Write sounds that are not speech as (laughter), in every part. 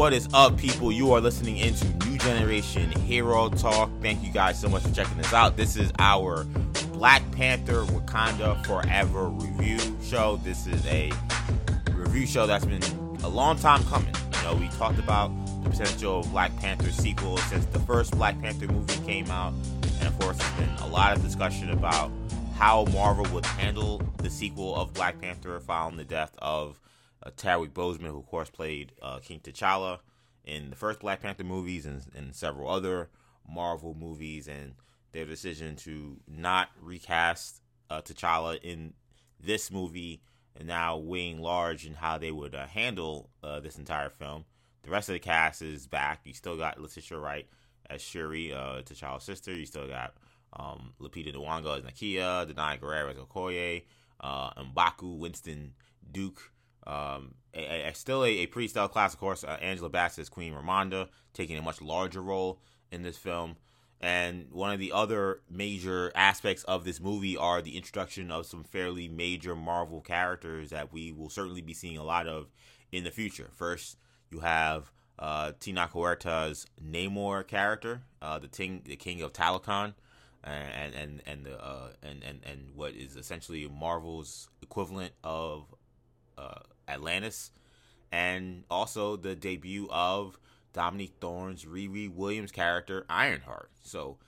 What is up, people? You are listening into New Generation Hero Talk. Thank you guys so much for checking this out. This is our Black Panther Wakanda Forever review show. This is a review show that's been a long time coming. You know, we talked about the potential of Black Panther sequel since the first Black Panther movie came out, and of course, there's been a lot of discussion about how Marvel would handle the sequel of Black Panther following the death of uh, Chadwick Boseman, who of course played uh, King T'Challa in the first Black Panther movies and, and several other Marvel movies, and their decision to not recast uh, T'Challa in this movie, and now weighing large in how they would uh, handle uh, this entire film. The rest of the cast is back. You still got Letitia Wright as Shuri, uh, T'Challa's sister. You still got um, Lupita Nyong'o as Nakia, Danai Gurira as Okoye, uh, Mbaku, Winston Duke. Um, a, a, still a, a pretty stellar class, of course. Uh, Angela Bassett as Queen Ramonda, taking a much larger role in this film. And one of the other major aspects of this movie are the introduction of some fairly major Marvel characters that we will certainly be seeing a lot of in the future. First, you have uh, Tenoch Huerta's Namor character, uh, the king, the king of Talokan, and and and the uh, and and and what is essentially Marvel's equivalent of uh, Atlantis, and also the debut of Dominique Thorne's Riri Williams character Ironheart. So,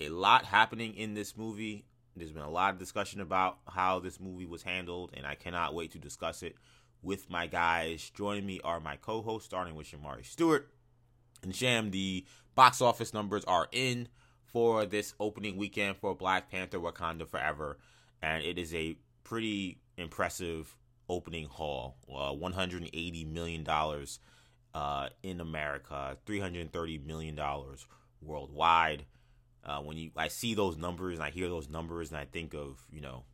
a lot happening in this movie. There's been a lot of discussion about how this movie was handled, and I cannot wait to discuss it with my guys. Joining me are my co-hosts, starting with Shamari Stewart and Sham. The box office numbers are in for this opening weekend for Black Panther: Wakanda Forever, and it is a pretty impressive opening haul. Uh, 180 million dollars uh, in America, 330 million dollars worldwide. Uh, when you, I see those numbers and I hear those numbers and I think of, you know,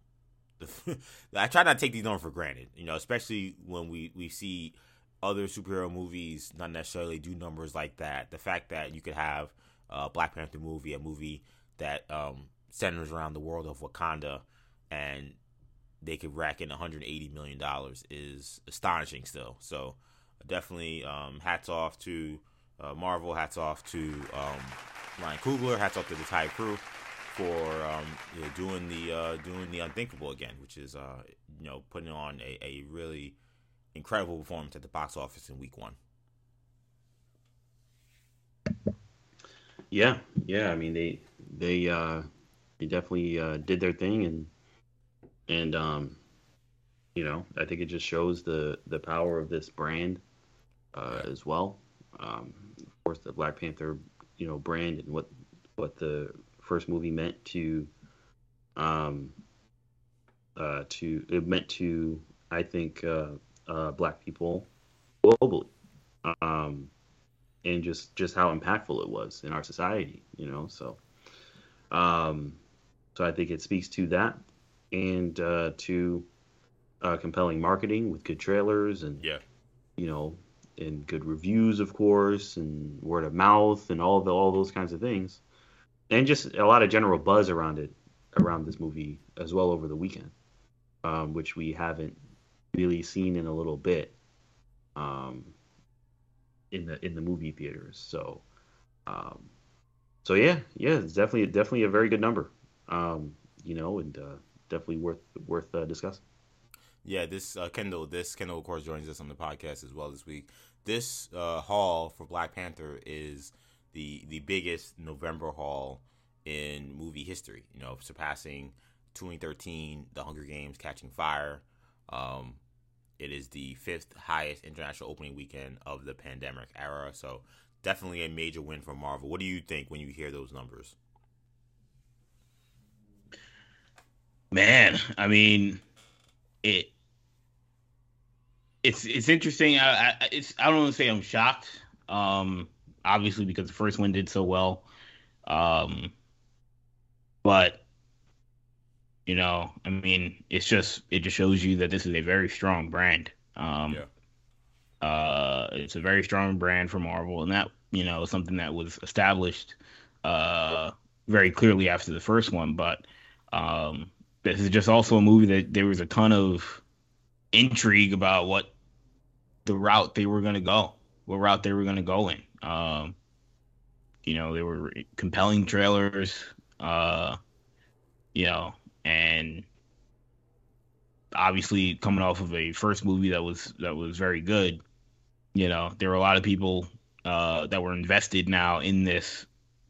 the, (laughs) I try not to take these numbers for granted. You know, especially when we we see other superhero movies not necessarily do numbers like that. The fact that you could have a Black Panther movie, a movie that um, centers around the world of Wakanda, and they could rack in 180 million dollars is astonishing still. So definitely um, hats off to uh, Marvel, hats off to um, Ryan Coogler, hats off to the entire crew for um, you know, doing the uh, doing the unthinkable again, which is uh, you know putting on a, a really incredible performance at the box office in week one. Yeah, yeah. I mean, they they uh, they definitely uh, did their thing, and and um, you know, I think it just shows the the power of this brand uh, as well. Um, of course, the Black Panther, you know, brand and what what the first movie meant to um uh to it meant to I think uh, uh black people globally. Um and just just how impactful it was in our society, you know. So, um, so I think it speaks to that and uh, to uh, compelling marketing with good trailers and yeah, you know, and good reviews, of course, and word of mouth and all the all those kinds of things, and just a lot of general buzz around it around this movie as well over the weekend, um, which we haven't really seen in a little bit. Um, in the in the movie theaters. So, um, so yeah, yeah, it's definitely definitely a very good number. Um, you know, and uh, definitely worth worth uh, discussing. Yeah, this uh, Kendall, this Kendall of course joins us on the podcast as well this week. This uh, haul for Black Panther is the the biggest November haul in movie history. You know, surpassing 2013, The Hunger Games, Catching Fire. Um, it is the fifth highest international opening weekend of the pandemic era. So definitely a major win for Marvel. What do you think when you hear those numbers? Man, I mean, it it's it's interesting. I, I it's I don't want to say I'm shocked. Um, obviously because the first one did so well. Um, but you know, I mean, it's just it just shows you that this is a very strong brand. Um, yeah. Uh, it's a very strong brand for Marvel, and that you know something that was established uh, very clearly after the first one. But um, this is just also a movie that there was a ton of intrigue about what the route they were going to go. what route they were going to go in. Um, you know, they were compelling trailers, uh, you know, and obviously coming off of a first movie that was that was very good. You know, there were a lot of people uh, that were invested now in this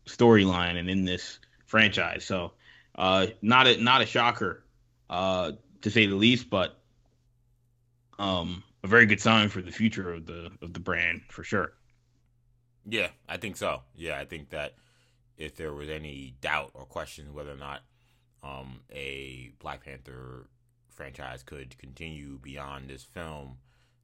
storyline and in this franchise. So, uh, not a not a shocker, uh, to say the least, but um, a very good sign for the future of the of the brand for sure. Yeah, I think so. Yeah, I think that if there was any doubt or question whether or not um, a Black Panther franchise could continue beyond this film,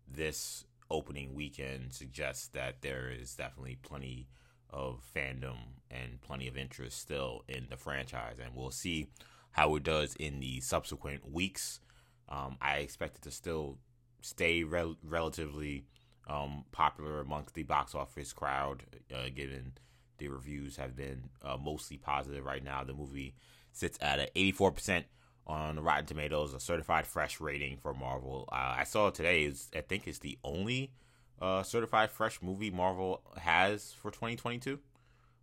this opening weekend suggests that there is definitely plenty of fandom and plenty of interest still in the franchise, and we'll see how it does in the subsequent weeks. Um, I expect it to still stay rel- relatively um, popular amongst the box office crowd, uh, given the reviews have been uh, mostly positive right now. The movie sits at an 84% on Rotten Tomatoes, a certified fresh rating for Marvel. Uh, I saw today is I think it's the only uh, certified fresh movie Marvel has for 2022.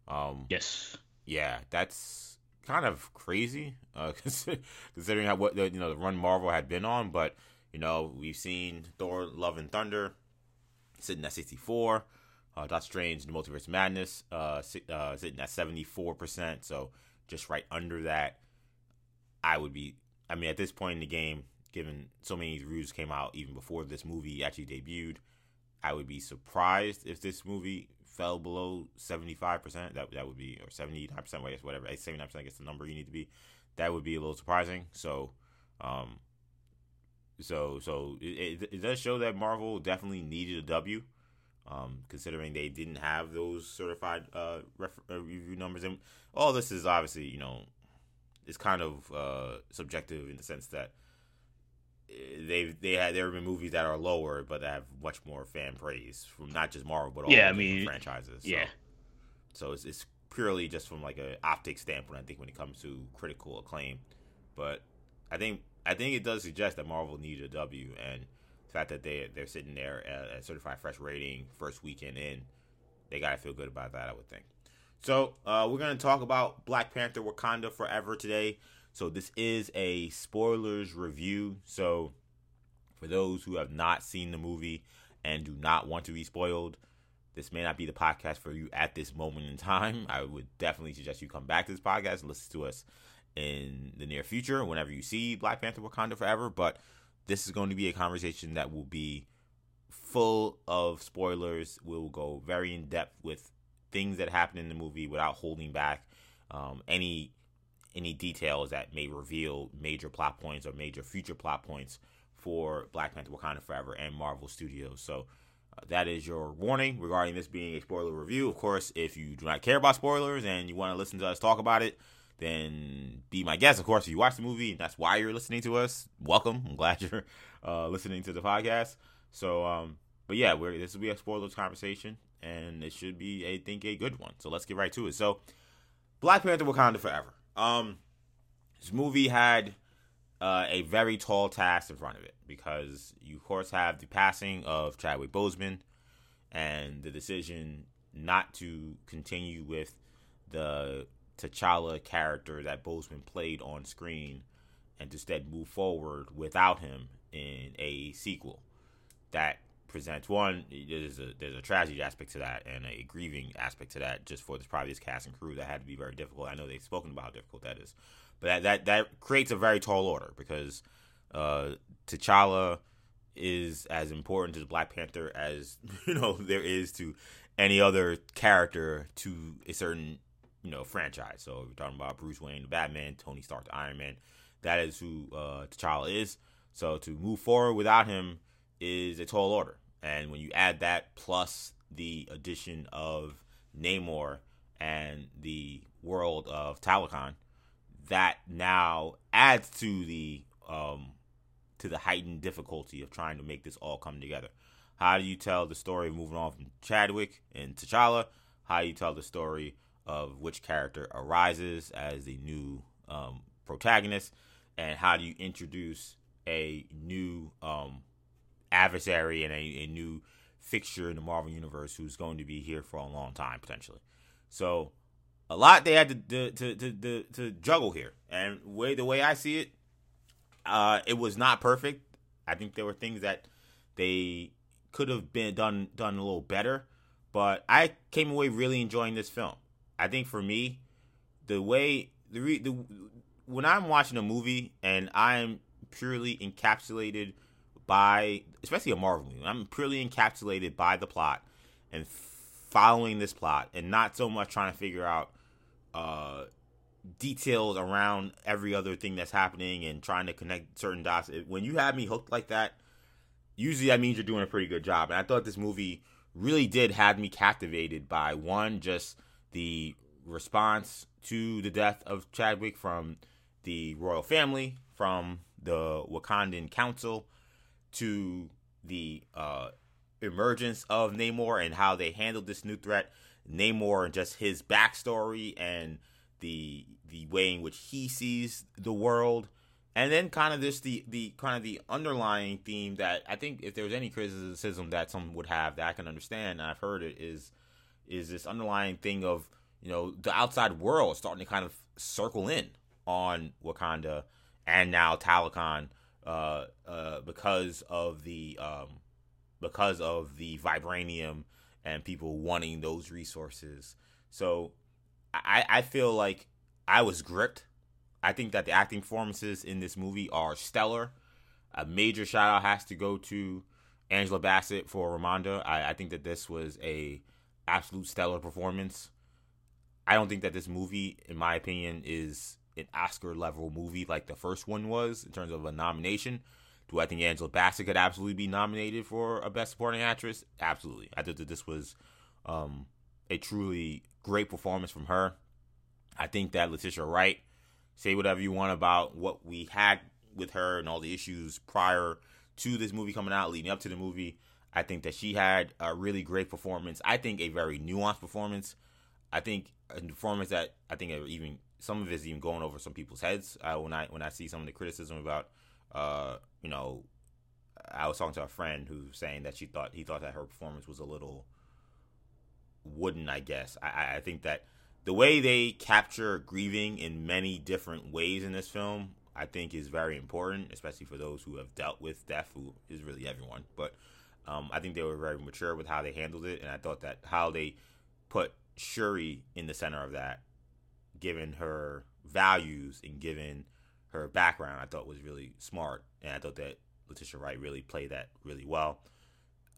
Um, yes. Yeah, that's kind of crazy uh, (laughs) considering how what the, you know the run Marvel had been on. But you know we've seen Thor: Love and Thunder sitting at 64. Uh, Doctor Strange: The Multiverse Madness uh, uh, sitting at 74 percent. So just right under that. I would be. I mean, at this point in the game, given so many reviews came out even before this movie actually debuted, I would be surprised if this movie fell below seventy five percent. That that would be or seventy nine percent. I guess whatever. Seventy nine percent. I guess the number you need to be. That would be a little surprising. So, um, so so it, it, does show that Marvel definitely needed a W. Um, considering they didn't have those certified uh, ref- uh, review numbers, and all this is obviously you know is kind of uh, subjective in the sense that they they had there have been movies that are lower but that have much more fan praise from not just Marvel but all yeah, I mean, franchises. So, yeah. So it's it's purely just from like an optic standpoint. I think when it comes to critical acclaim, but I think I think it does suggest that Marvel needed a W and the fact that they they're sitting there at a certified fresh rating first weekend in, they gotta feel good about that. I would think. So uh, we're gonna talk about Black Panther: Wakanda Forever today. So this is a spoilers review. So for those who have not seen the movie and do not want to be spoiled, this may not be the podcast for you at this moment in time. I would definitely suggest you come back to this podcast and listen to us in the near future whenever you see Black Panther: Wakanda Forever. But this is going to be a conversation that will be full of spoilers. We'll go very in depth with things that happen in the movie without holding back um, any any details that may reveal major plot points or major future plot points for Black Panther: Wakanda Forever and Marvel Studios. So uh, that is your warning regarding this being a spoiler review. Of course, if you do not care about spoilers and you want to listen to us talk about it, then be my guest. Of course, if you watch the movie and that's why you're listening to us, welcome. I'm glad you're uh, listening to the podcast. So, um, but yeah, we're, this will be a spoilers conversation, and it should be, I think, a good one. So let's get right to it. So, Black Panther: Wakanda Forever. Um, this movie had uh, a very tall task in front of it because you, of course, have the passing of Chadwick Boseman and the decision not to continue with the T'Challa character that Boseman played on screen and instead move forward without him in a sequel that presents one there's a there's a tragedy aspect to that and a grieving aspect to that just for this probably this cast and crew that had to be very difficult. I know they've spoken about how difficult that is, but that that, that creates a very tall order because uh, T'Challa is as important to the Black Panther as (laughs) you know there is to any other character to a certain you know franchise. So if you're talking about Bruce Wayne, the Batman, Tony Stark, the Iron Man, that is who uh, T'Challa is. So to move forward without him is a tall order. And when you add that plus the addition of Namor and the world of Talokan, that now adds to the um, to the heightened difficulty of trying to make this all come together. How do you tell the story moving on from Chadwick and T'Challa? How do you tell the story of which character arises as the new um, protagonist? And how do you introduce a new um, adversary and a, a new fixture in the Marvel universe who's going to be here for a long time potentially. So a lot they had to to to to, to juggle here, and way the way I see it, uh, it was not perfect. I think there were things that they could have been done done a little better, but I came away really enjoying this film. I think for me, the way the, re, the when I'm watching a movie and I'm purely encapsulated by, especially a Marvel movie, I'm purely encapsulated by the plot and following this plot, and not so much trying to figure out uh, details around every other thing that's happening and trying to connect certain dots. When you have me hooked like that, usually that means you're doing a pretty good job. And I thought this movie really did have me captivated by one, just the response to the death of Chadwick from the royal family, from the Wakandan Council, to the uh, emergence of Namor and how they handled this new threat. Namor and just his backstory and the the way in which he sees the world, and then kind of this the the kind of the underlying theme that I think if there was any criticism that some would have that I can understand, and I've heard it is is this underlying thing of you know the outside world starting to kind of circle in on Wakanda and now Talokan uh, uh, because of the um, because of the vibranium and people wanting those resources. So I, I feel like I was gripped. I think that the acting performances in this movie are stellar. A major shout out has to go to Angela Bassett for Ramonda. I, I think that this was a absolute stellar performance. I don't think that this movie, in my opinion, is an Oscar level movie like the first one was in terms of a nomination. Do I think Angela Bassett could absolutely be nominated for a Best Supporting Actress? Absolutely. I think that this was um, a truly great performance from her. I think that Letitia Wright, say whatever you want about what we had with her and all the issues prior to this movie coming out, leading up to the movie. I think that she had a really great performance. I think a very nuanced performance. I think a performance that I think even some of it is even going over some people's heads. Uh, when I when I see some of the criticism about uh, you know, I was talking to a friend who was saying that she thought he thought that her performance was a little wooden. I guess I, I think that the way they capture grieving in many different ways in this film, I think, is very important, especially for those who have dealt with death, who is really everyone. But um, I think they were very mature with how they handled it, and I thought that how they put Shuri in the center of that, given her values and given her background, I thought was really smart, and I thought that Letitia Wright really played that really well.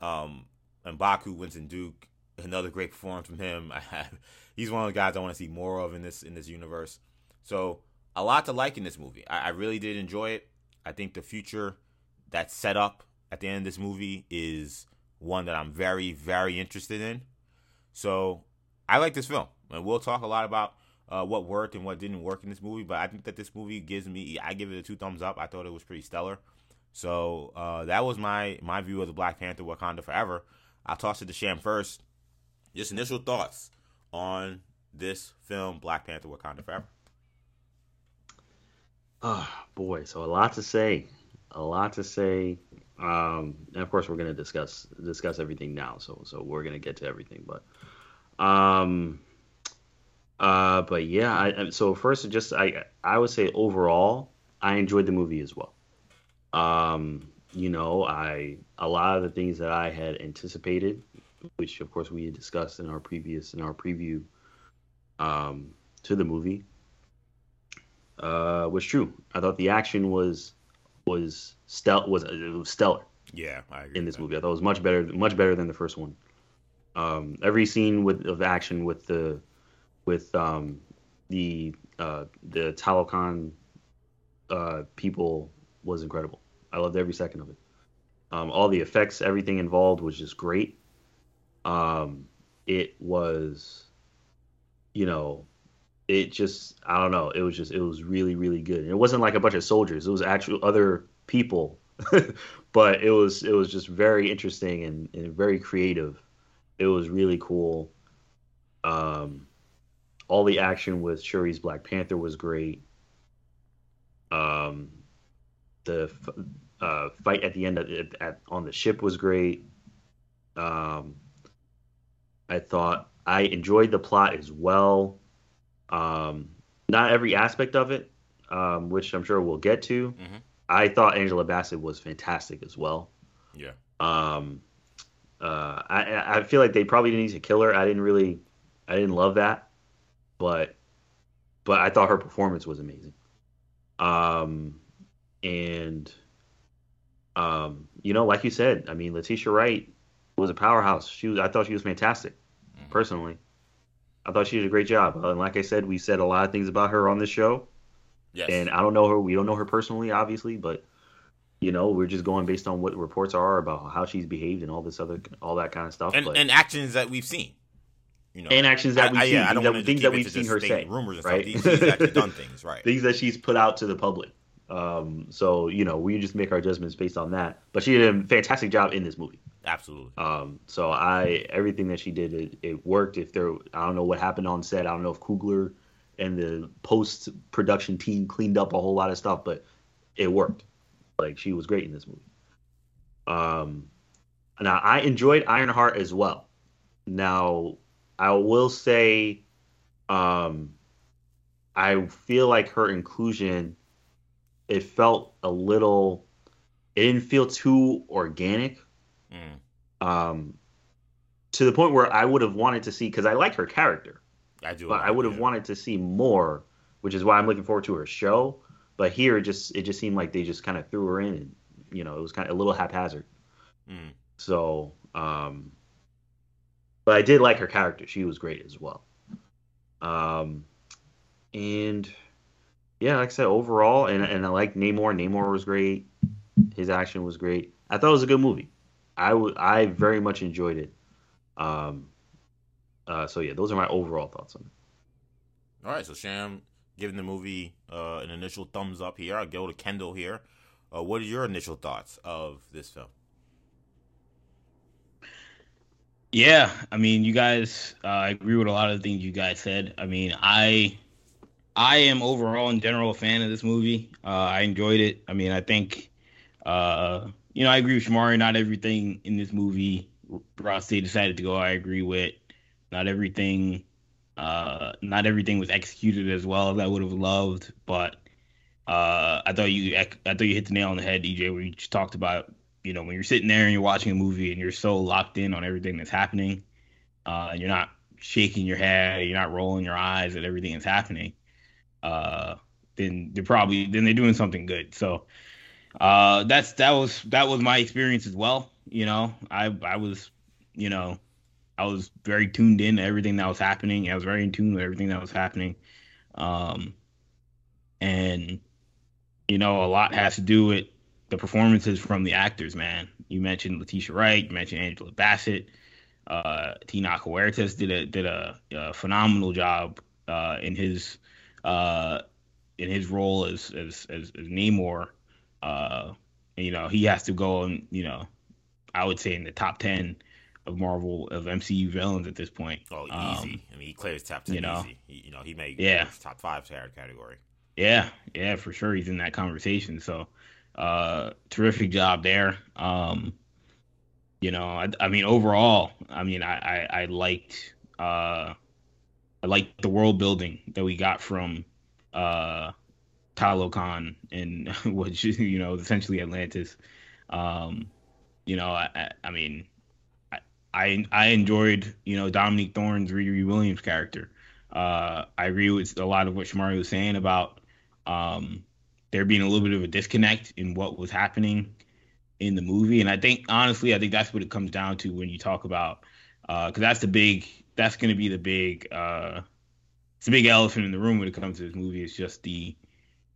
Um, Mbaku Winston Duke, another great performance from him. (laughs) he's one of the guys I want to see more of in this in this universe. So a lot to like in this movie. I, I really did enjoy it. I think the future that's set up at the end of this movie is one that I'm very very interested in. So I like this film, and we'll talk a lot about uh, what worked and what didn't work in this movie. But I think that this movie gives me, I give it a two thumbs up. I thought it was pretty stellar. So uh, that was my my view of the Black Panther Wakanda Forever. I'll toss it to Sham first. Just initial thoughts on this film, Black Panther Wakanda Forever. Oh boy, so a lot to say, a lot to say. Um, and of course, we're going to discuss discuss everything now. So so we're going to get to everything, but um, uh, but yeah, I, so first, just I I would say overall, I enjoyed the movie as well. Um, you know, I a lot of the things that I had anticipated, which of course we had discussed in our previous in our preview um, to the movie, uh, was true. I thought the action was was stel- was, was stellar. Yeah, in this movie, I thought it was much better, much better than the first one. Um, every scene with of action with the with um, the uh, the Talokan uh, people was incredible. I loved every second of it. Um, all the effects, everything involved was just great. Um, it was, you know, it just I don't know. It was just it was really really good. And it wasn't like a bunch of soldiers. It was actual other people, (laughs) but it was it was just very interesting and, and very creative. It was really cool. Um, all the action with Shuri's Black Panther was great. Um, the uh, fight at the end of, at, at, on the ship was great. Um, I thought I enjoyed the plot as well. Um, not every aspect of it, um, which I'm sure we'll get to. Mhm. I thought Angela Bassett was fantastic as well. Yeah. Um, uh, I I feel like they probably didn't need to kill her. I didn't really, I didn't love that, but but I thought her performance was amazing. Um, and um, you know, like you said, I mean, Letitia Wright was a powerhouse. She was, I thought she was fantastic, Mhm. personally. I thought she did a great job. Uh, And like I said, we said a lot of things about her on this show. Yes. And I don't know her. We don't know her personally, obviously, but you know, we're just going based on what reports are about how she's behaved and all this other, all that kind of stuff. and, but, and actions that we've seen. You know, and actions that we've I- seen, yeah, I things don't that, things that we've seen her say, rumors right? stuff. She's actually done (laughs) things, right? things that she's put out to the public. Um, so you know, we just make our judgments based on that. But she did a fantastic job in this movie. Absolutely. Um, so I everything that she did, it, it worked. If there, I don't know what happened on set. I don't know if Coogler and the post production team cleaned up a whole lot of stuff, but it worked. Like she was great in this movie. Um, now I enjoyed Ironheart as well. Now I will say, um, I feel like her inclusion, it felt a little, it didn't feel too organic Mm, um, to the point where I would have wanted to see because I like her character, I do. but I would have yeah. wanted to see more, which is why I'm looking forward to her show. But here, it just it just seemed like they just kind of threw her in, and you know, it was kind of a little haphazard. Mm, So, um, but I did like her character; she was great as well. Um, and yeah, like I said, overall, and and I like Namor. Namor was great. His action was great. I thought it was a good movie. I I very much enjoyed it. Um, uh, so yeah, those are my overall thoughts on it. All right, so Sham giving the movie uh, an initial thumbs up here. I'll go to Kendall here. Uh, what are your initial thoughts of this film? Yeah, I mean, you guys, uh, I agree with a lot of the things you guys said. I mean, I, I am overall in general a fan of this movie. Uh, I enjoyed it. I mean, I think, uh, you know, I agree with Shamari. Not everything in this movie Ross they decided to go. I agree with. Not everything, uh, not everything was executed as well as I would have loved. But uh, I thought you, I thought you hit the nail on the head, EJ, where you just talked about you know, when you're sitting there and you're watching a movie and you're so locked in on everything that's happening, uh, and you're not shaking your head, you're not rolling your eyes at everything that's happening, uh, then they're probably then they're doing something good. So uh, that's that was that was my experience as well. You know, I I was, you know, I was very tuned in to everything that was happening. I was very in tune with everything that was happening, um, and you know, a lot has to do with the performances from the actors, man. You mentioned Letitia Wright, you mentioned Angela Bassett, uh, Tenoch Huertas did a did a, a phenomenal job uh, in his uh, in his role as as as, as Namor. Uh, you know, he has to go and you know, I would say in the top ten of Marvel of MCU villains at this point. Oh, easy. Um, I mean, he clears top ten you know. easy. He, you know, he made Yeah. top five category. Yeah, yeah, for sure. He's in that conversation. So, uh, terrific job there. Um, you know, I, I mean, overall, I mean, I, I, I liked, uh, I liked the world building that we got from, uh, Talokan and (laughs) which you know essentially Atlantis. Um, you know, I, I, mean, I, I enjoyed you know Dominique Thorne's Riri Williams character. Uh, I agree with a lot of what Shamari was saying about um, there being a little bit of a disconnect in what was happening in the movie, and I think honestly, I think that's what it comes down to when you talk about because that's the big that's going to be the big uh, it's a big elephant in the room when it comes to this movie. It's just the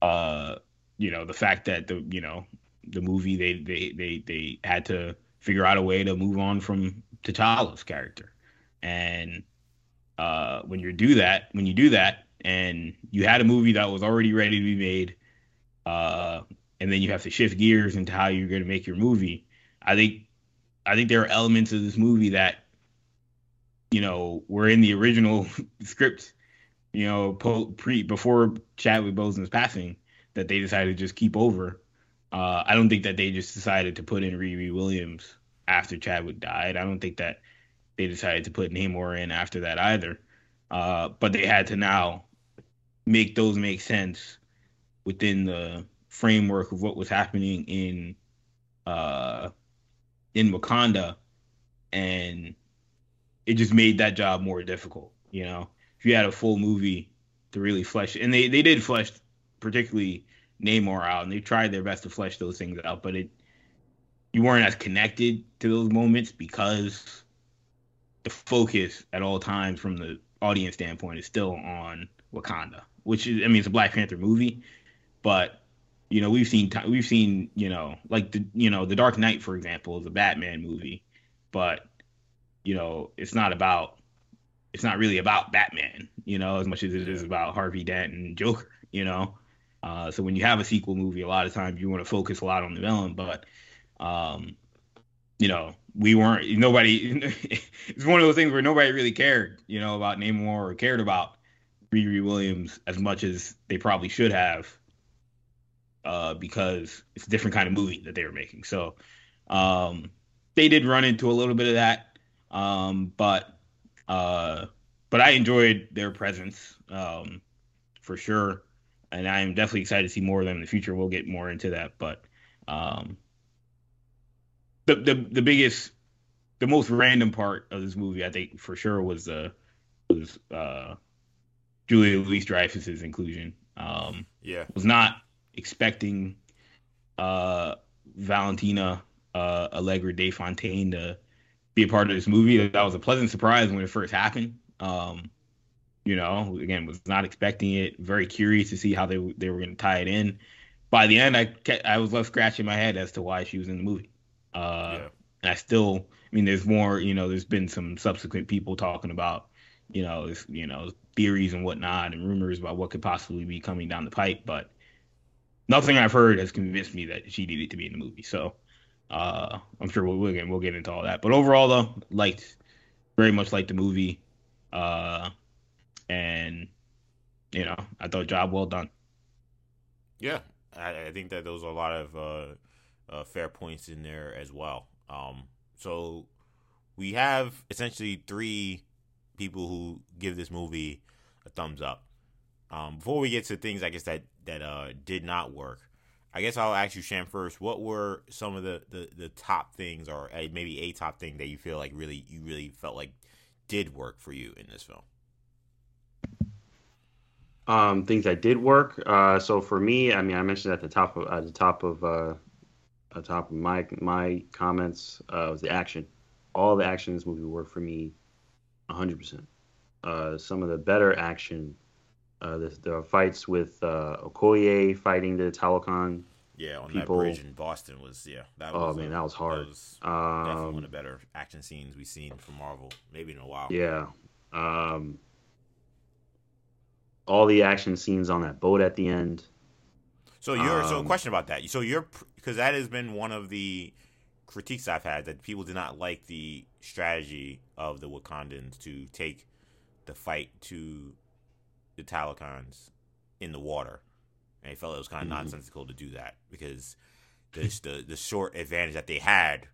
uh, you know the fact that the you know the movie they they they they had to figure out a way to move on from T'Challa's character, and uh, when you do that, when you do that, and you had a movie that was already ready to be made, uh, and then you have to shift gears into how you're going to make your movie. I think I think there are elements of this movie that you know were in the original (laughs) script, you know, po- pre before Chadwick Boseman's passing that they decided to just keep over. Uh, I don't think that they just decided to put in Riri Williams after Chadwick died. I don't think that they decided to put Namor in after that either. Uh, but they had to now make those make sense within the framework of what was happening in uh, in Wakanda, and it just made that job more difficult. You know, if you had a full movie to really flesh, and they they did flesh particularly Namor out, and they tried their best to flesh those things out, but it you weren't as connected to those moments because the focus at all times from the audience standpoint is still on Wakanda, which is I mean it's a Black Panther movie, but you know we've seen we've seen you know like the you know the Dark Knight for example is a Batman movie, but you know it's not about it's not really about Batman, you know, as much as it is about Harvey Dent and Joker, you know. Uh, so when you have a sequel movie, a lot of times you want to focus a lot on the villain, but um, you know, we weren't nobody. (laughs) it's one of those things where nobody really cared, you know, about Namor or cared about Riri Williams as much as they probably should have, uh, because it's a different kind of movie that they were making. So um, they did run into a little bit of that, um, but uh, but I enjoyed their presence um, for sure, and I am definitely excited to see more of them in the future. We'll get more into that, but um, the the the biggest, the most random part of this movie, I think for sure was uh was uh Julia Louis Dreyfus's inclusion. Um, yeah, was not expecting uh Valentina uh Allegra De Fontaine to be a part of this movie. That was a pleasant surprise when it first happened. Um, you know, again, was not expecting it. Very curious to see how they they were going to tie it in. By the end, I kept, I was left scratching my head as to why she was in the movie. Uh, yeah. I still, I mean, there's more. You know, there's been some subsequent people talking about, you know, you know, theories and whatnot and rumors about what could possibly be coming down the pipe, but nothing I've heard has convinced me that she needed to be in the movie. So uh, I'm sure we'll, we'll get we'll get into all that. But overall, though, liked very much liked the movie, uh, and you know, I thought job well done. Yeah, I, I think that those are a lot of uh, uh, fair points in there as well. Um, so we have essentially three people who give this movie a thumbs up. Um, before we get to things, I guess that that uh, did not work. I guess I'll ask you, Sham, first. What were some of the, the, the top things, or a, maybe a top thing that you feel like really you really felt like did work for you in this film? Um, things that did work. Uh, so for me, I mean, I mentioned at the top of at the top of uh, at the top of my my comments uh, was the action. All the action in this movie worked for me, hundred percent. Uh, some of the better action uh, the, the fights with uh, Okoye fighting the Talokan. Yeah, on people. that bridge in Boston was yeah. That oh was, man, that was hard. That was um, definitely one of the better action scenes we've seen from Marvel, maybe in a while. Yeah. Um, all the action scenes on that boat at the end. So you're um, so a question about that. So you're because that has been one of the critiques I've had that people did not like the strategy of the Wakandans to take the fight to the Talokans in the water. And they felt it was kind of mm-hmm. nonsensical to do that because the, (laughs) the the short advantage that they had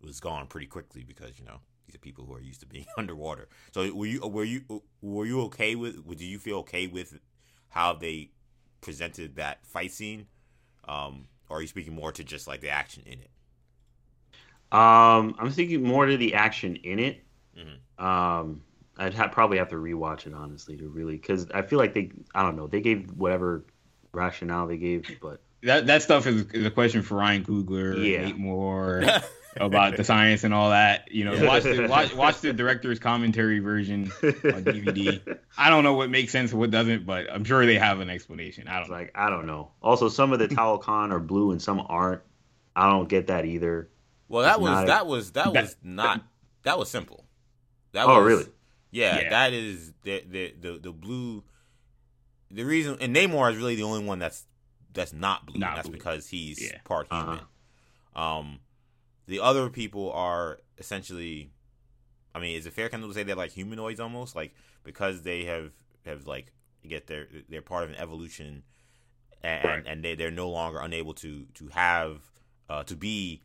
was gone pretty quickly because you know these are people who are used to being (laughs) underwater. So were you were you were you okay with? Did you feel okay with how they presented that fight scene? Um, or are you speaking more to just like the action in it? Um, I'm thinking more to the action in it. Mm-hmm. Um, I'd ha- probably have to rewatch it honestly to really because I feel like they I don't know they gave whatever rationale they gave, but that that stuff is, is a question for Ryan Coogler, yeah. Nate Moore (laughs) about the science and all that. You know, watch the (laughs) watch, watch the director's commentary version on DVD. (laughs) I don't know what makes sense and what doesn't, but I'm sure they have an explanation. I don't it's like I don't know. Also, some of the Talokan are blue and some aren't. I don't get that either. Well, that it's was that was that was not that was simple. That oh, was, really? Yeah, yeah, that is the, the the the blue. The reason and Namor is really the only one that's that's not blue. Not that's blue. because he's yeah. part uh-huh. human. Uh-huh. Um, the other people are essentially. I mean, is it fair kind of to say they're like humanoids almost, like because they have have like get their they're part of an evolution, and right. and they they're no longer unable to to have uh to be,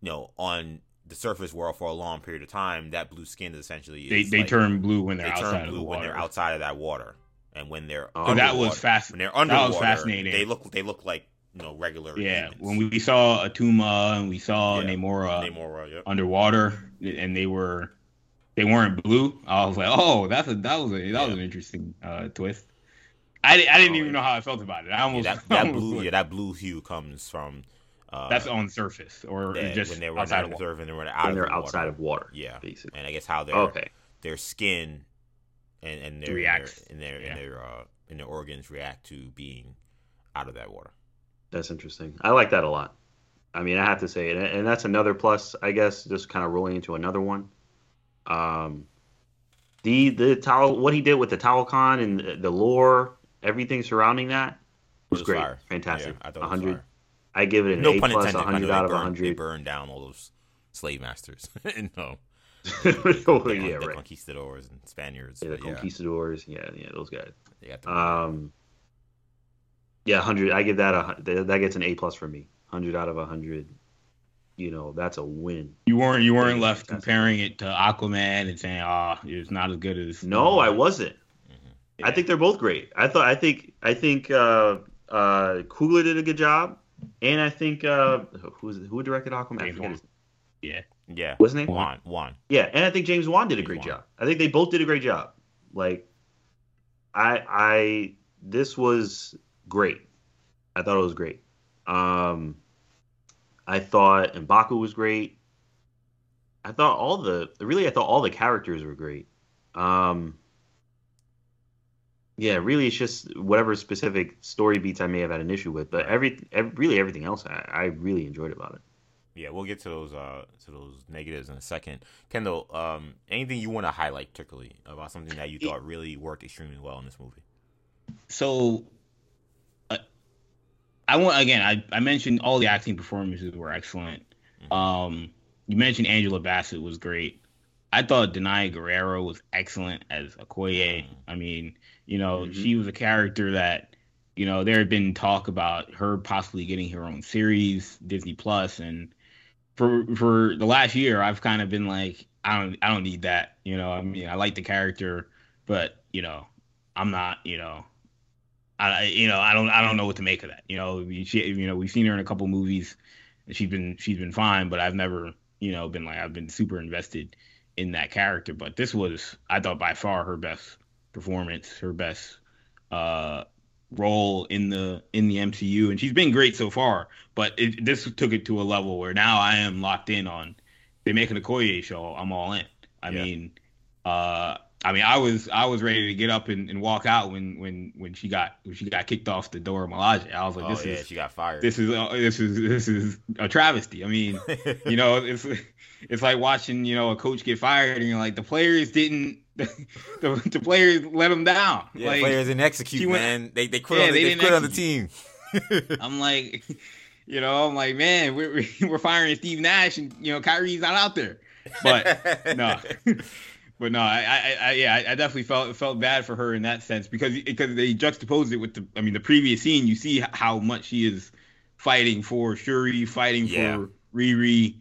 you know, on the surface world for a long period of time, that blue skin is essentially They is they like- turn blue when they're they outside turn of the blue when they're outside of that water, and when they're So that underwater- was fast. when they're that was fascinating. They look they look like you know regular. Yeah, humans. when we saw Attuma and we saw Yeah. Namora Namor, yep. underwater, and they were they weren't blue. I was like, oh, that's a that was a that was an interesting uh, twist. I, I didn't Oh, even yeah. know how I felt about it. I Yeah, almost (laughs) that, that blue yeah that blue hue comes from uh, That's on surface or that, just when they're outside of and They were out when of they're the outside water. of water. Yeah, basically. And I guess how their okay. their skin and and their and their and their, yeah. and their, uh, and their organs react to being out of that water. That's interesting. I like that a lot. I mean, I have to say, and, and that's another plus, I guess, just kind of rolling into another one. Um, the the towel, what he did with the Talokan and the, the lore, everything surrounding that was, was great, fire. fantastic. Yeah, 100, I give it an No A pun plus, intended. hundred way, out they of burned, They burned down all those slave masters. (laughs) no, (laughs) oh the, yeah, the right. conquistadors and Spaniards. Yeah, the but yeah, conquistadors. Yeah, yeah, those guys. they got the Um, yeah, hundred. I give that a that that gets an A plus for me. Hundred out of hundred. You know, that's a win. You weren't you weren't left fantastic. comparing it to Aquaman and saying, "Ah, it's not as good as." No, I wasn't. Mhm. I think they're both great. I thought I think I think uh uh Coogler did a good job. And I think uh who's who directed Aquaman? James Wan. Yeah, yeah. What's his name? Wan, Wan. Yeah, and I think James Wan did a great Wan. job. I think they both did a great job. Like I I this was great. I thought it was great. Um I thought Mbaku was great. I thought all the really I thought all the characters were great. Um yeah, really, it's just whatever specific story beats I may have had an issue with, but every, ev really everything else I, I really enjoyed about it. Yeah, we'll get to those uh to those negatives in a second. Kendall, um, anything you want to highlight particularly about something that you thought really worked extremely well in this movie? so uh, I want again. I, I mentioned all the acting performances were excellent. Mhm. Um, you mentioned Angela Bassett was great. I thought Danai Gurira was excellent as Okoye. Mhm. I mean, you know, Mhm. she was a character that, you know, there had been talk about her possibly getting her own series, Disney Plus, and for for the last year, I've kind of been like, I don't, I don't need that. You know, I mean, I like the character, but you know, I'm not, you know, I, you know, I don't, I don't know what to make of that. You know, she, you know, we've seen her in a couple movies, and she's been, she's been fine, but I've never, you know, been like, I've been super invested in that character. But this was, I thought, by far her best performance, her best uh, role in the in the MCU, and she's been great so far. But it, this took it to a level where now I am locked in on. They make an Okoye show, I'm all in. I Yeah. mean, uh, I mean, I was I was ready to get up and, and walk out when when when she got when she got kicked off the Dora Milaje. I was like, oh this yeah, is she got fired. this is uh, this is this is a travesty. I mean, (laughs) you know, it's it's like watching you know a coach get fired and you're like the players didn't (laughs) the, the players let him down. yeah, like players didn't execute, went- man. They they quit Yeah, on the, they they, quit on the team. (laughs) I'm like, (laughs) you know, I'm like, man, we're we're firing Steve Nash and you know Kyrie's not out there. But no, but no, I, I, I yeah, I, I definitely felt felt bad for her in that sense because because they juxtaposed it with the, I mean, the previous scene. You see how much she is fighting for Shuri, fighting Yeah. for Riri,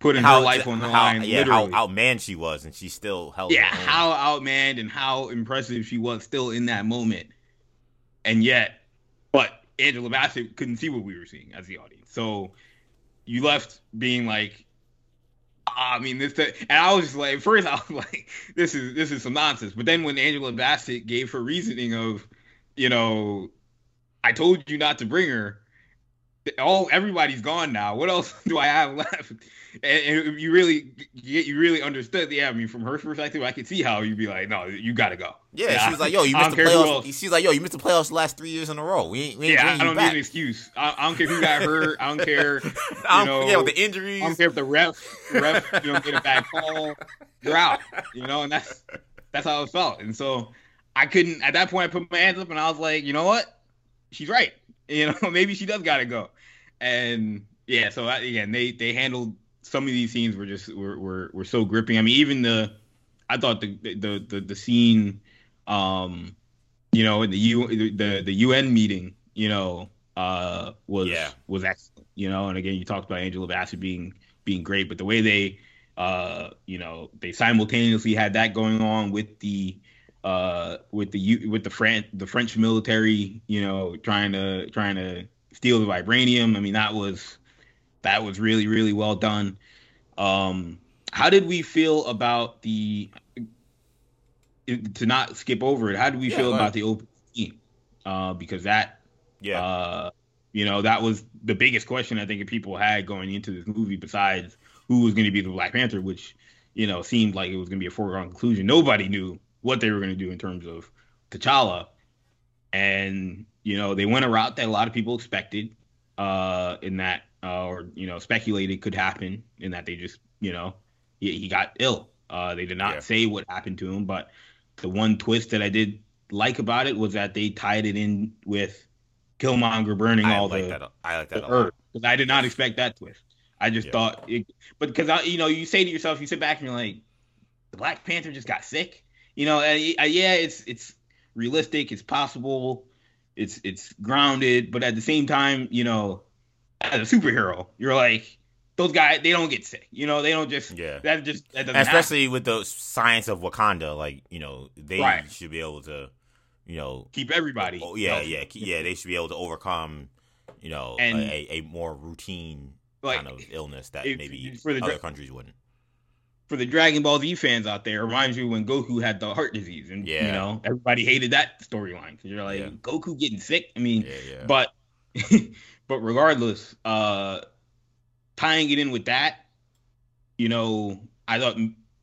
putting how her life on the how, line. Yeah, literally. how outmanned she was, and she still held. yeah, how outmanned and how impressive she was still in that moment. And yet, but Angela Bassett couldn't see what we were seeing as the audience. So you left being like, "Ah, I mean, this, and I was just like, first (laughs) I was like, this is this is some nonsense. But then when Angela Bassett gave her reasoning of, you know, I told you not to bring her. All everybody's gone now. What else (laughs) do I have left? And, and you really, you, really understood. Yeah, I mean, from her perspective, I could see how you'd be like, no, you got to go. Yeah, (laughs) she was like, "Yo, you missed the playoffs." She's like, "Yo, you missed the playoffs the last three years in a row. We ain't, we ain't Yeah, I don't need back." an excuse. I, I don't care who got hurt. I don't care. (laughs) I don't, know, yeah, with the injuries. I don't care if the ref, the ref, you know, get a bad call. You're out. You know, and that's that's how it felt. And so I couldn't. At that point, I put my hands up and I was like, you know what? She's right. You know, (laughs) maybe she does got to go. And yeah, so I, again, they they handled some of these scenes were just were, were were so gripping. I mean, even the I thought the the the, the scene, um, you know, in the U the the UN meeting, you know, uh, was Yeah. was excellent. You know, and again, you talked about Angela Bassett being being great, but the way they Uh, you know, they simultaneously had that going on with the uh with the with the French the French military, you know, trying to trying to steal the vibranium. I mean, that was that was really really well done. Um, how did we feel about the to not skip over it? How did we Yeah, feel go about the open team? Uh, because that Yeah. uh, you know, that was the biggest question I think people had going into this movie, besides who was going to be the Black Panther, which, you know, seemed like it was going to be a foregone conclusion. Nobody knew what they were going to do in terms of T'Challa. And, you know, they went a route that a lot of people expected uh, in that, uh, or, you know, speculated could happen in that they just, you know, he, he got ill. Uh, they did not Yeah. say what happened to him, but the one twist that I did like about it was that they tied it in with Killmonger burning I all like the, that. I like that the a lot. earth. Because I did not expect that twist. I just Yeah. thought, it, but because I, you know, you say to yourself, you sit back and you're like, the Black Panther just got sick. You know, and uh, yeah, it's it's realistic, it's possible, it's it's grounded, but at the same time, you know, as a superhero, you're like, those guys, they don't get sick. You know, they don't just Yeah. that just that And happen. especially with the science of Wakanda, like you know, they Right. should be able to, you know, keep everybody. oh yeah, healthy. yeah, yeah, they should be able to overcome, you know, And- a, a more routine Like, kind of illness that maybe for the other countries wouldn't. For the Dragon Ball Z fans out there, it reminds you when Goku had the heart disease, and you Yeah. know everybody hated that storyline because you're like Yeah. Goku getting sick. I mean, Yeah, but (laughs) but regardless, uh, tying it in with that, you know, I thought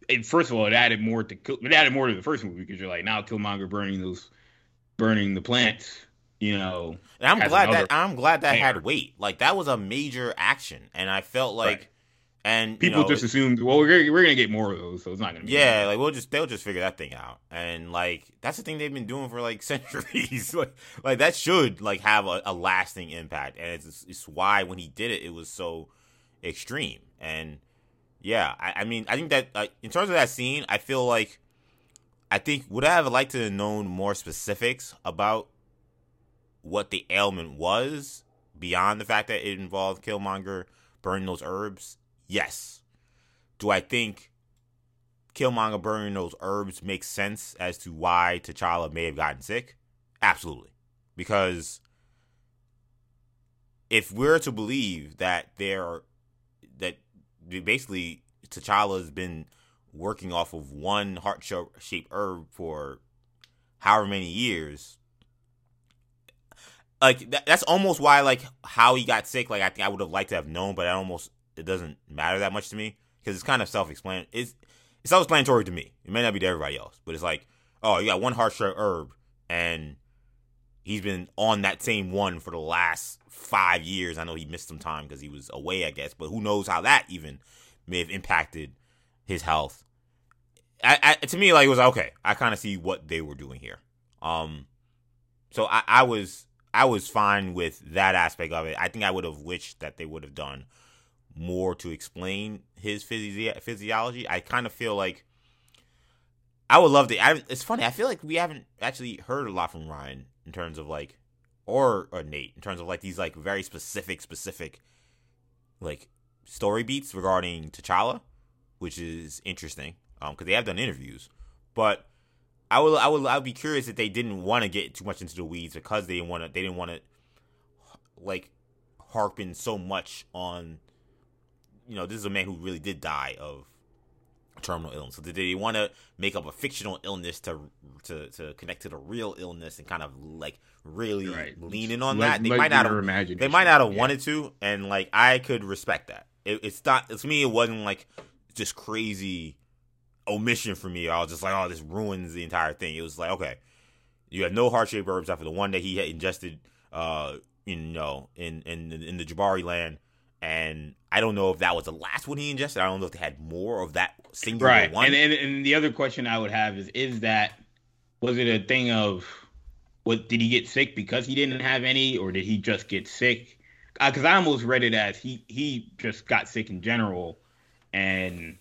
it, first of all it added more to it added more to the first movie because you're like now Killmonger burning those burning the plants, you know, And I'm glad that I'm glad that layer. had weight. Like that was a major action, and I felt like, Right. And you people know, just assumed well we're gonna, we're gonna get more of those, so it's not gonna be Yeah, like we'll just they'll just figure that thing out, and like that's the thing they've been doing for like (laughs) centuries. like, like that should like have a, a lasting impact, and it's it's why when he did it, it was so extreme. And yeah, I, I mean, I think that uh, in terms of that scene, I feel like I think would I have liked to have known more specifics about what the ailment was beyond the fact that it involved Killmonger burning those herbs. Yes. Do I think Killmonger burning those herbs makes sense as to why T'Challa may have gotten sick? Absolutely. Because if we're to believe that there that basically T'Challa has been working off of one heart shaped herb for however many years, like that's almost why like how he got sick. Like I think I would have liked to have known, but I almost it doesn't matter that much to me because it's kind of self explanatory. It's it's self explanatory to me. It may not be to everybody else, but it's like, oh, you got one shaped herb, and he's been on that same one for the last five years. I know he missed some time because he was away, I guess, but who knows how that even may have impacted his health. I, I to me, like it was like, okay. I kind of see what they were doing here. Um, so I, I was I was fine with that aspect of it. I think I would have wished that they would have done more to explain his physi- physiology. I kind of feel like I would love to. I, it's funny. I feel like we haven't actually heard a lot from Ryan in terms of like, or or Nate in terms of like these like very specific, specific, like story beats regarding T'Challa, which is interesting. Um, because they have done interviews, but I would I would I would be curious if they didn't want to get too much into the weeds because they didn't want to they didn't want to like harping so much on you know this is a man who really did die of terminal illness. So did they want to make up a fictional illness to to to connect to the real illness and kind of like really Right. lean in on Let- that? They let might not have imagination- they might not have yeah. wanted to, and like I could respect that. It, it's not to me. It wasn't like just crazy omission for me. I was just like, oh, this ruins the entire thing. It was like, okay, you had no heart shaped herbs after the one that he had ingested, uh, you know, in in in the Jabari land, and I don't know if that was the last one he ingested. I don't know if they had more of that singular right. one. And, and and the other question I would have is is that was it a thing of what did he get sick because he didn't have any or did he just get sick? Because I almost read it as he he just got sick in general, and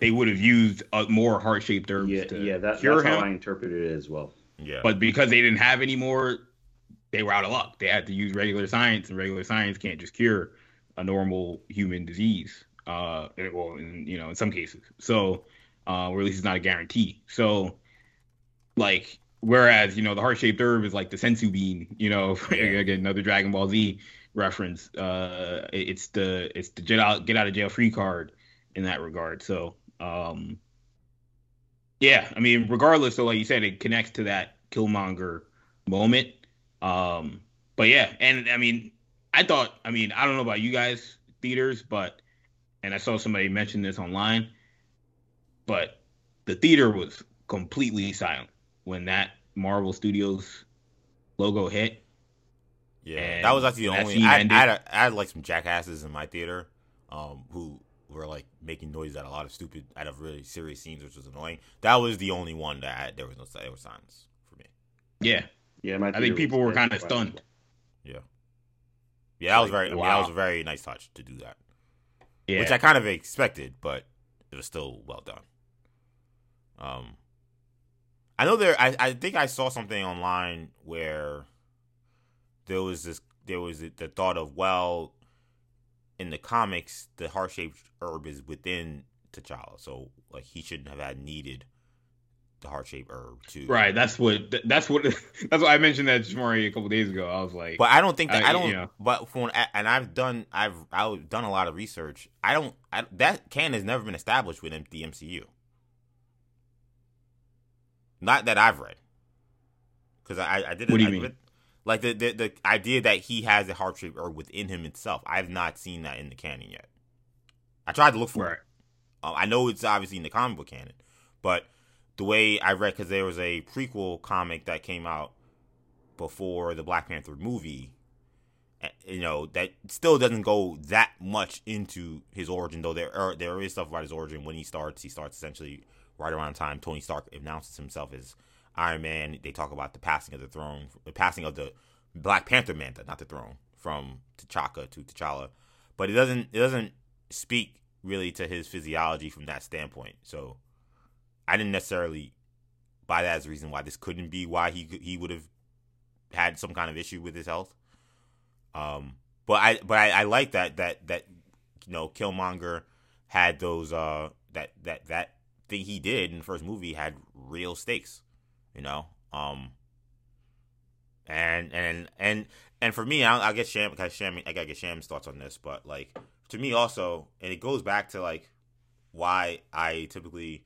they would have used uh, more heart shaped herbs Yeah, to yeah, that, cure that's him. how I interpreted it as well. yeah, But because they didn't have any more, they were out of luck. They had to use regular science, and regular science can't just cure a normal human disease. Uh, well, in, you know, in some cases. So, uh, or at least it's not a guarantee. So, like, whereas you know the heart shaped herb is like the senzu bean. You know, (laughs) again another Dragon Ball Z reference. Uh, it's the it's the get out get out of jail free card in that regard. So, um, yeah, I mean, regardless, so like you said, it connects to that Killmonger moment. Um, but yeah, and I mean, I thought, I mean, I don't know about you guys, theaters, but, and I saw somebody mention this online, but the theater was completely silent when that Marvel Studios logo hit. Yeah, that was actually the only. I, I, had a, I had like some jackasses in my theater, um, who were like making noise at a lot of stupid, out of really serious scenes, which was annoying. That was the only one that I, there was no there was silence for me. Yeah, yeah. I think people were kind of stunned. Yeah, yeah. That was very. Wow. I mean, that was a very nice touch to do that. Yeah, which I kind of expected, but it was still well done. Um, I know there. I I think I saw something online where there was this. There was the thought of well, in the comics, the heart shaped herb is within T'Challa, so like he shouldn't have had needed the heart shape herb to. Right. That's what. That's what. (laughs) That's what I mentioned that to Jamari a couple days ago. I was like, but I don't think that I, I don't. You know. But for and I've done I've I've done a lot of research. I don't. I, that can has never been established within the MCU. Not that I've read, because I I did. What do you I, mean? Like the, the the idea that he has a heart shape or within him itself. I've not seen that in the canon yet. I tried to look for right. it. Um, I know it's obviously in the comic book canon, but the way I read, because there was a prequel comic that came out before the Black Panther movie, you know, that still doesn't go that much into his origin, though there are, there is stuff about his origin when he starts. He starts essentially right around the time Tony Stark announces himself as Iron Man, they talk about the passing of the throne, the passing of the Black Panther mantle, not the throne, from T'Chaka to T'Challa. But it doesn't it doesn't speak really to his physiology from that standpoint. So I didn't necessarily buy that as a reason why this couldn't be why he he would have had some kind of issue with his health. Um, but I but I, I like that that that you know Killmonger had those uh that that that thing he did in the first movie had real stakes you know. Um, and and and and for me, I'll, I'll get Sham because Sham, I gotta get Sham's thoughts on this, but like to me also, and it goes back to like why I typically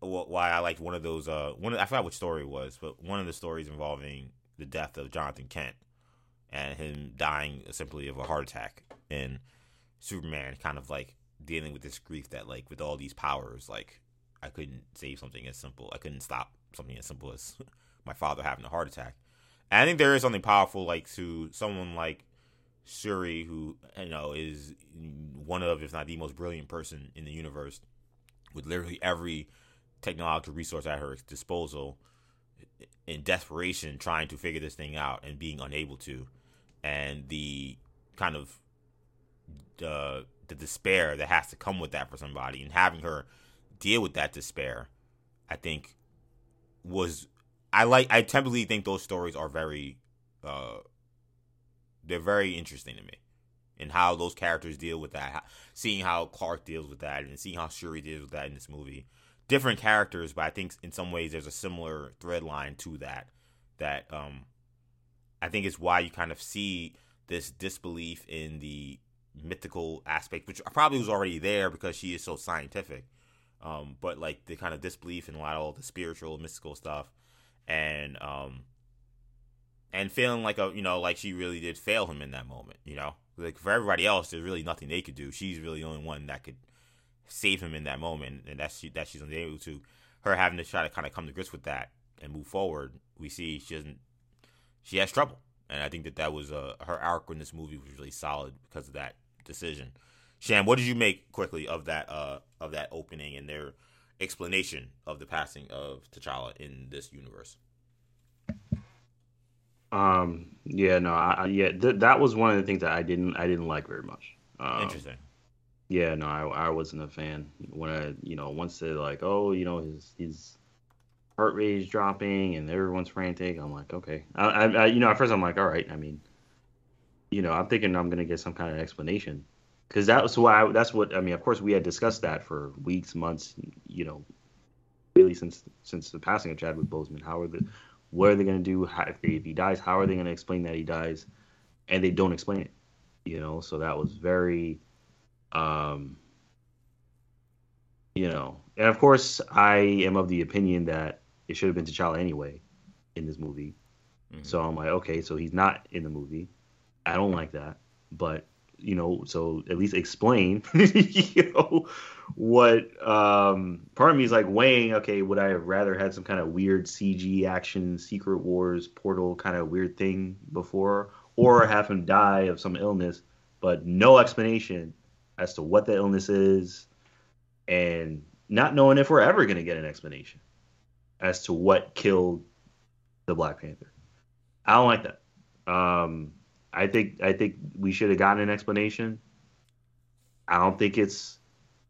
why I liked one of those uh one of, I forgot which story it was, but one of the stories involving the death of Jonathan Kent and him dying simply of a heart attack and Superman kind of like dealing with this grief that like with all these powers like I couldn't save something as simple I couldn't stop something as simple as (laughs) my father having a heart attack. And I think there is something powerful, like to someone like Shuri, who you know is one of, if not the most brilliant person in the universe, with literally every technological resource at her disposal, in desperation, trying to figure this thing out and being unable to, and the kind of the the despair that has to come with that for somebody, and having her deal with that despair, I think was I like I typically think those stories are very uh they're very interesting to me and how those characters deal with that seeing how Clark deals with that and seeing how Shuri deals with that in this movie different characters but I think in some ways there's a similar thread line to that that um I think is why you kind of see this disbelief in the mythical aspect which probably was already there because she is so scientific um, but like the kind of disbelief in a lot of all the spiritual, mystical stuff, and um, and feeling like a you know like she really did fail him in that moment. You know, like for everybody else, there's really nothing they could do. She's really the only one that could save him in that moment, and that's that she's unable to. Her having to try to kind of come to grips with that and move forward, we see she doesn't. She has trouble, and I think that that was uh, her arc in this movie was really solid because of that decision. Sham, what did you make quickly of that uh, of that opening and their explanation of the passing of T'Challa in this universe? Um. Yeah. No. I, yeah. Th- that was one of the things that I didn't. I didn't like very much. Um, Interesting. Yeah. No. I. I wasn't a fan when I. You know. Once they like, oh, you know, his his heart rate is dropping and everyone's frantic. I'm like, okay. I, I, I. You know. At first, I'm like, all right. I mean, you know, I'm thinking I'm gonna get some kind of explanation because that was why I, that's what I mean. Of course, we had discussed that for weeks, months, you know, really since since the passing of Chadwick Boseman. How are the what are they going to do how, if, they, if he dies? How are they going to explain that he dies? And they don't explain it, you know. So that was very, um, you know, and of course, I am of the opinion that it should have been T'Challa anyway in this movie. Mm-hmm. So I'm like, okay, so he's not in the movie. I don't like that, but you know, so at least explain, (laughs) you know, what. Um, part of me is like weighing, okay, would I have rather had some kind of weird CG action, Secret Wars portal kind of weird thing before, or have him die of some illness, but no explanation as to what the illness is, and not knowing if we're ever going to get an explanation as to what killed the Black Panther. I don't like that. Um, I think I think we should have gotten an explanation. I don't think it's,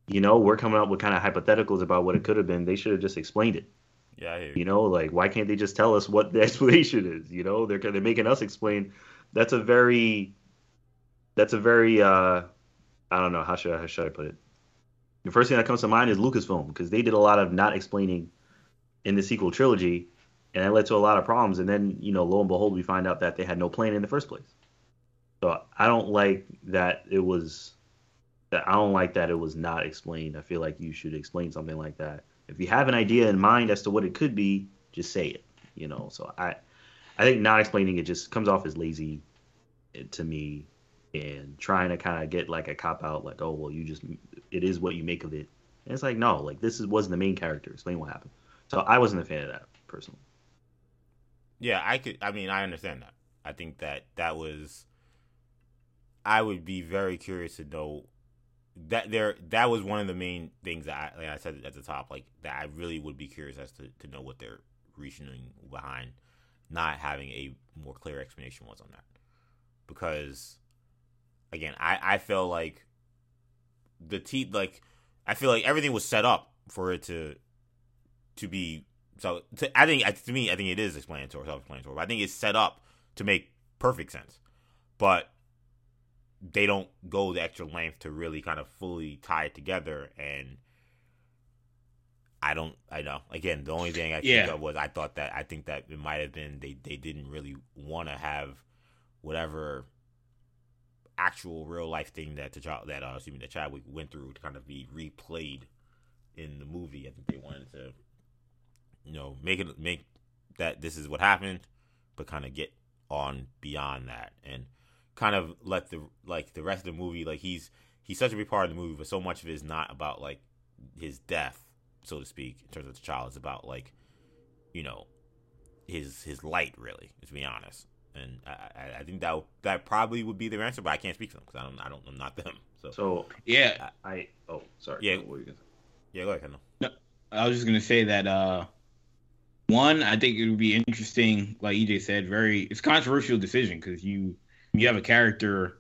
you know, we're coming up with kind of hypotheticals about what it could have been. They should have just explained it. Yeah, you. you. know, like why can't they just tell us what the (laughs) explanation is? You know, they're they're making us explain. That's a very, that's a very, uh, I don't know how should I, how should I put it. The first thing that comes to mind is Lucasfilm because they did a lot of not explaining in the sequel trilogy, and that led to a lot of problems. And then, you know, lo and behold, we find out that they had no plan in the first place. So I don't like that it was that I don't like that it was not explained. I feel like you should explain something like that. If you have an idea in mind as to what it could be, just say it. You know. So I I think not explaining it just comes off as lazy eh, to me and trying to kind of get like a cop out like oh well you just it is what you make of it. And it's like no like this is wasn't the main character. Explain what happened. So i wasn't a fan of that personally. Yeah i could i mean i understand that. I think that that was I would be very curious to know that there that was one of the main things that I, like I said at the top, like that I really would be curious as to, to know what their reasoning behind not having a more clear explanation was on that. Because again, I, I feel like the T like I feel like everything was set up for it to to be so to, I think to me I think it is explanatory self-explanatory. But I think it's set up to make perfect sense. But they don't go the extra length to really kind of fully tie it together and I don't I know. Again, the only thing I yeah. think of was I thought that I think that it might have been they, they didn't really want to have whatever actual real life thing that T'Challa that uh excuse me that Chadwick went through to kind of be replayed in the movie. I think they wanted to you know make it make that this is what happened, but kind of get on beyond that and kind of let the like the rest of the movie like he's he's such a big part of the movie, but so much of it is not about like his death, so to speak, in terms of T'Challa. It's about like you know his his light, really, to be honest. And I, I think that that probably would be their answer, but I can't speak for them because I don't I don't I'm not them. So, so yeah, I, I oh sorry yeah what were you gonna say? yeah go ahead no. no I was just gonna say that uh one I think it would be interesting like EJ said very it's controversial decision because you you have a character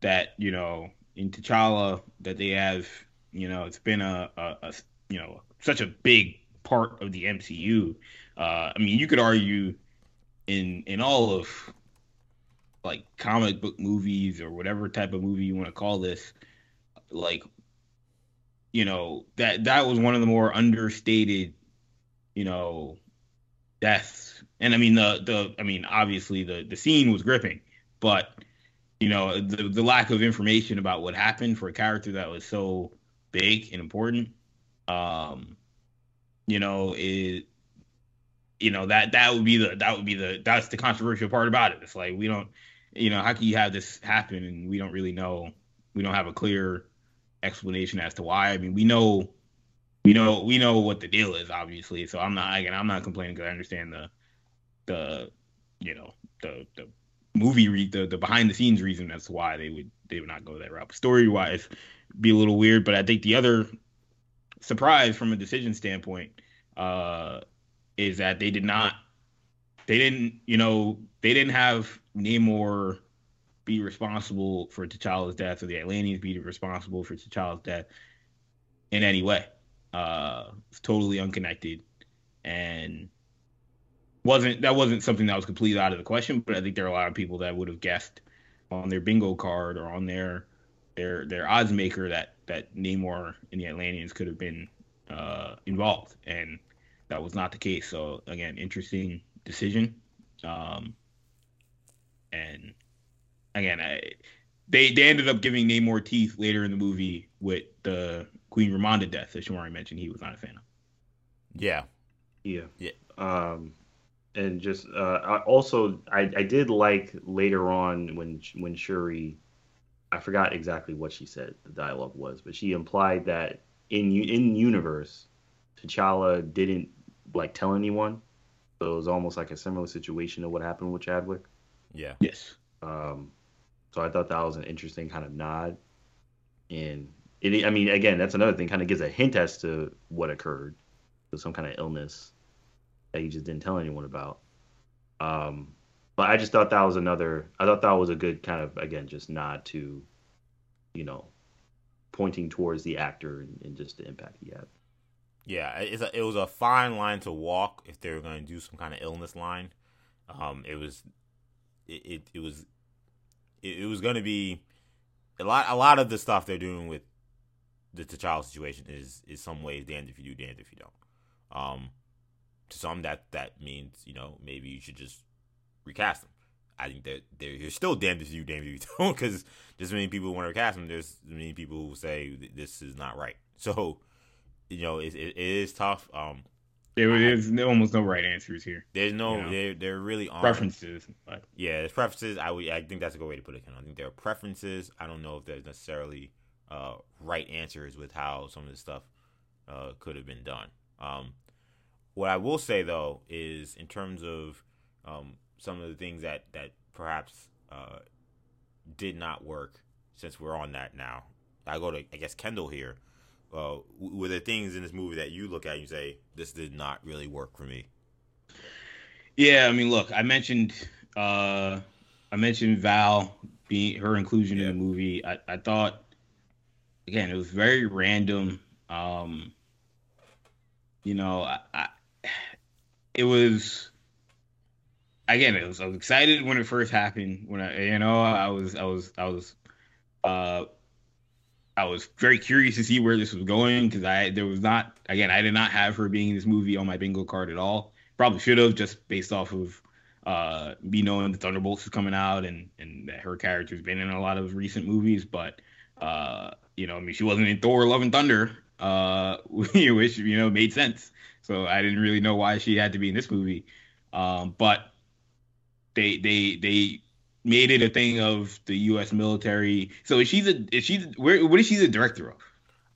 that you know in T'Challa that they have you know it's been a, a, a you know such a big part of the MCU. Uh, I mean, you could argue in in all of like comic book movies or whatever type of movie you want to call this, like you know that that was one of the more understated, you know, deaths. And I mean the the I mean obviously the the scene was gripping, but you know the the lack of information about what happened for a character that was so big and important um you know it you know that that would be the that would be the that's the controversial part about it. It's like we don't you know how can you have this happen and we don't really know we don't have a clear explanation as to why. I mean we know we know we know what the deal is obviously. So i'm not again i'm not complaining because i understand the the you know the the movie re- the, the behind the scenes reason as to why they would they would not go that route. Story wise, be a little weird, but I think the other surprise from a decision standpoint uh, is that they did not they didn't you know they didn't have Namor be responsible for T'Challa's death or the Atlanteans be responsible for T'Challa's death in any way. Uh, it's totally unconnected and wasn't that wasn't something that was completely out of the question, but I think there are a lot of people that would have guessed on their bingo card or on their their their odds maker that that Namor and the Atlanteans could have been uh, involved, and that was not the case. So again, interesting decision. Um, and again, I, they they ended up giving Namor teeth later in the movie with the Queen Ramonda death that Shamari mentioned. He was not a fan of. Yeah, Yeah. Yeah. Um, and just uh, I also I, I did like later on when when Shuri, I forgot exactly what she said the dialogue was, but she implied that in in universe, T'Challa didn't like tell anyone, so it was almost like a similar situation to what happened with Chadwick. yeah, Yes. Um, so I thought that was an interesting kind of nod, and it I mean again that's another thing kind of gives a hint as to what occurred, so some kind of illness that he just didn't tell anyone about. Um, but I just thought that was another. I thought that was a good kind of again just nod to, you know, pointing towards the actor and, and just the impact he had. Yeah. It's a, it was a fine line to walk if they were going to do some kind of illness line. Um, it was, it it, it was, it, it was going to be a lot. A lot of the stuff they're doing with the T'Challa situation is is some ways damned if you do, damned if you don't. Um, to some that that means you know maybe you should just recast them. I think that they're, still damned if you do, damned if you (laughs) don't, because there's many people who want to recast them. There's many people who say this is not right. So, you know, it, it, it is tough. Um, There there's almost no right answers here. there's no, You know. there there really aren't Preferences, Yeah, there's preferences. I would, I think that's a good way to put it. I think there are preferences. I don't know if there's necessarily uh, right answers with how some of this stuff uh, could have been done. Um, what I will say though is, in terms of um, some of the things that that perhaps uh, did not work, since we're on that now, I go to I guess Kendall here. Uh, were there things in this movie that you look at and you say this did not really work for me? Yeah, I mean, look, I mentioned uh I mentioned Val being her inclusion Yeah. in the movie. I, I thought again it was very random. Um you know, I, I it was again it was I was excited when it first happened. When I you know, I was I was I was uh I was very curious to see where this was going because I there was not again I did not have her being in this movie on my bingo card at all probably should have just based off of uh me knowing the Thunderbolts is coming out and and that her character's been in a lot of recent movies, but uh you know I mean she wasn't in Thor: Love and Thunder, uh (laughs) which you know made sense. So I didn't really know why she had to be in this movie, um but they they they made it a thing of the U.S. military. So is she the is she where what is she the director of?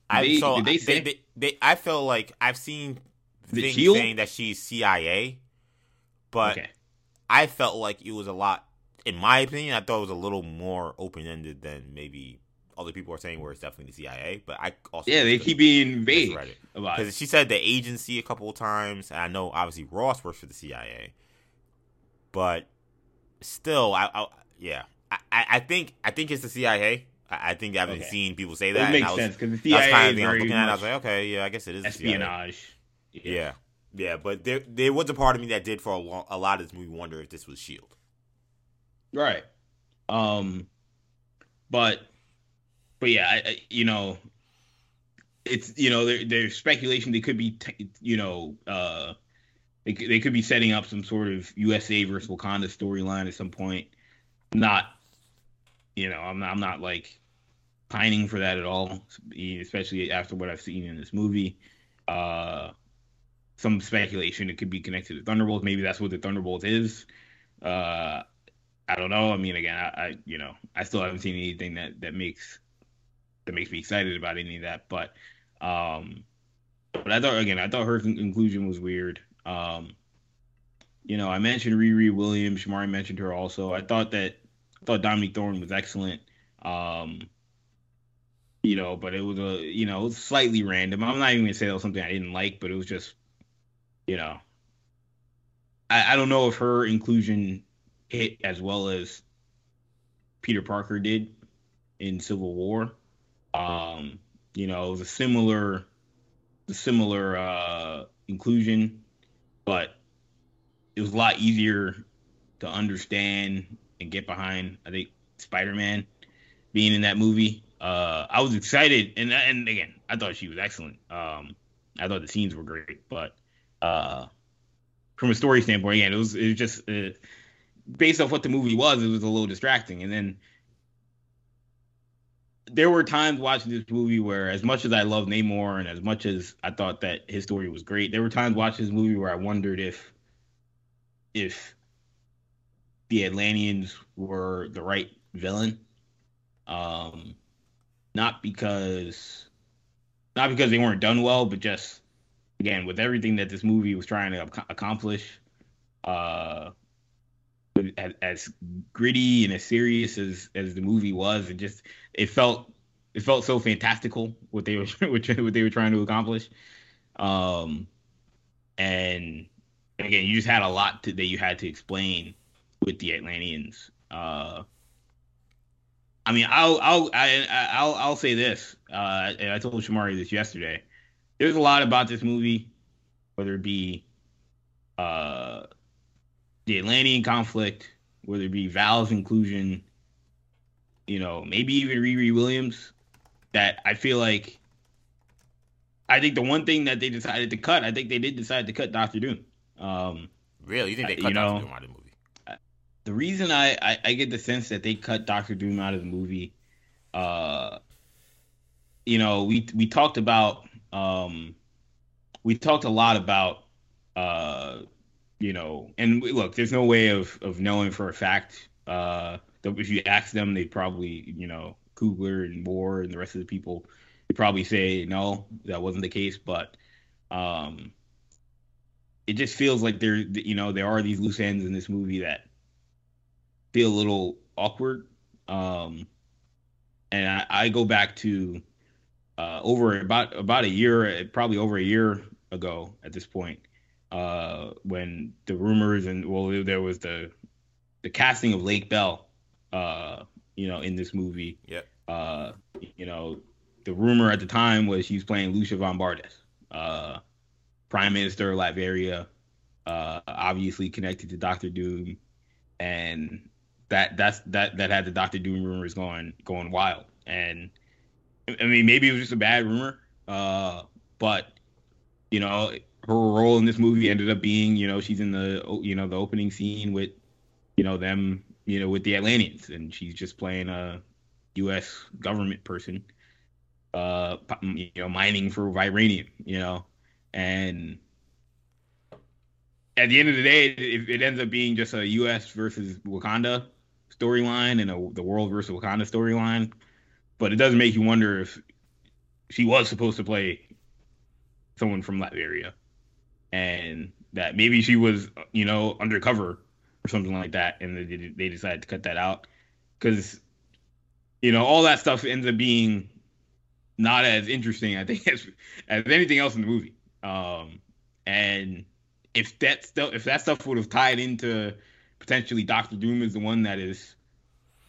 I They- so they they, say- they, they, I feel like I've seen things Shield? saying that she's CIA, but okay. I felt like it was a lot. In my opinion, I thought it was a little more open ended than maybe other people are saying, where it's definitely the CIA. But I also Yeah, they keep being vague about it. because she said the agency a couple of times. And I know obviously Ross works for the CIA, but still, I, I yeah, I, I I think I think it's the CIA. I, I think I've been Okay. seeing people say that. and makes I was- sense because the CIA kind of thing I was looking at. I was like, okay, yeah, I guess it is espionage. Yeah, yeah, but there there was a part of me that did for a, long, a lot of this movie wonder if this was Shield. Right. Um, but, but yeah, I, I, you know, it's you know there, there's speculation they could be t- you know uh they could, they could be setting up some sort of USA versus Wakanda storyline at some point. Not, you know, I'm not, I'm not like pining for that at all, especially after what I've seen in this movie. Uh, some speculation it could be connected to Thunderbolts. Maybe that's what the Thunderbolts is. Uh, I don't know. I mean, again, I, I you know I still haven't seen anything that that makes that makes me excited about any of that. But um, but I thought again, I thought her conclusion was weird. Um, you know, I mentioned Riri Williams. Shamari mentioned her also. I thought that I thought Dominique Thorne was excellent. Um, you know, but it was a you know slightly random. I'm not even gonna say that was something I didn't like, but it was just you know I, I don't know if her inclusion hit as well as Peter Parker did in Civil War. Um, you know, it was a similar, similar uh, inclusion, but it was a lot easier to understand and get behind. I think Spider-Man being in that movie. uh, I was excited, and and again, I thought she was excellent. Um, I thought the scenes were great, but uh, from a story standpoint, again, it was it was just uh, based off what the movie was, it was a little distracting. And then there were times watching this movie where, as much as I love Namor and as much as I thought that his story was great, there were times watching this movie where I wondered if if the Atlanteans were the right villain. Um, not because not because they weren't done well, but just again with everything that this movie was trying to ac- accomplish. Uh, as, as, gritty and as serious as as the movie was, it just it felt it felt so fantastical what they were (laughs) what they were trying to accomplish. Um, and again, you just had a lot to, that you had to explain with the Atlanteans. Uh, I mean, I'll I'll I, I'll I'll say this. Uh, and I told Shamari this yesterday. There's a lot about this movie, whether it be uh, the Atlantean conflict, whether it be Val's inclusion, you know, maybe even Riri Williams, that I feel like. I think the one thing that they decided to cut, I think they did decide to cut Doctor Doom. Um, really, you think they cut you know, Doctor Doom out of the movie? the reason I, I, I get the sense that they cut Doctor Doom out of the movie, uh, you know, we we talked about um, we talked a lot about uh, you know, and we, look, there's no way of of knowing for a fact uh, if you ask them, they'd probably you know Coogler and Moore and the rest of the people would probably say no, that wasn't the case, but um, it just feels like there you know there are these loose ends in this movie that feel a little awkward. Um, and I, I, go back to uh, over about about a year, probably over a year ago at this point, uh, when the rumors and well, there was the the casting of Lake Bell, uh, you know, in this movie. Yeah. Uh, you know, the rumor at the time was she's playing Lucia von Bardas, uh, Prime Minister of Latveria, uh, obviously connected to Doctor Doom, and that that's that that had the Doctor Doom rumors going going wild. And I mean, maybe it was just a bad rumor, uh, but you know, her role in this movie ended up being, you know, she's in the you know the opening scene with, you know, them, you know, with the Atlanteans, and she's just playing a U.S. government person, uh, you know, mining for vibranium, you know, and at the end of the day, it, it ends up being just a U.S. versus Wakanda storyline and a, the world versus Wakanda storyline, but it does make you wonder if she was supposed to play someone from Latveria, and that maybe she was, you know, undercover or something like that, and they, they decided to cut that out because, you know, all that stuff ends up being not as interesting, I think, (laughs) as as anything else in the movie. Um, and if that stuff, if that stuff would have tied into potentially Doctor Doom is the one that is,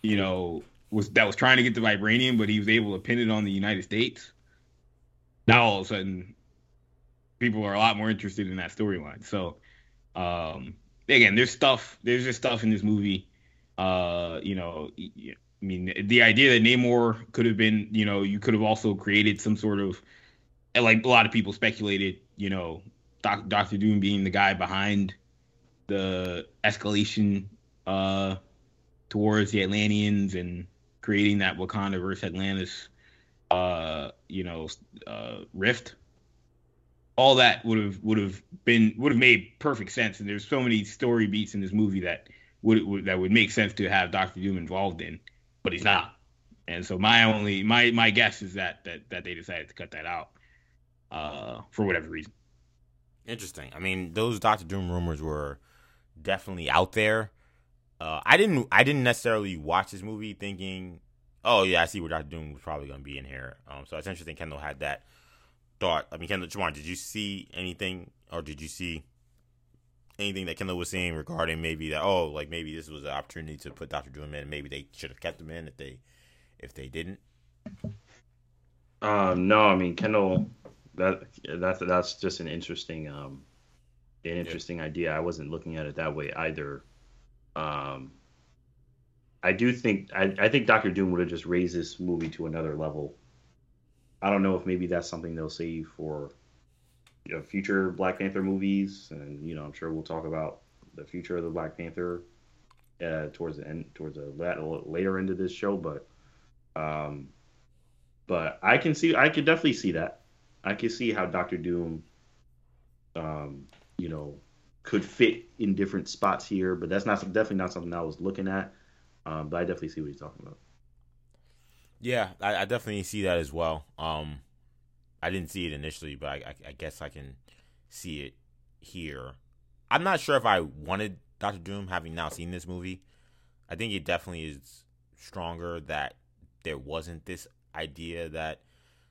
you know, was that was trying to get the vibranium, but he was able to pin it on the United States. Now all of a sudden, people are a lot more interested in that storyline. So, um, again, there's stuff. There's just stuff in this movie. Uh, you know, I mean, the idea that Namor could have been, you know, you could have also created some sort of, like a lot of people speculated, you know, Doc, Doctor Doom being the guy behind the escalation uh, towards the Atlanteans and creating that Wakanda versus Atlantis, uh, you know, uh, rift. All that would have would have been would have made perfect sense, and there's so many story beats in this movie that would, would that would make sense to have Doctor Doom involved in, but he's not. And so my only my my guess is that that that they decided to cut that out uh, for whatever reason. Interesting. I mean, those Doctor Doom rumors were definitely out there. Uh, I didn't I didn't necessarily watch this movie thinking, oh yeah, I see where Doctor Doom was probably going to be in here. Um, so it's interesting. Kendall had that thought. I mean, Kendall, Jamar, did you see anything, or did you see anything that Kendall was saying regarding maybe that? Oh, like maybe this was an opportunity to put Doctor Doom in. Maybe they should have kept him in if they if they didn't. Um, no, I mean Kendall. That that's that's just an interesting um an interesting yeah. idea. I wasn't looking at it that way either. Um, I do think I, I think Doctor Doom would have just raised this movie to another level. I don't know if maybe that's something they'll save for you know, future Black Panther movies, and you know I'm sure we'll talk about the future of the Black Panther uh, towards the end, towards the later end of this show. But, um, but I can see, I can definitely see that. I can see how Doctor Doom, um, you know, could fit in different spots here. But that's not definitely not something I was looking at. Um, but I definitely see what he's talking about. Yeah, I, I definitely see that as well. Um, I didn't see it initially, but I, I, I guess I can see it here. I'm not sure if I wanted Doctor Doom, having now seen this movie, I think it definitely is stronger that there wasn't this idea that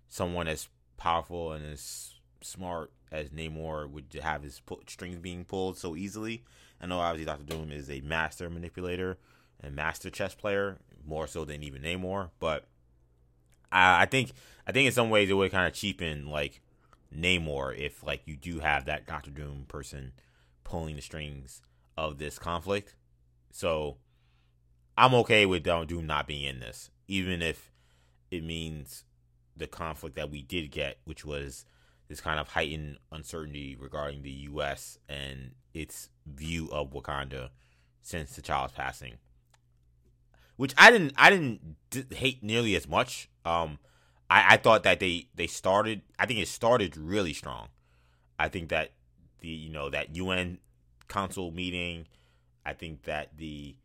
someone as powerful and as smart as Namor would have his strings being pulled so easily. I know obviously Doctor Doom is a master manipulator and master chess player, more so than even Namor. But I, I think I think in some ways it would kind of cheapen like Namor if like you do have that Doctor Doom person pulling the strings of this conflict. So I'm okay with. Doom not being in this, even if it means the conflict that we did get, which was this kind of heightened uncertainty regarding the U.S. and its view of Wakanda since T'Challa's passing. Which I didn't, I didn't hate nearly as much. Um, I, I thought that they they started. I think it started really strong. I think that the you know that UN council meeting. I think that the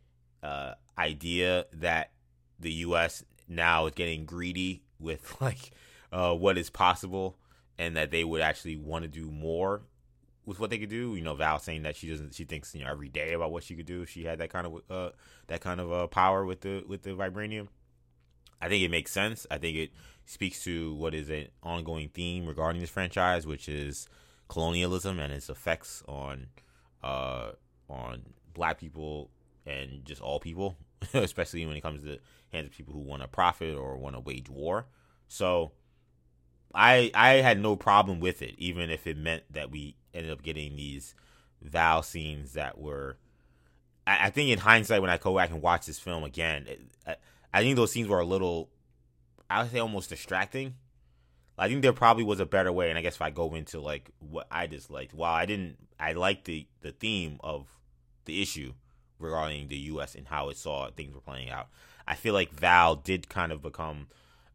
uh, idea that the U.S. now is getting greedy with (laughs) like uh, what is possible, and that they would actually want to do more with what they could do. You know, Val saying that she doesn't, she thinks you know every day about what she could do if she had that kind of uh, that kind of uh, power with the with the vibranium. I think it makes sense. I think it speaks to what is an ongoing theme regarding this franchise, which is colonialism and its effects on uh, on black people and just all people, (laughs) especially when it comes to hands of people who want to profit or want to wage war. So I I had no problem with it, even if it meant that we ended up getting these Val scenes that were. I, I think in hindsight, when I go back and watch this film again, it, I, I think those scenes were a little, I would say, almost distracting. I think there probably was a better way, and I guess if I go into like what I disliked, while I didn't, I liked the the theme of the issue regarding the U.S. and how it saw things were playing out. I feel like Val did kind of become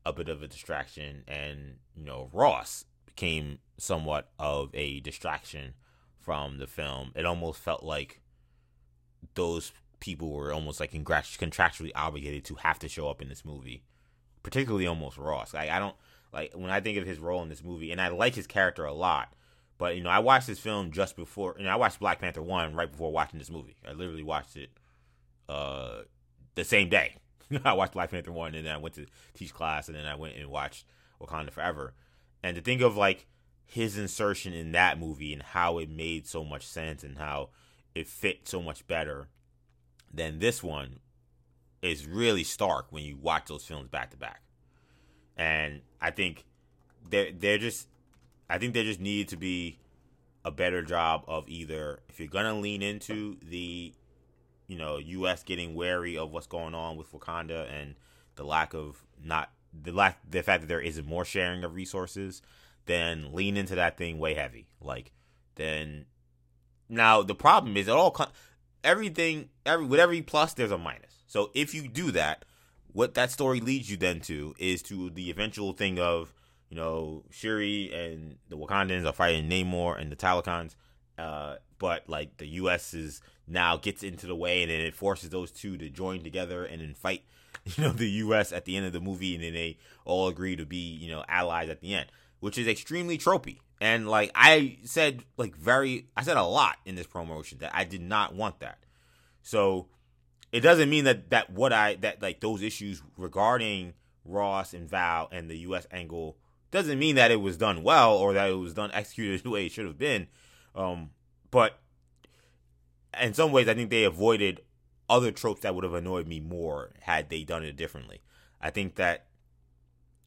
a bit of a distraction, and you know Ross became somewhat of a distraction from the film. It almost felt like those people were almost like contractually obligated to have to show up in this movie, particularly almost Ross. Like I don't like when I think of his role in this movie, and I like his character a lot. But you know, I watched this film just before. You know, I watched Black Panther one right before watching this movie. I literally watched it uh, the same day. (laughs) I watched Black Panther one, and then I went to teach class, and then I went and watched Wakanda Forever. And to think of like his insertion in that movie and how it made so much sense and how it fit so much better than this one is really stark when you watch those films back to back. And I think they're they're just I think there just needed to be a better job of either if you're gonna lean into the you know U.S. getting wary of what's going on with Wakanda and the lack of not the lack the fact that there isn't more sharing of resources, then lean into that thing way heavy. Like then now the problem is it all everything every with every plus there's a minus. So if you do that, what that story leads you then to is to the eventual thing of you know, Shuri and the Wakandans are fighting Namor and the Talokans. Uh, but like the U.S. is now gets into the way, and then it forces those two to join together and then fight. (laughs) You know, the U.S. at the end of the movie, and then they all agree to be you know allies at the end, which is extremely tropey. And like I said, like very, I said a lot in this promotion that I did not want that. So it doesn't mean that that what I that like those issues regarding Ross and Val and the U.S. angle doesn't mean that it was done well or that it was done (laughs) executed the way it should have been. Um, but in some ways, I think they avoided other tropes that would have annoyed me more had they done it differently. I think that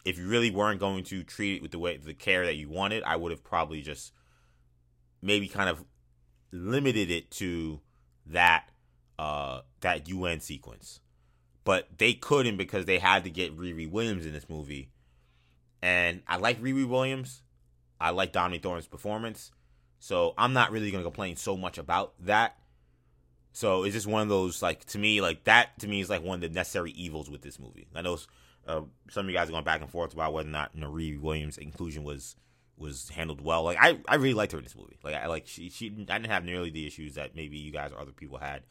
if you really weren't going to treat it with the way the care that you wanted, I would have probably just maybe kind of limited it to that uh, that UN sequence but they couldn't because they had to get Riri Williams in this movie. And I like Riri Williams. I like Dominique Thorne's performance. So I'm not really gonna complain so much about that. So it's just one of those like to me like that to me is like one of the necessary evils with this movie. I know uh, some of you guys are going back and forth about whether or not you Williams' inclusion was was handled well. Like I, I really liked her in this movie. Like I like she she I didn't have nearly the issues that maybe you guys or other people had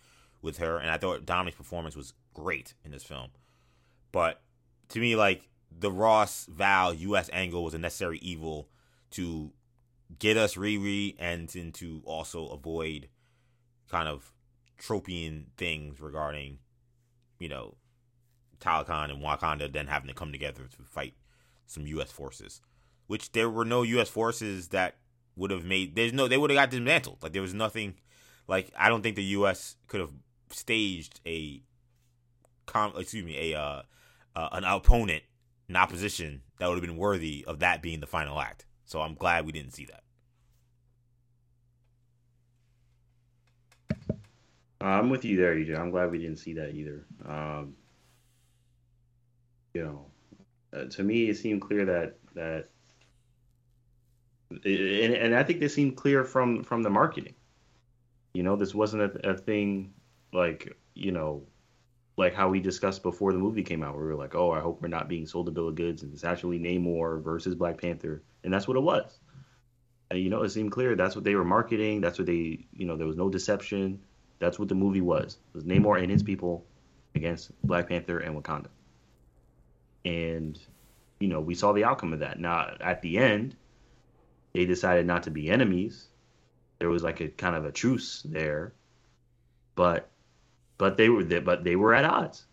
with her, and I thought Dominique's performance was great in this film. But to me, like the Ross Val U.S. angle was a necessary evil to get us Riri and to also avoid kind of tropian things regarding, you know, Talokan and Wakanda then having to come together to fight some U.S. forces, which there were no U.S. forces that would have made. There's no. They would have got dismantled. Like there was nothing. Like I don't think the U.S. could have staged a, com, excuse me, a uh, uh, an opponent, an opposition that would have been worthy of that being the final act. So I'm glad we didn't see that. I'm with you there, EJ. I'm glad we didn't see that either. Um, you know, uh, to me, it seemed clear that that, it, and, and I think this seemed clear from from the marketing. You know, this wasn't a, a thing like you know, like how we discussed before the movie came out. Where we were like, oh, I hope we're not being sold a bill of goods, and it's actually Namor versus Black Panther, and that's what it was. And, you know, it seemed clear that's what they were marketing. That's what they, you know, there was no deception. That's what the movie was. It was Namor and his people against Black Panther and Wakanda and you know we saw the outcome of that. Now at the end, they decided not to be enemies. There was like a kind of a truce there, but but they were but they were at odds,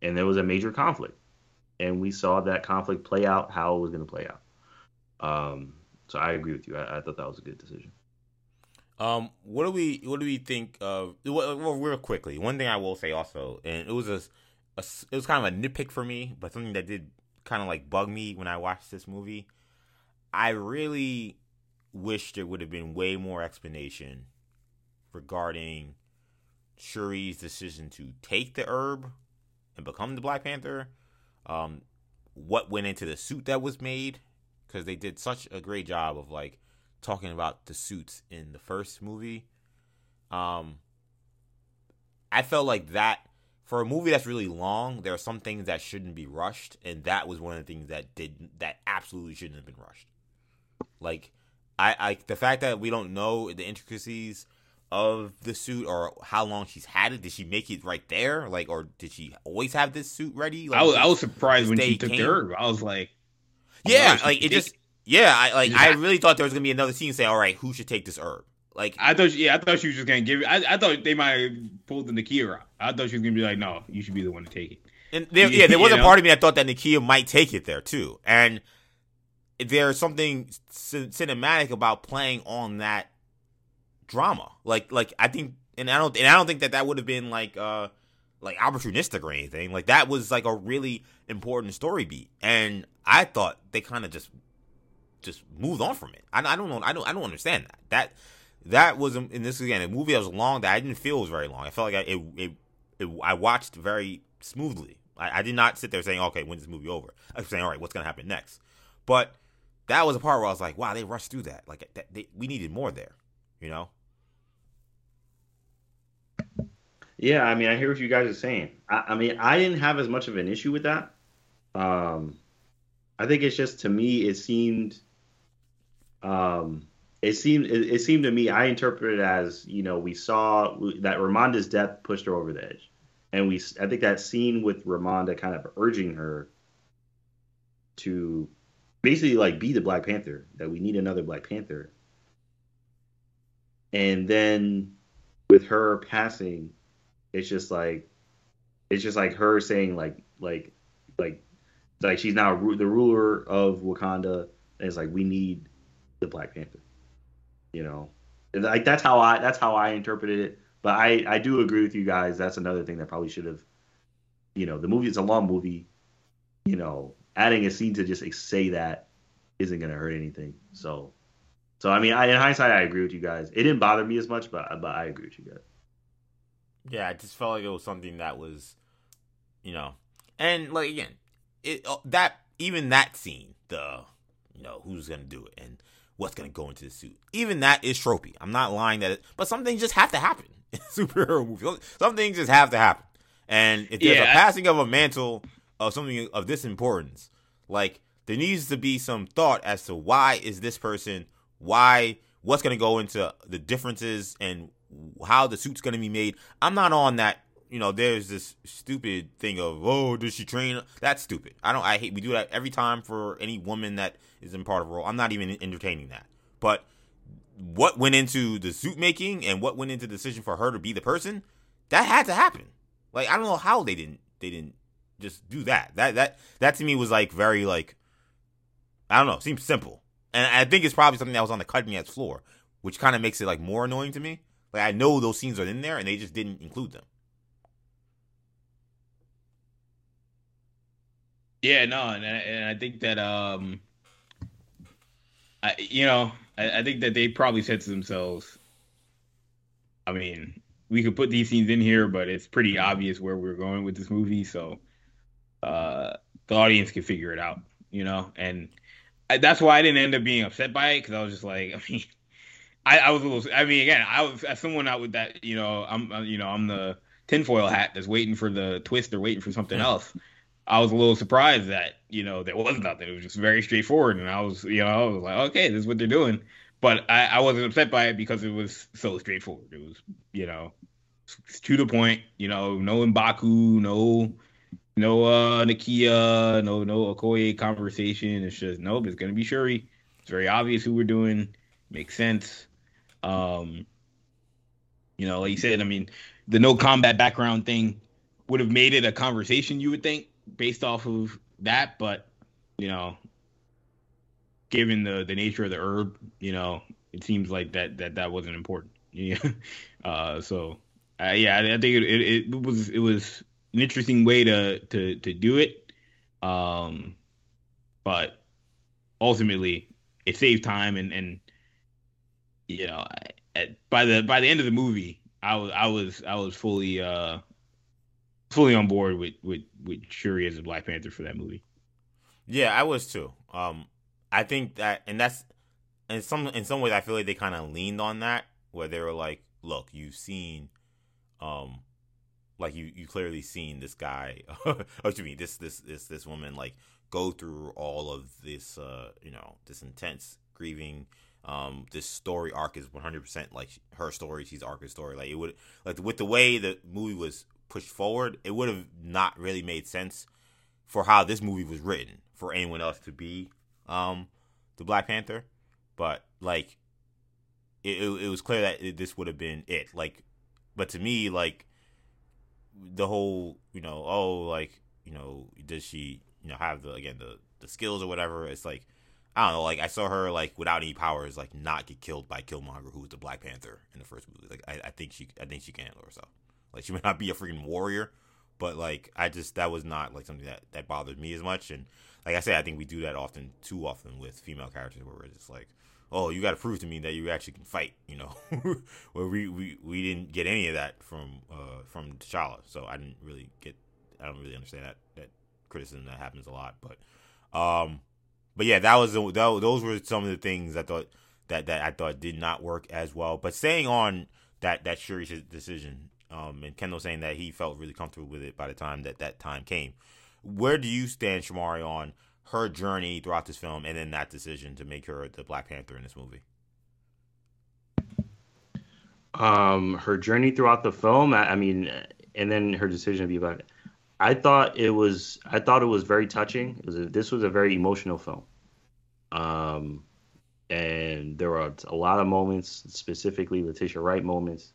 and there was a major conflict, and we saw that conflict play out how it was going to play out. Um, so I agree with you. I, I thought that was a good decision. Um, what do we what do we think of? Well, real quickly, one thing I will say also, and it was a a, it was kind of a nitpick for me, but something that did kind of like bug me when I watched this movie. I really wish there would have been way more explanation regarding Shuri's decision to take the herb and become the Black Panther. Um, what went into the suit that was made because they did such a great job of like talking about the suits in the first movie. Um, I felt like that for a movie that's really long, there are some things that shouldn't be rushed, and that was one of the things that did that absolutely shouldn't have been rushed. Like, I, I the fact that we don't know the intricacies of the suit or how long she's had it. Did she make it right there? Like, or did she always have this suit ready? Like, I was, I was surprised when she took came? the herb. I was like, yeah, like it just, yeah, I like, I really thought there was gonna be another scene say, all right, who should take this herb? Like I thought, yeah, I thought she was just gonna give it. I, I thought they might have pulled the Nakia. I thought she was gonna be like, no, you should be the one to take it. And there, yeah, there (laughs) was a know? part of me that thought that Nakia might take it there too. And there's something c- cinematic about playing on that drama. Like, like I think, and I don't, and I don't think that that would have been like, uh, like opportunistic or anything. Like that was like a really important story beat, and I thought they kind of just just moved on from it. I, I don't know. I don't. I don't understand that. That that was in this again a movie that was long that I didn't feel was very long. I felt like I, it, it, it I watched very smoothly. I, I, did not sit there saying, "Okay, when's this movie over?" I was saying, "All right, what's gonna happen next?" But that was a part where I was like, "Wow, they rushed through that. Like, that, they, we needed more there," you know. Yeah, I mean, I hear what you guys are saying. I, I mean, I didn't have as much of an issue with that. Um, I think it's just to me, it seemed, um, it seemed it, it, seemed to me I interpreted it as you know we saw that Ramonda's death pushed her over the edge, and we I think that scene with Ramonda kind of urging her to basically like be the Black Panther that we need another Black Panther, and then with her passing, it's just like it's just like her saying like like like like she's now the ruler of Wakanda, and it's like we need the Black Panther you know, like that's how I that's how I interpreted it. But I I do agree with you guys. That's another thing that probably should have, you know, the movie is a long movie. You know, adding a scene to just say that isn't gonna hurt anything. So, so I mean, I, in hindsight, I agree with you guys. It didn't bother me as much, but but I agree with you guys. Yeah, I just felt like it was something that was you know, and like again, it uh, that even that scene, the you know who's gonna do it and what's gonna go into the suit, even that is tropey. I'm not lying that, it, but some things just have to happen (laughs) in superhero movies. Some things just have to happen, and if there's yeah. a passing of a mantle of something of this importance, like there needs to be some thought as to why is this person, why, what's gonna go into the differences and how the suit's gonna be made. I'm not on that you know, there's this stupid thing of, oh, does she train? That's stupid. I don't. I hate. We do that every time for any woman that is in part of a role. I'm not even entertaining that. But what went into the suit making and what went into the decision for her to be the person, that had to happen. Like I don't know how they didn't. They didn't just do that. That that that to me was like very like. I don't know. Seems simple, and I think it's probably something that was on the cutting edge floor, which kind of makes it like more annoying to me. Like I know those scenes are in there, and they just didn't include them. Yeah, no, and and I think that um, I you know I, I think that they probably said to themselves, I mean, we could put these scenes in here, but it's pretty obvious where we're going with this movie, so uh, the audience can figure it out, you know, and I, that's why I didn't end up being upset by it because I was just like, (laughs) I mean, I, I was a little, I mean, again, I was as someone out with that, you know, I'm, you know, I'm the tinfoil hat that's waiting for the twist or waiting for something else. I was a little surprised that you know there was nothing. It was just very straightforward, and I was you know I was like, okay, this is what they're doing. But I, I wasn't upset by it because it was so straightforward. It was you know to the point. You know, no Mbaku, no no uh Nakia, no no Okoye conversation. It's just nope. It's gonna be Shuri. It's very obvious who we're doing. Makes sense. Um, you know, like you said, I mean, the no combat background thing would have made it a conversation. You would think based off of that, but you know, given the the nature of the herb, you know, it seems like that that that wasn't important. (laughs) Yeah. uh, so uh, yeah, I, I think it, it, it, was it was an interesting way to to to do it. Um, but ultimately, it saved time and and you know, at, by the by the end of the movie, I was I was I was fully uh fully on board with with with Shuri as a Black Panther for that movie. Yeah, I was too. Um, I think that, and that's in some in some ways, I feel like they kind of leaned on that, where they were like, "Look, you've seen, um, like you you clearly seen this guy, oh, you mean this this this this woman like go through all of this, uh, you know, this intense grieving." Um, this story arc is 100% like her story. She's Arca's story. Like it would, like with the way the movie was pushed forward, it would have not really made sense for how this movie was written for anyone else to be um, the Black Panther. But like, it, it, it was clear that it, this would have been it. Like, but to me, like the whole, you know, oh, like you know, does she, you know, have the again the the skills or whatever? It's like. I don't know, like I saw her like without any powers, like not get killed by Killmonger, who was the Black Panther in the first movie. Like I, I think she, I think she can handle herself. Like (laughs) she may not be a freaking warrior, but like I just that was not like something that that bothered me as much. And like I said, I think we do that often, too often with female characters, where we're just like, oh, you got to prove to me that you actually can fight. You know, (laughs) where we, we we didn't get any of that from uh from T'Challa, so I didn't really get. I don't really understand that that criticism that happens a lot, but um, but yeah, that was that, those were some of the things I thought that that I thought did not work as well. But staying on that that Shuri's decision, um, and Kendall saying that he felt really comfortable with it by the time that that time came. Where do you stand, Shamari, on her journey throughout this film and then that decision to make her the Black Panther in this movie? Um, her journey throughout the film, I, I mean, and then her decision to be Black. I thought it was, I thought it was very touching. Was a, this was a very emotional film. Um, and there were a lot of moments, specifically Letitia Wright moments,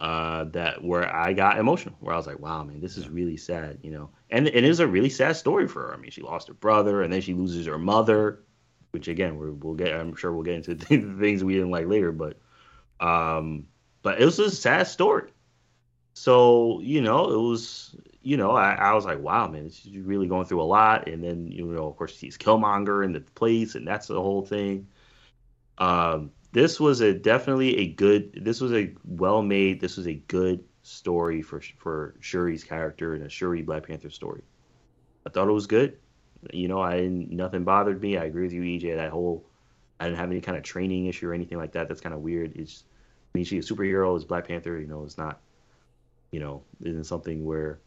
uh, that where I got emotional, where I was like, wow, man, this is really sad, you know. And, and it is a really sad story for her. I mean, she lost her brother, and then she loses her mother, which again, we will get. I'm sure we'll get into (laughs) the things we didn't like later, but um, but it was a sad story. So you know, it was you know, I, I was like, wow, man, she's really going through a lot. And then you know, of course, she's Killmonger in the place, and that's the whole thing. Um, this was a definitely a good this was a well made this was a good story for for Shuri's character and a Shuri Black Panther story. I thought it was good. You know, I nothing bothered me. I agree with you, EJ. That whole I didn't have any kind of training issue or anything like that. That's kind of weird. It's I mean, she's a superhero. Is Black Panther. You know, it's not. You know, isn't something where,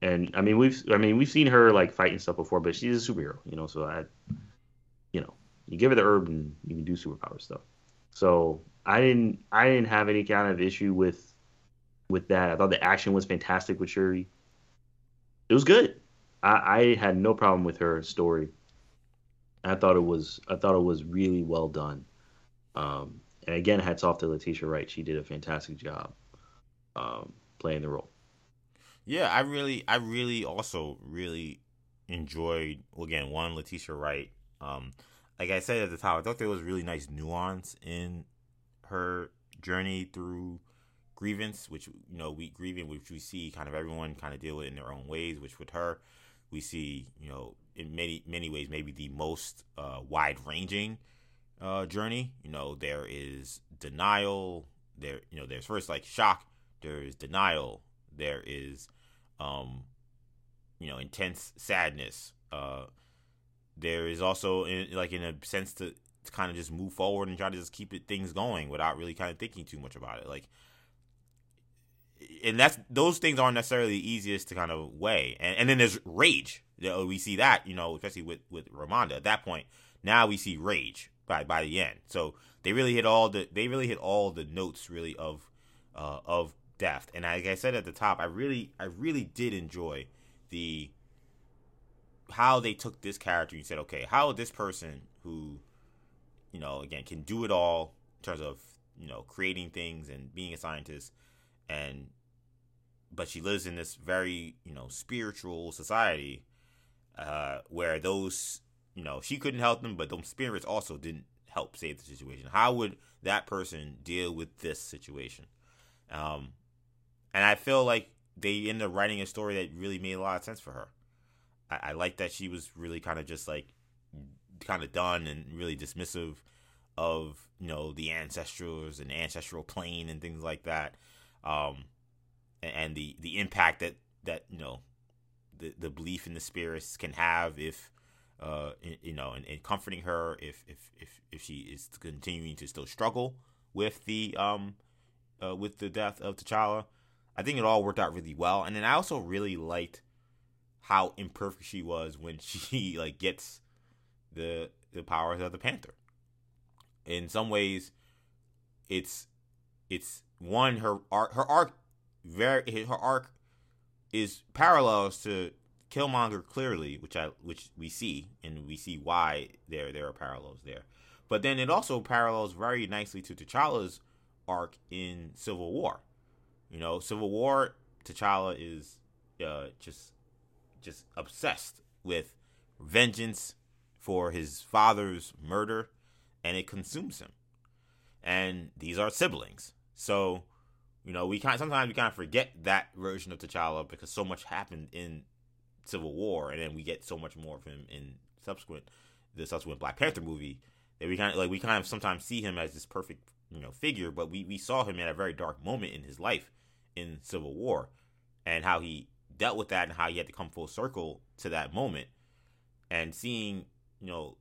and I mean we've I mean we've seen her like fighting stuff before, but she's a superhero. You know, so I, you know, you give her the herb and you can do superpower stuff. So I didn't I didn't have any kind of issue with with that. I thought the action was fantastic with Shuri. It was good. I, I had no problem with her story. I thought it was I thought it was really well done. Um, and again, hats off to Letitia Wright. She did a fantastic job um, playing the role. Yeah, I really, I really also really enjoyed again one Letitia Wright. Um, like I said at the top, I thought there was really nice nuance in her journey through grievance, which you know we grieving, which we see kind of everyone kind of deal with in their own ways. Which with her, we see you know in many many ways maybe the most uh, wide ranging uh, journey. You know there is denial. There you know there's first like shock. There is denial. There is um, you know intense sadness. Uh, there is also in, like in a sense to, to kind of just move forward and try to just keep it things going without really kind of thinking too much about it. Like and that's those things aren't necessarily the easiest to kind of weigh. And, and then there's rage. We see that, you know, especially with with Ramonda. At that point, now we see rage by by the end. So they really hit all the they really hit all the notes really of uh, of depth. And like I said at the top, I really I really did enjoy the how they took this character and said, okay, how this person who, you know, again can do it all in terms of you know creating things and being a scientist and but she lives in this very you know spiritual society uh, where those you know she couldn't help them, but those spirits also didn't help save the situation. How would that person deal with this situation? Um, and I feel like they ended up writing a story that really made a lot of sense for her. I, I like that she was really kind of just like kind of done and really dismissive of you know the ancestors and ancestral plane and things like that um, and the the impact that that you know the the belief in the spirits can have if uh you know and, and comforting her if if if if she is continuing to still struggle with the um uh, with the death of T'Challa. I think it all worked out really well, and then I also really liked how imperfect she was when (laughs) she like gets the the powers of the Panther. In some ways, it's it's one her arc her arc very her arc is parallels to Killmonger clearly, which I which we see and we see why there there are parallels there. But then it also parallels very nicely to T'Challa's arc in Civil War. You know, Civil War T'Challa is uh, just just obsessed with vengeance for his father's murder and it consumes him. And these are siblings. So, you know, we kind sometimes we kind of forget that version of T'Challa because so much happened in Civil War, and then we get so much more of him in subsequent the subsequent Black Panther movie that we kind of like we kind of sometimes see him as this perfect you know figure, but we we saw him at a very dark moment in his life in Civil War, and how he dealt with that and how he had to come full circle to that moment, and seeing you know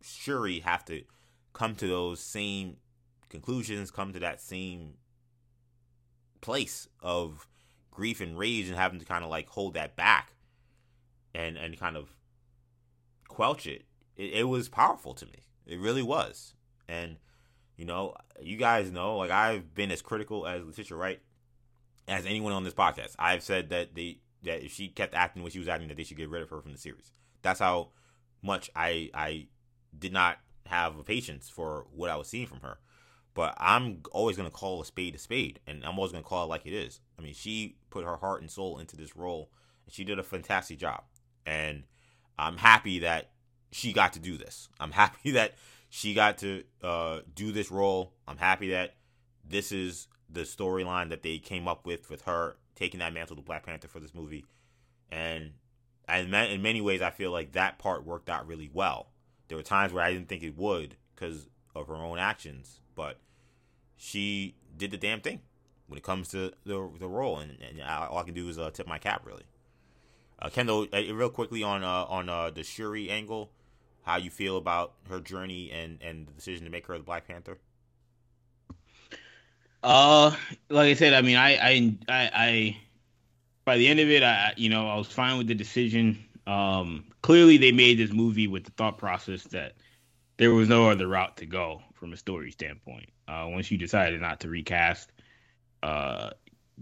Shuri have to come to those same conclusions come to that same place of grief and rage and having to kind of like hold that back and and kind of quelch it. It, it was powerful to me. It really was. And you know, you guys know, like I've been as critical as Letitia Wright as anyone on this podcast. I've said that they that if she kept acting what she was acting, that they should get rid of her from the series. That's how much I I did not have patience for what I was seeing from her. But I'm always going to call a spade a spade, and I'm always going to call it like it is. I mean, she put her heart and soul into this role, and she did a fantastic job. And I'm happy that she got to do this. I'm (laughs) happy that she got to uh, do this role. I'm happy that this is the storyline that they came up with with her taking that mantle to Black Panther for this movie. And in many ways, I feel like that part worked out really well. There were times where I didn't think it would because of her own actions, but she did the damn thing when it comes to the the role, and, and all I can do is uh, tip my cap really. Uh, Kendall, uh, real quickly on uh, on uh, the Shuri angle, how you feel about her journey and and the decision to make her the Black Panther. Uh, like I said, I mean, I I I, I by the end of it, I you know I was fine with the decision. Um, clearly they made this movie with the thought process that there was no other route to go from a story standpoint. Uh, once you decided not to recast, uh,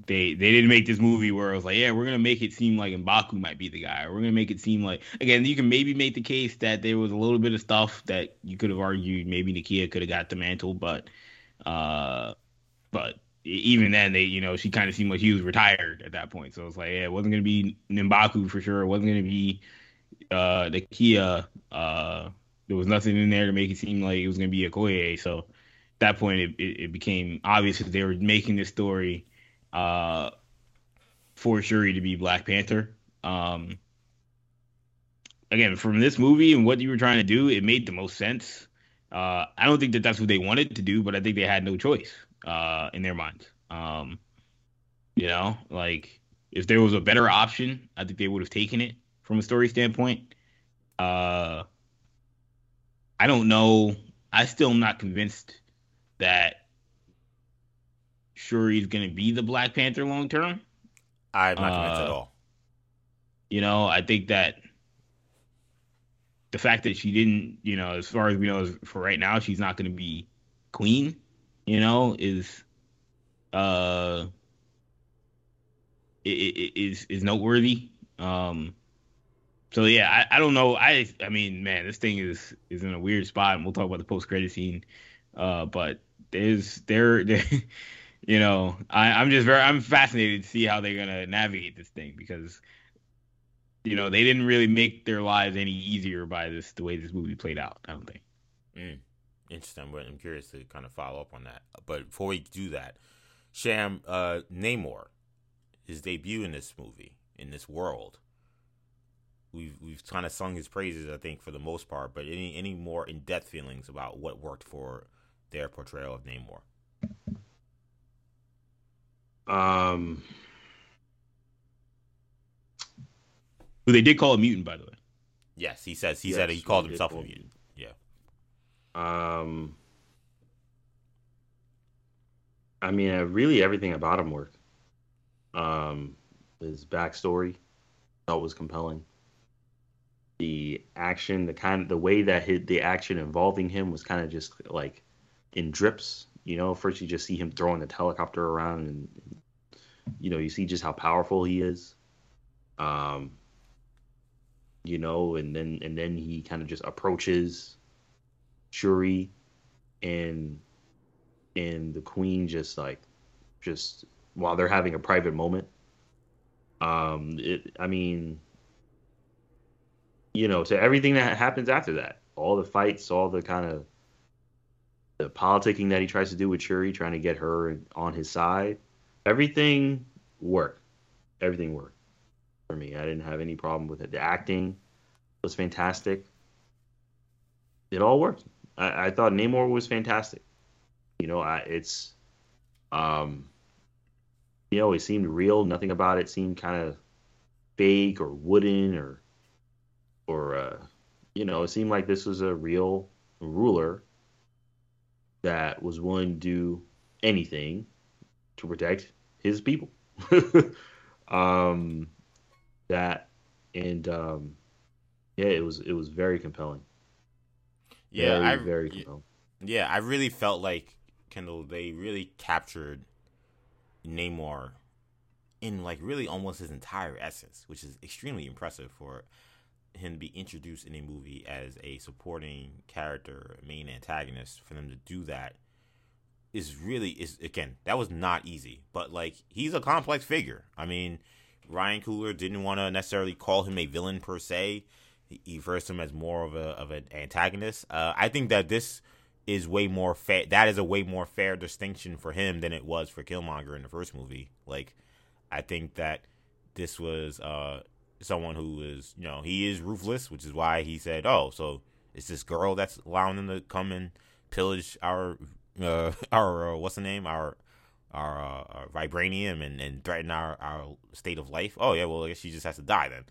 they they didn't make this movie where it was like, yeah, we're gonna make it seem like Mbaku might be the guy. Or we're gonna make it seem like again, you can maybe make the case that there was a little bit of stuff that you could have argued maybe Nakia could have got the mantle, but uh, but even then they you know she kind of seemed like he was retired at that point. So it's like yeah, it wasn't gonna be Mbaku for sure. It wasn't gonna be uh Nakia. Uh, there was nothing in there to make it seem like it was gonna be a Okoye. So at that point it, it, it became obvious that they were making this story uh, for Shuri to be Black Panther. Um, again, from this movie and what you were trying to do, it made the most sense. Uh, I don't think that that's what they wanted to do, but I think they had no choice uh, in their minds. Um, you know, like if there was a better option, I think they would have taken it from a story standpoint. Uh, I don't know. I still am not convinced that Shuri is going to be the Black Panther long term. I'm not convinced uh, at all. You know, I think that the fact that she didn't, you know, as far as we know, for right now, she's not going to be queen. You know, is uh is is noteworthy. Um, so yeah, I, I don't know. I I mean, man, this thing is is in a weird spot, and we'll talk about the post credit scene. Uh, but there's (laughs) there, you know, I, I'm just very I'm fascinated to see how they're gonna navigate this thing because you know they didn't really make their lives any easier by this the way this movie played out. I don't think. Mm, interesting, I'm curious to kind of follow up on that. But before we do that, Sham uh, Namor, his debut in this movie in this world. We've we've kind of sung his praises, I think, for the most part. But any any more in depth feelings about what worked for their portrayal of Namor? Um, who they did call a mutant, by the way. Yes, he says he yes, said he called himself a mutant. Um. I mean, uh, really, everything about him worked. Um, his backstory, thought was compelling. The action, the kind, of, the way that hit the action involving him was kind of just like in drips. You know, first you just see him throwing the helicopter around, and you know, you see just how powerful he is. Um, you know, and then and then he kind of just approaches Shuri, and and the Queen just like just while they're having a private moment. Um, it, I mean, you know, to everything that happens after that, all the fights, all the kind of the politicking that he tries to do with Shuri, trying to get her on his side everything worked. Everything worked for me. I didn't have any problem with it. The acting was fantastic. It all worked. I, I thought Namor was fantastic. You know, I, it's, um, you know, it seemed real. Nothing about it seemed kind of fake or wooden or, or, uh, you know, it seemed like this was a real ruler that was willing to do anything to protect his people. (laughs) um, that and um, yeah, it was it was very compelling. Yeah, very, I very compelling. Yeah, I really felt like Kendall. They really captured Namor in like really almost his entire essence, which is extremely impressive for him to be introduced in a movie as a supporting character, main antagonist. For them to do that is really is again that was not easy, but like he's a complex figure. I mean, Ryan Coogler didn't want to necessarily call him a villain per se. He, versed him as more of a of an antagonist. Uh, I think that this is way more fair. That is a way more fair distinction for him than it was for Killmonger in the first movie. Like, I think that this was uh, someone who is, you know, he is ruthless, which is why he said, "Oh, so it's this girl that's allowing them to come and pillage our uh, (laughs) our uh, what's the name? Our our, uh, our vibranium and, and threaten our, our state of life. Oh yeah, well I guess she just has to die then.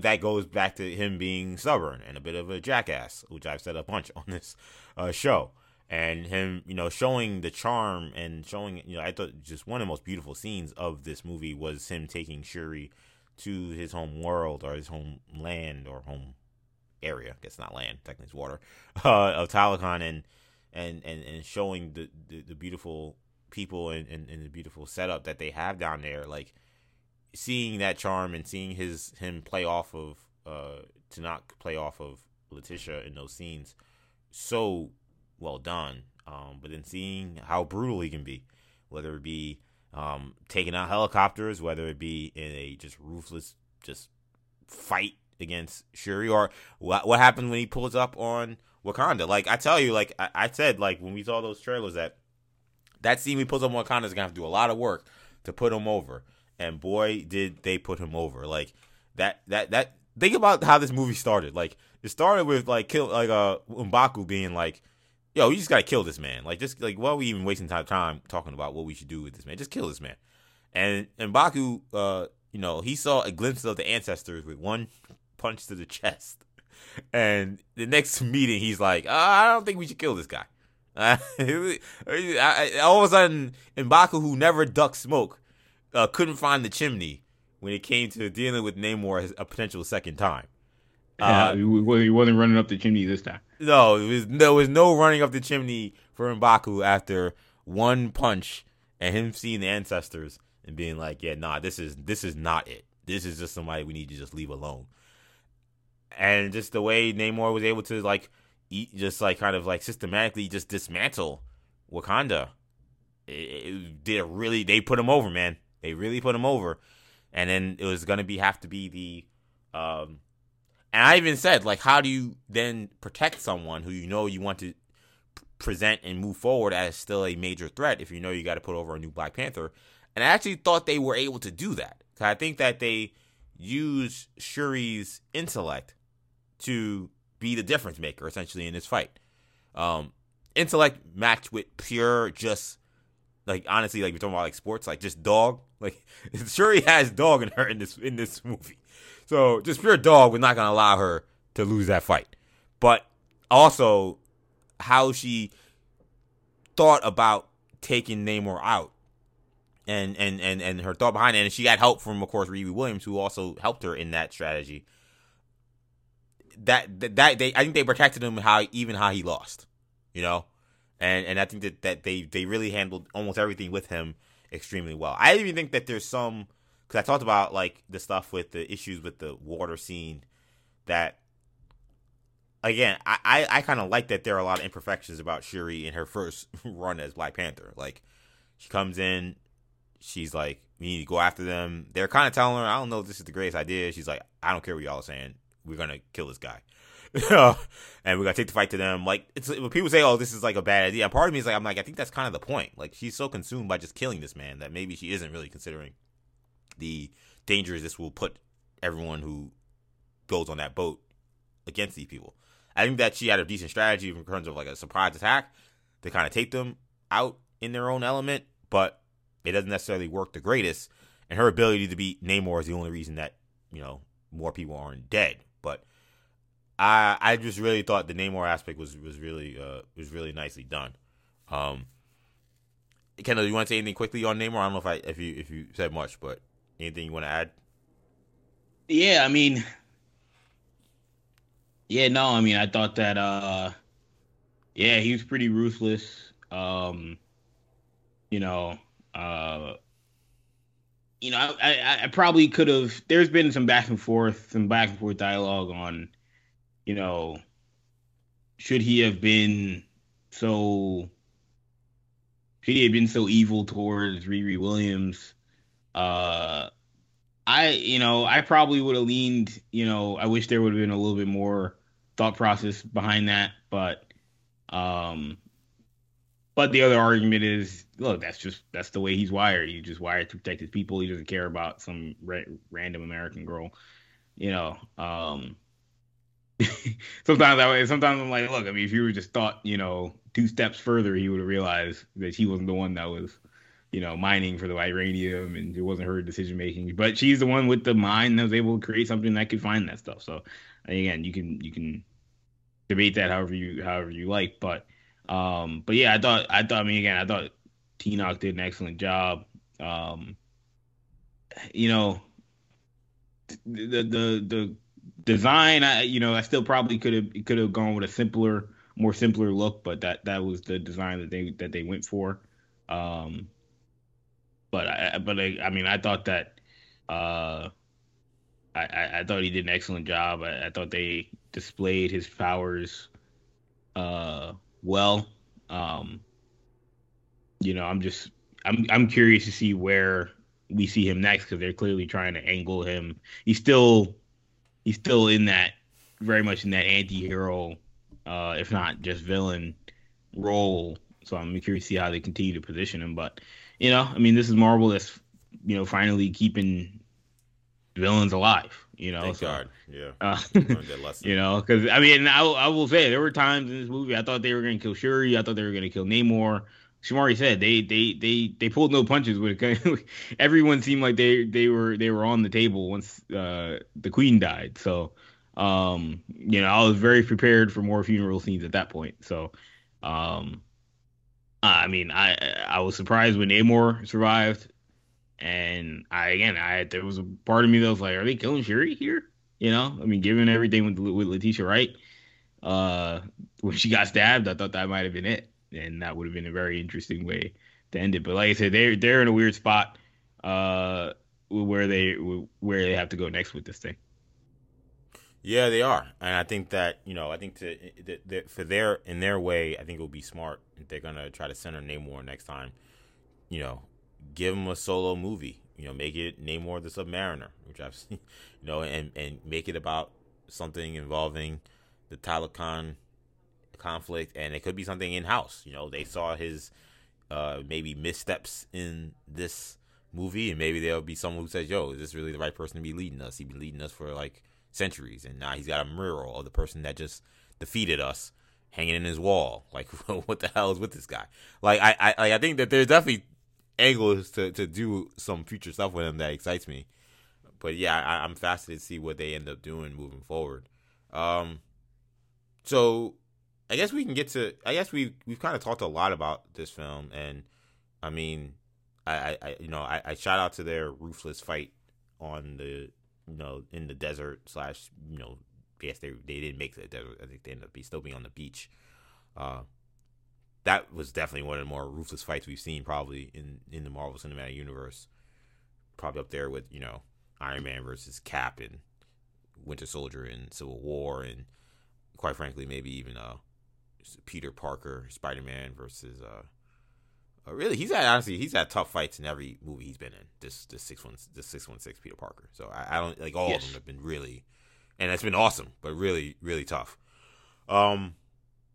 That goes back to him being stubborn and a bit of a jackass, which I've said a bunch (laughs) on this uh, show. And him, you know, showing the charm and showing, you know, I thought just one of the most beautiful scenes of this movie was him taking Shuri to his home world or his home land or home area. I guess not land, technically it's water. (laughs) Uh, of Talokan and and and and showing the the, the beautiful people and, and, and the beautiful setup that they have down there. Like seeing that charm and seeing his him play off of uh to not play off of Letitia in those scenes, so well done. Um, but then seeing how brutal he can be, whether it be um, taking out helicopters, whether it be in a just ruthless just fight against Shuri, or what what happened when he pulls up on Wakanda. Like I tell you, like I, I said, like when we saw those trailers, that that scene he pulls up on Wakanda is gonna have to do a lot of work to put him over. And boy, did they put him over! Like that that that. Think about how this movie started. Like it started with like kill like uh Mbaku being like, "Yo, you just gotta kill this man." Like just like why are we even wasting time time talking about what we should do with this man? Just kill this man. And and Mbaku, uh, you know, he saw a glimpse of the ancestors with one punch to the chest. (laughs) And the next meeting, he's like, oh, I don't think we should kill this guy. (laughs) Uh, all of a sudden, Mbaku, who never ducked smoke, uh, couldn't find the chimney when it came to dealing with Namor a potential second time. Uh, yeah, he wasn't running up the chimney this time. No, it was, there was no running up the chimney for Mbaku after one punch and him seeing the ancestors and being like, "Yeah, nah, this is this is not it. This is just somebody we need to just leave alone." and just the way Namor was able to like eat, just like kind of like systematically just dismantle Wakanda. It, it did really. They put him over, man. They really put him over, and then it was gonna be have to be the. um And I even said like, how do you then protect someone who you know you want to present and move forward as still a major threat if you know you got to put over a new Black Panther? And I actually thought they were able to do that. I think that they use Shuri's intellect to be the difference maker essentially in this fight. Um, intellect matched with pure just like honestly like we're talking about like sports like just dog (laughs) like Shuri has dog in her in this in this movie. So just pure dog we're not gonna allow her to lose that fight. But also how she thought about taking Namor out and and and and her thought behind it and she got help from of course Riri Williams who also helped her in that strategy. That that that they I think they protected him how even how he lost, you know, and and I think that that they they really handled almost everything with him extremely well. I even think that there's some because I talked about like the stuff with the issues with the water scene that again I I, I kind of like that there are a lot of imperfections about Shuri in her first (laughs) run as Black Panther. Like she comes in, she's like we need to go after them. They're kind of telling her I don't know if this is the greatest idea. She's like I don't care what y'all are saying we're gonna kill this guy. (laughs) and we're gonna take the fight to them. Like it's when people say, "Oh, this is like a bad idea." Part of me is like, I'm like, I think that's kind of the point. Like she's so consumed by just killing this man that maybe she isn't really considering the dangers this will put everyone who goes on that boat against these people. I think that she had a decent strategy in terms of like a surprise attack to kind of take them out in their own element, but it doesn't necessarily work the greatest. And her ability to beat Namor is the only reason that you know more people aren't dead. I I just really thought the Namor aspect was was really uh was really nicely done. Um, Kendall, you want to say anything quickly on Namor? I don't know if I if you if you said much, but anything you want to add? Yeah, I mean, yeah, no, I mean, I thought that, uh, yeah, he was pretty ruthless. Um, you know, uh, you know, I, I, I probably could have. There's been some back and forth, some back and forth dialogue on, you know, should he have been so? Should he have been so evil towards Riri Williams? Uh, I, you know, I probably would have leaned. You know, I wish there would have been a little bit more thought process behind that, but, um, but the other argument is, look, that's just that's the way he's wired. He's just wired to protect his people. He doesn't care about some ra- random American girl, you know. Um, (laughs) sometimes I sometimes I'm like, look, I mean, if you were just thought, you know, two steps further, he would have realized that he wasn't the one that was you know, mining for the vibranium, and it wasn't her decision making. But she's the one with the mind that was able to create something that could find that stuff. So again, you can you can debate that however you however you like. But um, but yeah, I thought I thought I mean again, I thought Tenoch did an excellent job. Um, you know, the the the design, I you know, I still probably could have could have gone with a simpler, more simpler look, but that that was the design that they that they went for. Um, but I but I, I mean, I thought that uh, I I thought he did an excellent job. I, I thought they displayed his powers uh well. Um, you know, I'm just I'm I'm curious to see where we see him next because they're clearly trying to angle him. He's still he's still in that very much in that anti-hero, uh, if not just villain role. So I'm curious to see how they continue to position him. But you know, I mean, this is Marvel that's you know finally keeping villains alive. You know, Thank so, God. Yeah. uh, Learned that lesson. (laughs) you know, because I mean, I, I will say there were times in this movie I thought they were going to kill Shuri. I thought they were going to kill Namor. Shamari said they they they they pulled no punches with it. (laughs) Everyone seemed like they they were they were on the table once uh, the queen died. So um, you know, I was very prepared for more funeral scenes at that point. So um, I mean, I I was surprised when Namor survived, and I again I there was a part of me that was like, are they killing Shuri here? You know, I mean, given everything with with Letitia Wright, uh, when she got stabbed, I thought that might have been it and that would have been a very interesting way to end it. But like I said, they're they're in a weird spot uh, where they where they have to go next with this thing. Yeah, they are, and I think that you know, I think to, to, for their in their way, I think it would be smart if they're gonna try to center Namor next time. You know, give him a solo movie. You know, make it Namor the Submariner, which I've (laughs) seen. You know, and and make it about something involving the Talokan conflict, and it could be something in house. You know, they saw his uh, maybe missteps in this movie, and maybe there'll be someone who says, "Yo, is this really the right person to be leading us? He's been leading us for like centuries, and now he's got a mural of the person that just defeated us." Hanging in his wall, (laughs) like (laughs) what the hell is with this guy? Like I, I, I think that there's definitely angles to, to do some future stuff with him that excites me. But yeah, I, I'm fascinated to see what they end up doing moving forward. Um, so I guess we can get to. I guess we we've kind of talked a lot about this film, and I mean, I, I you know I, I shout out to their ruthless fight on the you know in the desert slash you know yes they they didn't make the desert. I think they ended up be, still being on the beach. Uh, that was definitely one of the more ruthless fights we've seen probably in in the Marvel Cinematic Universe. Probably up there with you know Iron Man versus Cap and Winter Soldier and Civil War and quite frankly maybe even uh Peter Parker, Spider Man versus uh, uh, really he's had honestly he's had tough fights in every movie he's been in. This this six one this six one six Peter Parker. So I, I don't like all yes. of them have been really, and it's been awesome, but really really tough. Um,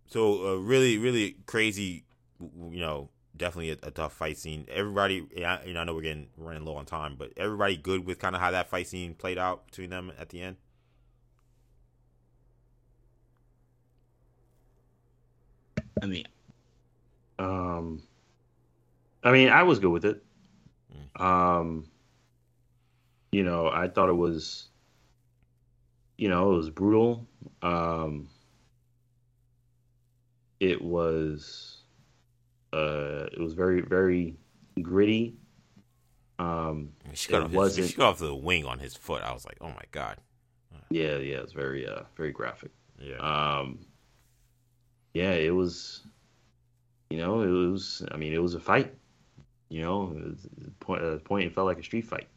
so uh, really really crazy, you know, definitely a, a tough fight scene. Everybody, you know, I know we're getting running low on time, but everybody good with kind of how that fight scene played out between them at the end. I mean, um, I mean, I was good with it. Mm. Um, you know, I thought it was, you know, it was brutal. Um, it was, uh, it was very, very gritty. Um, she got, off his, she got off the wing on his foot. I was like, oh my god. Yeah, yeah, it's very, uh, very graphic. Yeah. Um, yeah, it was, you know, it was. I mean, it was a fight. You know, it point at point it felt like a street fight.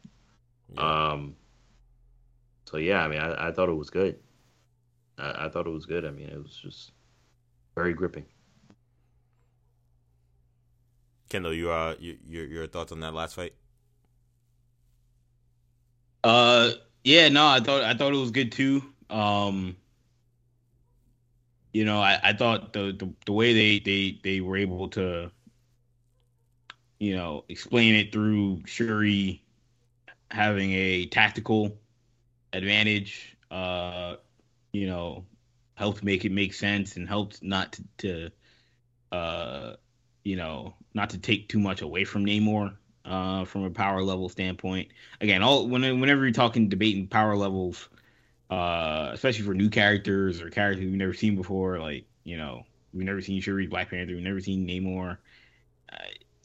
Yeah. Um. So yeah, I mean, I, I thought it was good. I, I thought it was good. I mean, it was just very gripping. Kendall, you uh, you, your your thoughts on that last fight? Uh, yeah, no, I thought I thought it was good too. Um, you know, I, I thought the, the, the way they, they they were able to, you know, explain it through Shuri having a tactical advantage, uh, you know, helped make it make sense and helped not to, to uh, you know, not to take too much away from Namor uh, from a power level standpoint. Again, all when, whenever you're talking debating power levels, uh, especially for new characters or characters we've never seen before, like you know, we've never seen Shuri, Black Panther, we've never seen Namor.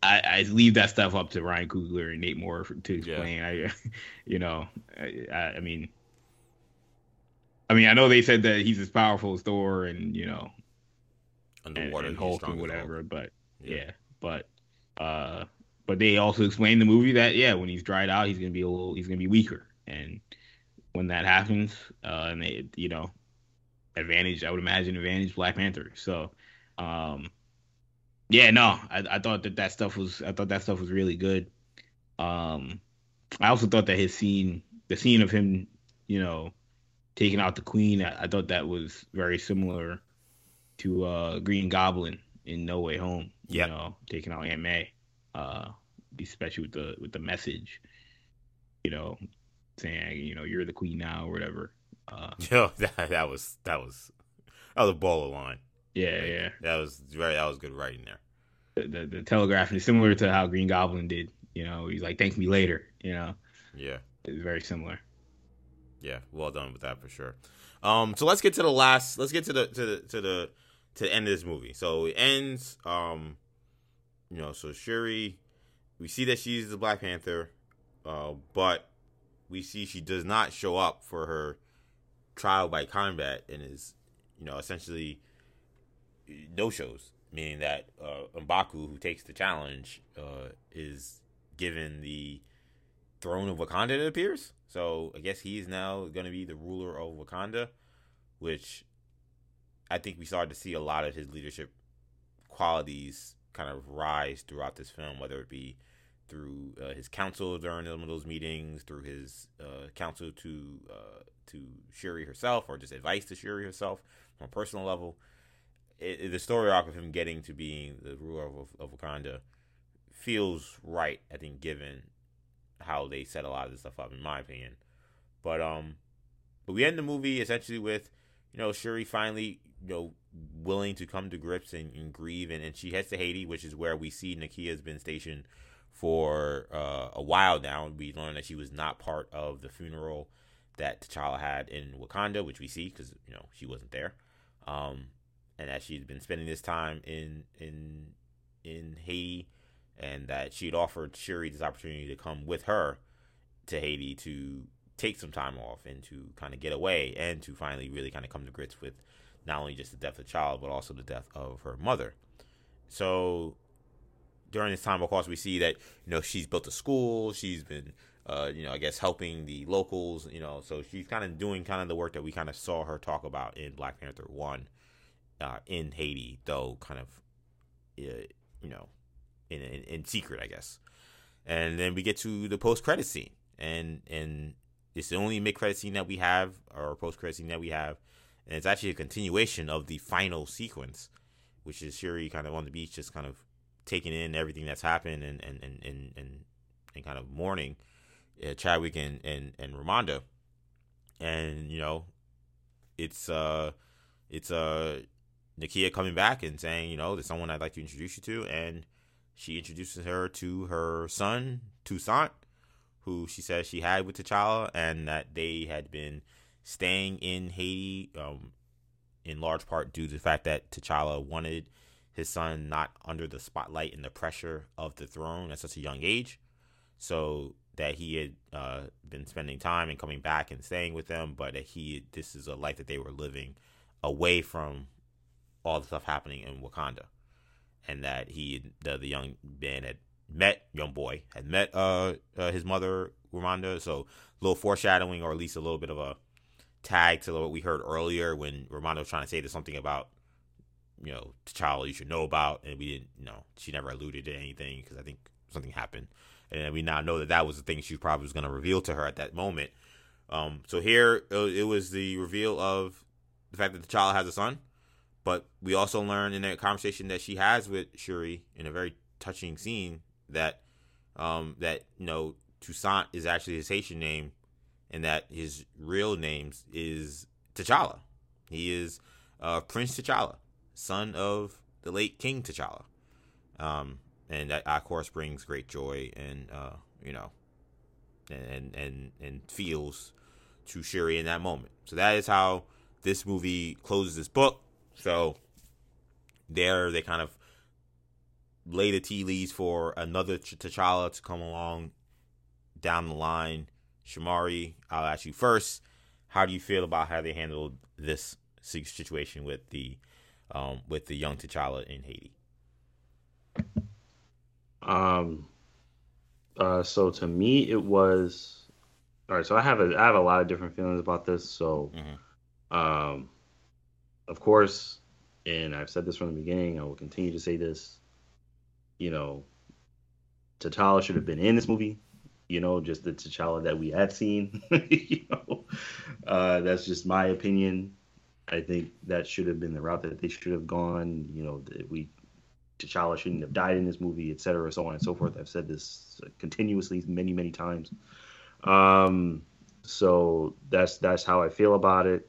I, I leave that stuff up to Ryan Coogler and Nate Moore to explain. Yeah. I, (laughs) you know, I, I mean, I mean, I know they said that he's as powerful as Thor, and you know, underwater and, and Hulk and whatever. But yeah. yeah, but uh, but they also explained the movie that yeah, when he's dried out, he's gonna be a little, he's gonna be weaker, and when that happens, uh, and they, you know, advantage, I would imagine advantage Black Panther. So, um, yeah, no, I, I thought that that stuff was, I thought that stuff was really good. Um, I also thought that his scene, the scene of him, you know, taking out the Queen, I, I thought that was very similar to uh, Green Goblin in No Way Home. Yep. You know, taking out Aunt May, uh, especially with the with the message, you know, saying you know you're the queen now or whatever. Uh, (laughs) Yo, that that was that was that was a ball of line. Yeah, like, yeah. That was very that was good writing there. The, the, the telegraphing is similar to how Green Goblin did. You know, he's like, "Thank me later." You know. Yeah. It's very similar. Yeah, well done with that for sure. Um, so let's get to the last. Let's get to the to the to the to the end of this movie. So it ends. Um, you know, so Shuri, we see that she's the Black Panther, uh, but we see she does not show up for her trial by combat and is, you know, essentially no shows, meaning that uh, Mbaku, who takes the challenge, uh, is given the throne of Wakanda. It appears. So I guess he is now going to be the ruler of Wakanda, which I think we started to see a lot of his leadership qualities kind of rise throughout this film, whether it be through uh, his counsel during some of those meetings, through his uh, counsel to uh, to Shuri herself, or just advice to Shuri herself from a personal level. It, it, the story arc of him getting to being the ruler of, of Wakanda feels right. I think, given how they set a lot of this stuff up, in my opinion. But um, but we end the movie essentially with you know Shuri finally you know willing to come to grips and, and grieve and, and she heads to Haiti which is where we see Nakia has been stationed for uh, a while now we learned that she was not part of the funeral that T'Challa had in Wakanda which we see because you know she wasn't there um, and that she'd been spending this time in in in Haiti and that she'd offered Shuri this opportunity to come with her to Haiti to take some time off and to kind of get away and to finally really kind of come to grips with not only just the death of T'Challa, but also the death of her mother. So during this time, of course, we see that you know she's built a school. She's been, uh, you know, I guess helping the locals. You know, so she's kind of doing kind of the work that we kind of saw her talk about in Black Panther One, uh, in Haiti, though kind of, uh, you know, in, in in secret, I guess. And then we get to the post credit scene, and and it's the only mid credit scene that we have, or post credit scene that we have and it's actually a continuation of the final sequence, which is Shuri kind of on the beach, just kind of taking in everything that's happened and and and and and, and kind of mourning uh, Chadwick and and and Ramonda, and you know, it's uh, it's uh, Nakia coming back and saying, you know, there's someone I'd like to introduce you to, and she introduces her to her son Toussaint, who she says she had with T'Challa, and that they had been staying in Haiti, um, in large part due to the fact that T'Challa wanted his son not under the spotlight and the pressure of the throne at such a young age. So that he had uh, been spending time and coming back and staying with them, but that he this is a life that they were living away from all the stuff happening in Wakanda, and that he the, the young man had met young boy had met uh, uh his mother Ramonda, so a little foreshadowing or at least a little bit of a tag to what we heard earlier when Ramonda was trying to say there's something about, you know, T'Challa you should know about, and we didn't, you know, she never alluded to anything because I think something happened, and we now know that that was the thing she probably was going to reveal to her at that moment. Um, so here uh, it was the reveal of the fact that T'Challa has a son, but we also learn in a conversation that she has with Shuri in a very touching scene that um, that you know Toussaint is actually his Haitian name and that his real name is T'Challa. He is uh, Prince T'Challa, son of the late King T'Challa. Um, and that of course brings great joy and uh, you know, and and and feels to Shuri in that moment. So that is how this movie closes this book. So there, they kind of lay the tea leaves for another T'Challa to come along down the line. Shamari, I'll ask you first. How do you feel about how they handled this situation with the um, with the young T'Challa in Haiti? Um. Uh. So to me, it was. All right. So I have a I have a lot of different feelings about this. So, mm-hmm. um, of course, and I've said this from the beginning. I will continue to say this. You know, T'Challa should have been in this movie. You know, just the T'Challa that we had seen. (laughs) you know, uh, that's just my opinion. I think that should have been the route that they should have gone. You know, we T'Challa shouldn't have died in this movie, et cetera, so on and so forth. I've said this continuously many, many times. Um, so that's that's how I feel about it.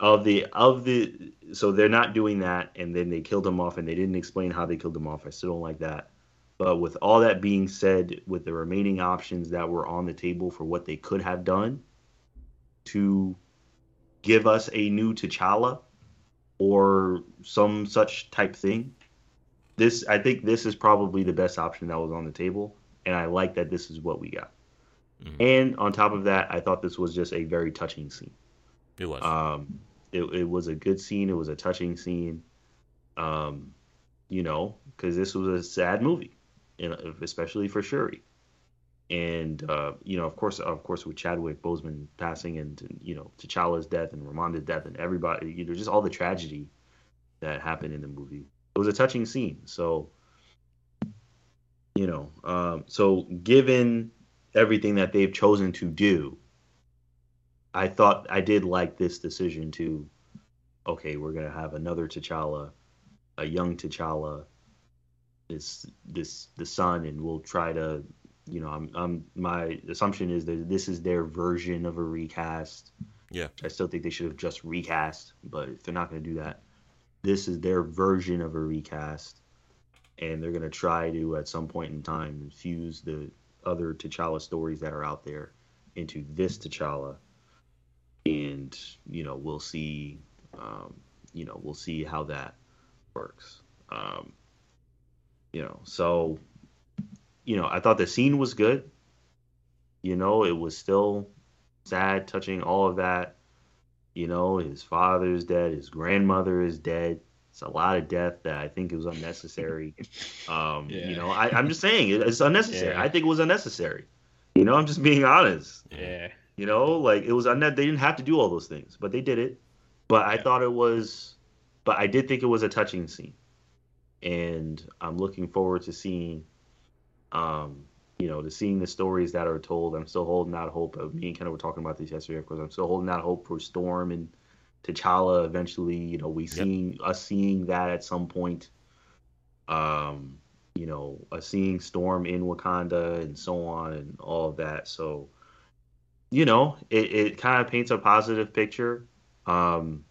Of the of the so they're not doing that, and then they killed him off, and they didn't explain how they killed him off. I still don't like that. But with all that being said, with the remaining options that were on the table for what they could have done to give us a new T'Challa or some such type thing, this I think this is probably the best option that was on the table, and I like that this is what we got. Mm-hmm. And on top of that, I thought this was just a very touching scene. It was. Um, it, it was a good scene. It was a touching scene. Um, you know, because this was a sad movie, and especially for Shuri. And uh, you know, of course, of course, with Chadwick Boseman passing, and you know, T'Challa's death, and Ramonda's death, and everybody, you know, just all the tragedy that happened in the movie it was a touching scene. So, you know, um, so given everything that they've chosen to do, I thought I did like this decision to, okay, we're gonna have another T'Challa, a young T'Challa, this this the son, and we'll try to, you know, I'm, I'm my assumption is that this is their version of a recast. Yeah, I still think they should have just recast, but if they're not gonna do that, this is their version of a recast, and they're gonna try to at some point in time fuse the other T'Challa stories that are out there into this T'Challa, and you know we'll see, um, you know we'll see how that works. Um, you know, so you know I thought the scene was good. You know, it was still sad, touching all of that. You know, his father is dead, his grandmother is dead. It's a lot of death that I think it was unnecessary. (laughs) Um, yeah. You know, I, am just saying it's unnecessary. Yeah. I think it was unnecessary. You know, I'm just being honest. Yeah. You know, like it was unne- they didn't have to do all those things, but they did it. But I thought it was, but I did think it was a touching scene, and I'm looking forward to seeing, um, you know, to seeing the stories that are told. I'm still holding out hope. Me and Kendall were talking about this yesterday, of course. I'm still holding out hope for Storm and T'Challa eventually. You know, we yep. seeing us seeing that at some point. Um, you know, us seeing Storm in Wakanda and so on and all of that. So, you know, it, it kind of paints a positive picture. Um,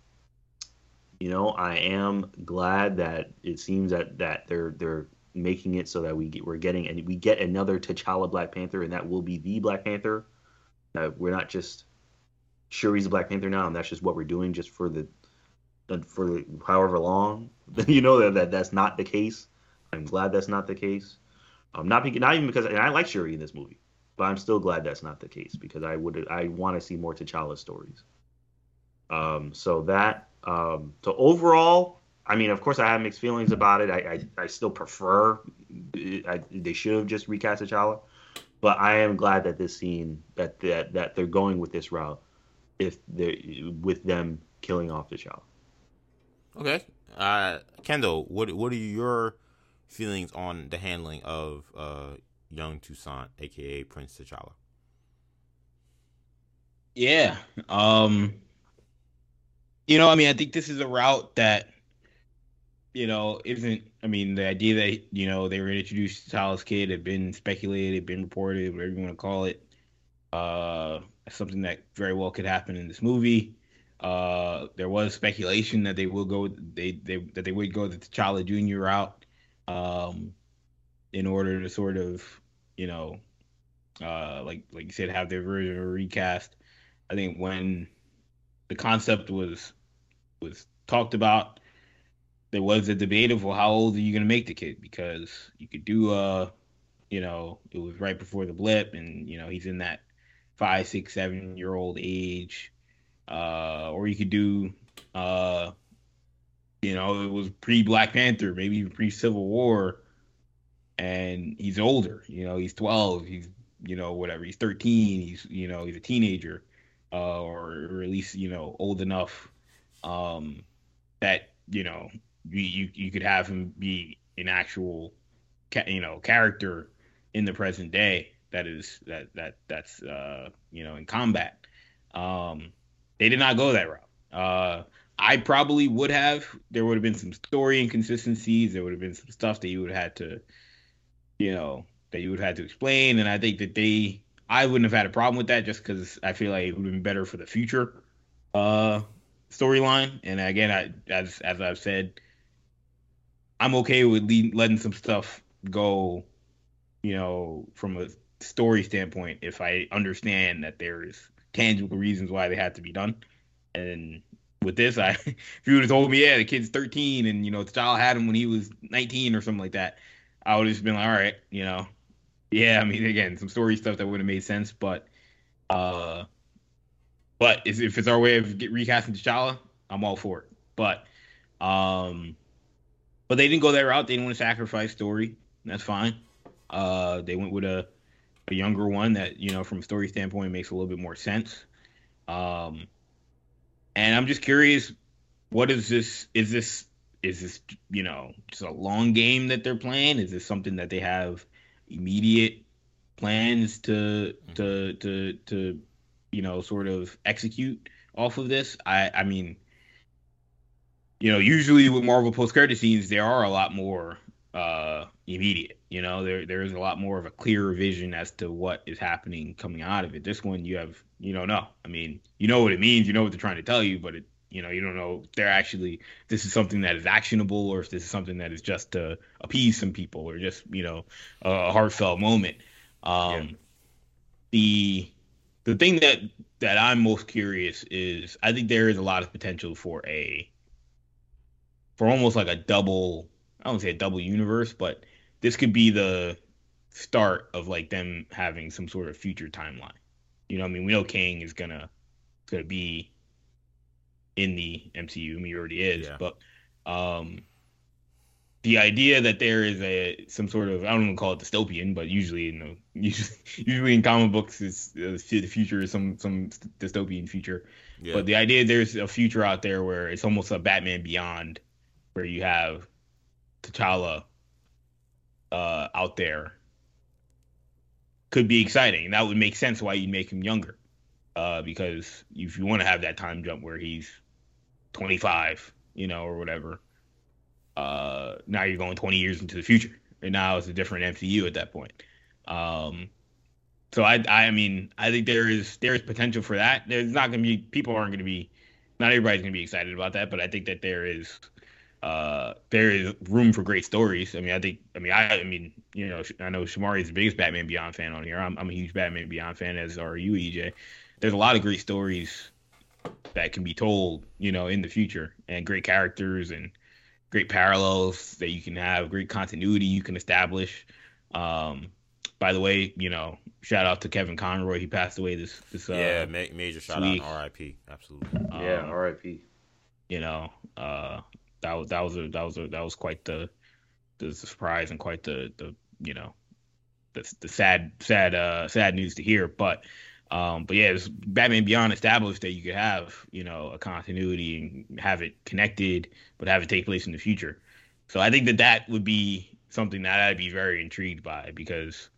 you know, I am glad that it seems that that they're they're making it so that we get, we're getting and we get another T'Challa Black Panther, and that will be the Black Panther. Uh, we're not just he's a Black Panther now, and that's just what we're doing just for the for however long. (laughs) you know that, that that's not the case. I'm glad that's not the case. Um, not be, not even because and I like Shuri in this movie, but I'm still glad that's not the case because I would I want to see more T'Challa stories. Um, so that um, so overall, I mean, of course, I have mixed feelings about it. I I, I still prefer I, they should have just recast T'Challa, but I am glad that this scene that that that they're going with this route, if they with them killing off T'Challa. Okay, uh, Kendall, what what are your feelings on the handling of uh, young Toussaint, aka Prince T'Challa? Yeah, um, you know, I mean, I think this is a route that you know, isn't I mean the idea that you know they were introduced to T'Challa's kid had been speculated, been reported, whatever you want to call it. Uh, something that very well could happen in this movie. Uh, there was speculation that they will go they, they that they would go the T'Challa Junior route. um, in order to sort of, you know, uh, like like you said, have their version recast. I think when the concept was was talked about, there was a debate of well, how old are you going to make the kid? Because you could do a, you know, it was right before the blip, and you know he's in that five, six, seven year old age, uh, or you could do, uh, you know, it was pre Black Panther, maybe even pre Civil War, and he's older. You know, he's twelve. He's you know whatever. He's thirteen. He's you know he's a teenager, uh, or, or at least you know old enough um, that you know you, you you could have him be an actual you know character in the present day that is that that that's uh, you know in combat. Um, they did not go that route. Uh, I probably would have. There would have been some story inconsistencies. There would have been some stuff that you would have had to, you know, that you would have had to explain. And I think that they, I wouldn't have had a problem with that just because I feel like it would have been better for the future uh, storyline. And again, I, as as I've said, I'm okay with le- letting some stuff go, you know, from a story standpoint if I understand that there's tangible reasons why they had to be done. And with this, I (laughs) if you would have told me, yeah, the kid's 13 and you know T'Challa had him when he was 19 or something like that, I would have just been like, all right, you know, yeah. I mean, again, some story stuff that would have made sense, but uh, but if it's our way of get, recasting T'Challa, I'm all for it. But um, but they didn't go that route. They didn't want to sacrifice story. That's fine. Uh, they went with a a younger one that you know from a story standpoint makes a little bit more sense. Um, and I'm just curious, what is this? Is this is this you know just a long game that they're playing? Is this something that they have immediate plans to to to to you know sort of execute off of this? I I mean, you know, usually with Marvel post credit scenes, there are a lot more uh immediate. You know, there there is a lot more of a clearer vision as to what is happening coming out of it. This one, you have you don't know. I mean, you know what it means, you know what they're trying to tell you, but it you know you don't know if they're actually this is something that is actionable or if this is something that is just to appease some people or just you know a heartfelt moment. Um, yeah. The the thing that that I'm most curious is I think there is a lot of potential for a for almost like a double I don't say a double universe, but this could be the start of like them having some sort of future timeline. You know, I mean, we know Kang is gonna gonna be in the MCU. I mean, he already is, yeah. but um, the idea that there is a some sort of I don't even call it dystopian, but usually in know (laughs) usually, usually in comic books is uh, the future is some some dystopian future. Yeah. But the idea there's a future out there where it's almost a Batman Beyond, where you have T'Challa uh, out there could be exciting. That would make sense why you'd make him younger. Uh, because if you want to have that time jump where he's 25, you know, or whatever, uh, now you're going 20 years into the future. And now it's a different MCU at that point. Um, so I, I mean, I think there is there is potential for that. There's not going to be people aren't going to be, not everybody's going to be excited about that, but I think that there is uh, there is room for great stories. I mean, I think, I mean, I, I mean, you know, I know Shamari is the biggest Batman Beyond fan on here. I'm, I'm a huge Batman Beyond fan, as are you, EJ. There's a lot of great stories that can be told, you know, in the future, and great characters and great parallels that you can have, great continuity you can establish. Um, by the way, you know, shout out to Kevin Conroy. He passed away this this uh, yeah, ma- major shout week. out, R.I.P. Absolutely. Um, yeah, R.I.P. You know, uh, that was that was a that was a that was quite the the surprise and quite the the you know the the sad sad uh sad news to hear. But um but yeah, Batman Beyond established that you could have you know a continuity and have it connected, but have it take place in the future. So I think that that would be something that I'd be very intrigued by because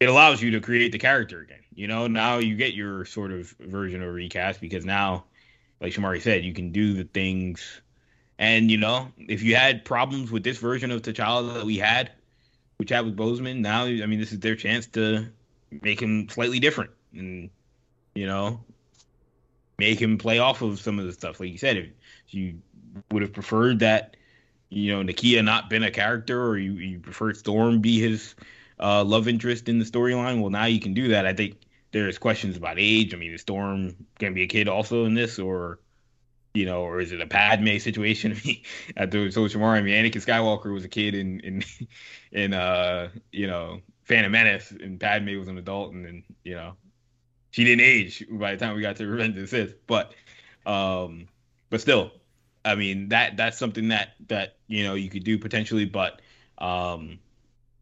it allows you to create the character again. You know, now you get your sort of version of recast because now, like Shamari said, you can do the things and you know, if you had problems with this version of T'Challa that we had which had with Boseman, now I mean, this is their chance to make him slightly different, and you know, make him play off of some of the stuff. Like you said, if you would have preferred that you know Nakia not been a character, or you, you prefer Storm be his uh, love interest in the storyline. Well, now you can do that. I think there's questions about age. I mean, is Storm gonna be a kid also in this, or you know, or is it a Padme situation? (laughs) I mean, at the social media, I mean, Anakin Skywalker was a kid in in (laughs) in uh you know Phantom Menace, and Padme was an adult, and then you know she didn't age by the time we got to (laughs) Revenge of the Sith, but um, but still, I mean that that's something that that you know you could do potentially, but um,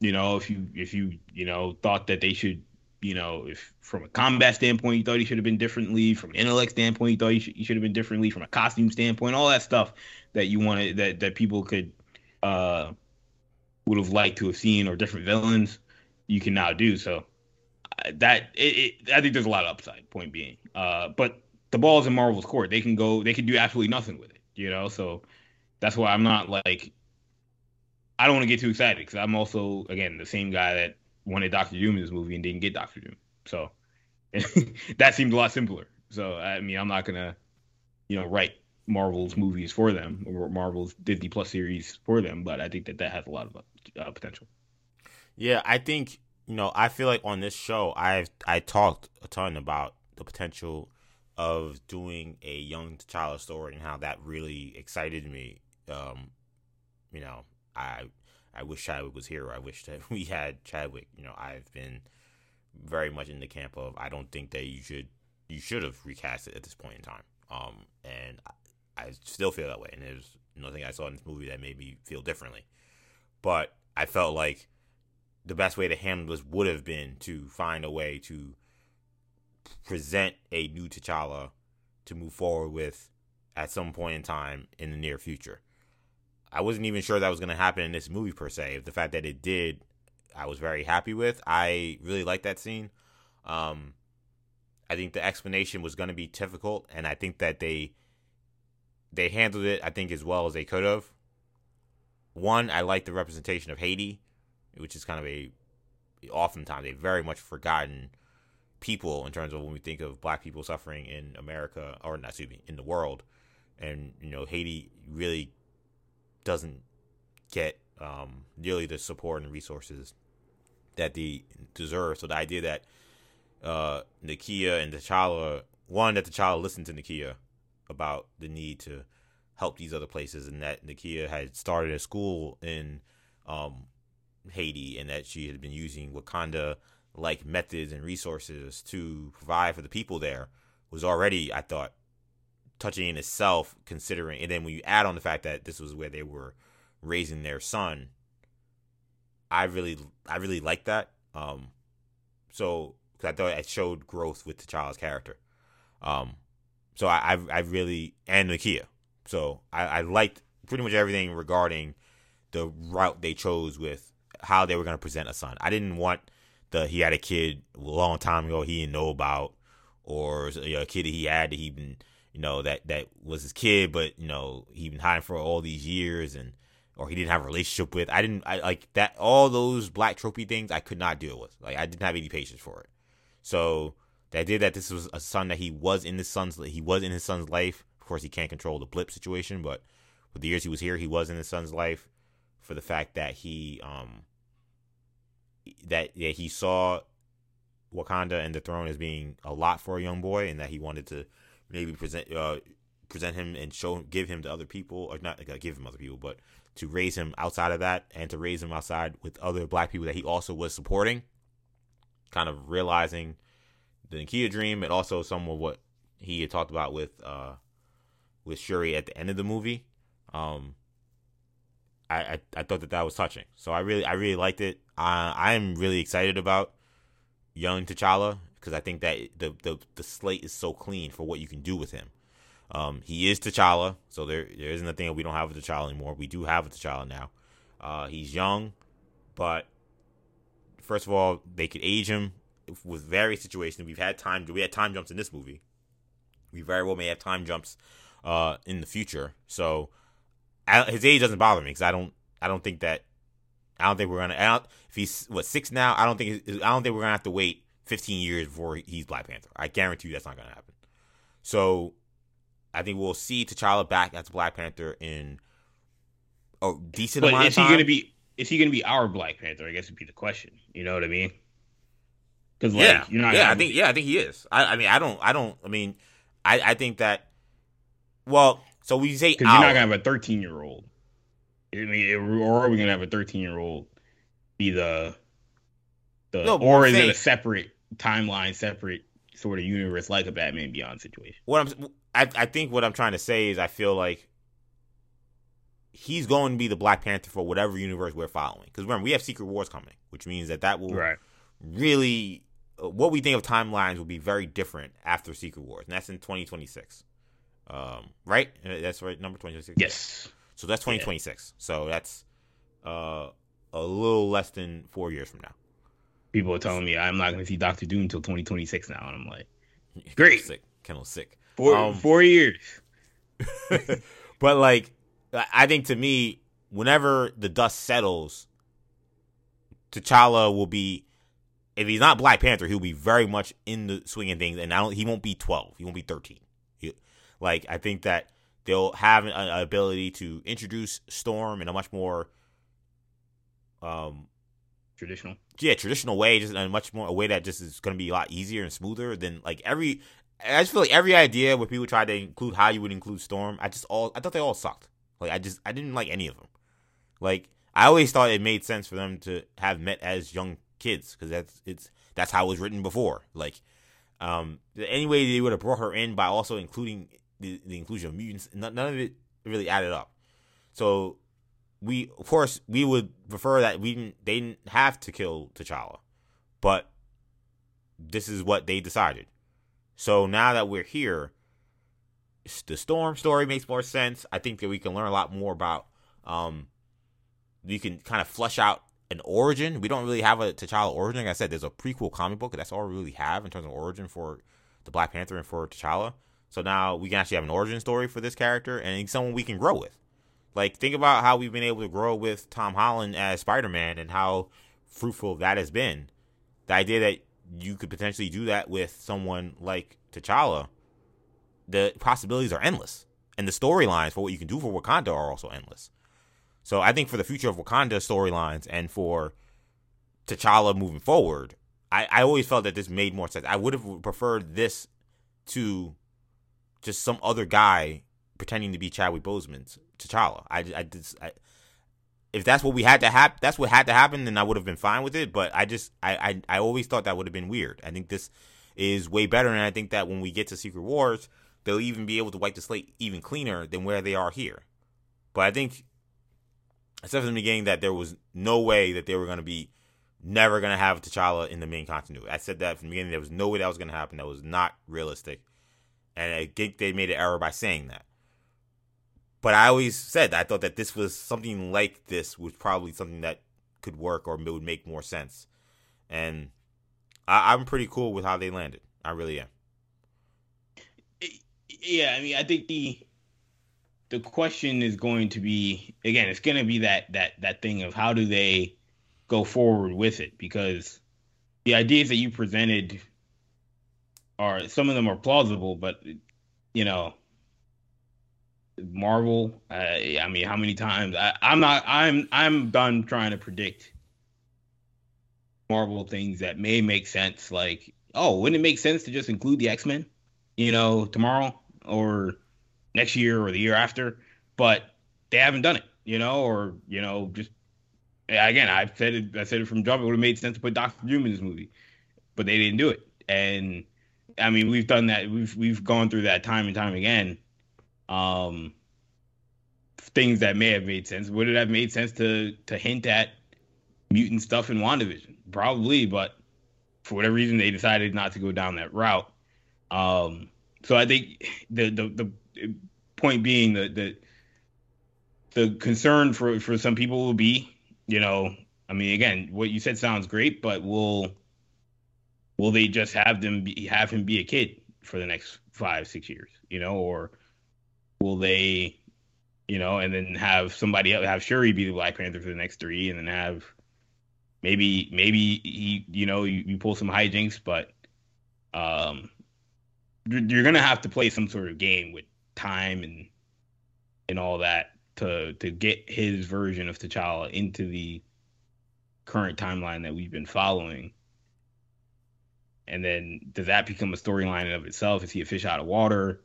you know if you if you you know thought that they should you know, if from a combat standpoint you thought he should have been differently, from an intellect standpoint you thought he should, he should have been differently, from a costume standpoint, all that stuff that you wanted that that people could uh would have liked to have seen or different villains, you can now do. So that it, it, I think there's a lot of upside. Point being, uh, but the ball is in Marvel's court. They can go. They can do absolutely nothing with it. You know, so that's why I'm not like. I don't want to get too excited because I'm also again the same guy that wanted Doctor Doom in this movie and didn't get Doctor Doom. So (laughs) that seemed a lot simpler. So I mean, I'm not gonna, you know, write Marvel's movies for them or Marvel's Disney Plus series for them, but I think that that has a lot of uh, potential. Yeah, I think you know, I feel like on this show, I've I talked a ton about the potential of doing a young T'Challa story and how that really excited me. Um, you know, I I wish Chadwick was here. I wish that (laughs) we had Chadwick. You know, I've been very much in the camp of I don't think that you should you should have recast it at this point in time. Um, and I, I still feel that way. And there's nothing I saw in this movie that made me feel differently. But I felt like the best way to handle this would have been to find a way to present a new T'Challa to move forward with at some point in time in the near future. I wasn't even sure that was going to happen in this movie per se. The fact that it did, I was very happy with. I really liked that scene. Um, I think the explanation was going to be difficult, and I think that they they handled it, I think, as well as they could have. One, I like the representation of Haiti which is kind of a oftentimes a very much forgotten people in terms of when we think of black people suffering in America or not excuse me in the world and you know Haiti really doesn't get um, nearly the support and resources that they deserve. So the idea that uh, Nakia and T'Challa one that T'Challa listened to Nakia about the need to help these other places and that Nakia had started a school in um, Haiti and that she had been using Wakanda like methods and resources to provide for the people there was already, I thought, touching in itself, considering. And then when you add on the fact that this was where they were raising their son, I really, I really like that. Um, so because I thought it showed growth with T'Challa's character. Um, so I, I, I really and Nakia. So I, I liked pretty much everything regarding the route they chose with how they were going to present a son. I didn't want the he had a kid a long time ago he didn't know about, or you know, a kid that he had that he been you know that that was his kid, but you know he been hiding for all these years and or he didn't have a relationship with. I didn't I like that all those black trophy things I could not deal with. Like I didn't have any patience for it. So the idea that this was a son that he was in his son's he was in his son's life. Of course, he can't control the blip situation, but for the years he was here, he was in his son's life for the fact that he um that yeah, he saw Wakanda and the throne as being a lot for a young boy, and that he wanted to maybe present uh, present him and show give him to other people, or not uh, give him other people, but to raise him outside of that, and to raise him outside with other black people that he also was supporting. Kind of realizing the Nakia dream, and also some of what he had talked about with uh, with Shuri at the end of the movie. Um, I, I, I thought that that was touching. So I really I really liked it. Uh, I'm really excited about young T'Challa because I think that the, the the slate is so clean for what you can do with him. Um, he is T'Challa, so there there isn't a thing we don't have a T'Challa anymore. We do have a T'Challa now. Uh, he's young, but first of all, they could age him with various situations. We've had time. We had time jumps in this movie. We very well may have time jumps uh, in the future. So his age doesn't bother me because I don't I don't think that I don't think we're gonna. I if he's what six now, I don't think I don't think we're gonna have to wait 15 years before he's Black Panther. I guarantee you that's not gonna happen. So I think we'll see T'Challa back as Black Panther in a decent but amount is of he gonna be? Is he gonna be our Black Panther? I guess would be the question. You know what I mean? Because like, yeah, you're not. yeah, I think yeah, I think he is. I, I mean, I don't, I don't. I mean, I, I think that. Well, so we say because you're not gonna have a 13 year old. I mean, or are we gonna have a 13 year old be the the, No, or is saying- it a separate timeline, separate sort of universe like a Batman Beyond situation? what I'm I, I think what I'm trying to say is I feel like he's going to be the Black Panther for whatever universe we're following. Because remember, we have Secret Wars coming, which means that that will Right. really uh, what we think of timelines will be very different after Secret Wars, and that's in 2026. Um, right? Uh, That's right, number 2026. Yes. So that's 2026. So that's uh, a little less than four years from now. People are telling me I'm not gonna see Doctor Doom until 2026 now, and I'm like, (laughs) Great. Sick. Kendall's sick. four Um, four years. (laughs) but like I think to me, whenever the dust settles, T'Challa will be if he's not Black Panther, he'll be very much in the swing of things, and I don't. He won't be twelve. He won't be thirteen. He, like I think that they'll have an, an ability to introduce Storm in a much more, um, Traditional. yeah, traditional way, just a much more a way that just is going to be a lot easier and smoother than like every. I just feel like every idea where people try to include how you would include Storm, I just all I thought they all sucked. Like I just I didn't like any of them. Like I always thought it made sense for them to have met as young kids because that's it's that's how it was written before. Like um any way they would have brought her in by also including the, the inclusion of mutants, none, none of it really added up. So we of course we would prefer that we didn't they didn't have to kill T'Challa, but this is what they decided. So now that we're here, the Storm story makes more sense. I think that we can learn a lot more about. Um, you can kind of flush out an origin. We don't really have a T'Challa origin. Like I said, there's a prequel comic book. That's all we really have in terms of origin for the Black Panther and for T'Challa. So now we can actually have an origin story for this character and someone we can grow with. Like think about how we've been able to grow with Tom Holland as Spider-Man and how fruitful that has been. The idea that you could potentially do that with someone like T'Challa, the possibilities are endless. And the storylines for what you can do for Wakanda are also endless. So I think for the future of Wakanda storylines and for T'Challa moving forward, I, I always felt that this made more sense. I would have preferred this to just some other guy pretending to be Chadwick Boseman's T'Challa. I, I just I, if that's what we had to happen, that's what had to happen, then I would have been fine with it. But I just I I, I always thought that would have been weird. I think this is way better, and I think that when we get to Secret Wars, they'll even be able to wipe the slate even cleaner than where they are here. But I think except from the beginning that there was no way that they were going to be never going to have T'Challa in the main continuity. I said that from the beginning. There was no way that was going to happen. That was not realistic. And I think they made an error by saying that. But I always said I thought that this was something like this was probably something that could work or would make more sense. And I, I'm pretty cool with how they landed. I really am. Yeah, I mean, I think the the question is going to be again, it's going to be that that that thing of how do they go forward with it because the ideas that you presented are some of them are plausible, but you know, Marvel. Uh, I mean, how many times? I, I'm not. I'm. I'm done trying to predict Marvel things that may make sense. Like, oh, wouldn't it make sense to just include the X Men? You know, tomorrow or next year or the year after, but they haven't done it. You know, or you know, just again, I've said it. I said it from jump. It would have made sense to put Doctor Doom in this movie, but they didn't do it. And I mean, we've done that. We've we've gone through that time and time again. Um, things that may have made sense. Would it have made sense to to hint at mutant stuff in WandaVision? Probably, but for whatever reason, they decided not to go down that route. Um, so I think the the the point being that the the concern for for some people will be, you know, I mean, again, what you said sounds great, but will will they just have them be, have him be a kid for the next five six years, you know, or will they, you know, and then have somebody else have Shuri be the Black Panther for the next three, and then have maybe maybe he, you know, you, you pull some hijinks, but um, you're, gonna have to play some sort of game with time and and all that to to get his version of T'Challa into the current timeline that we've been following. And then does that become a storyline of itself? Is he a fish out of water?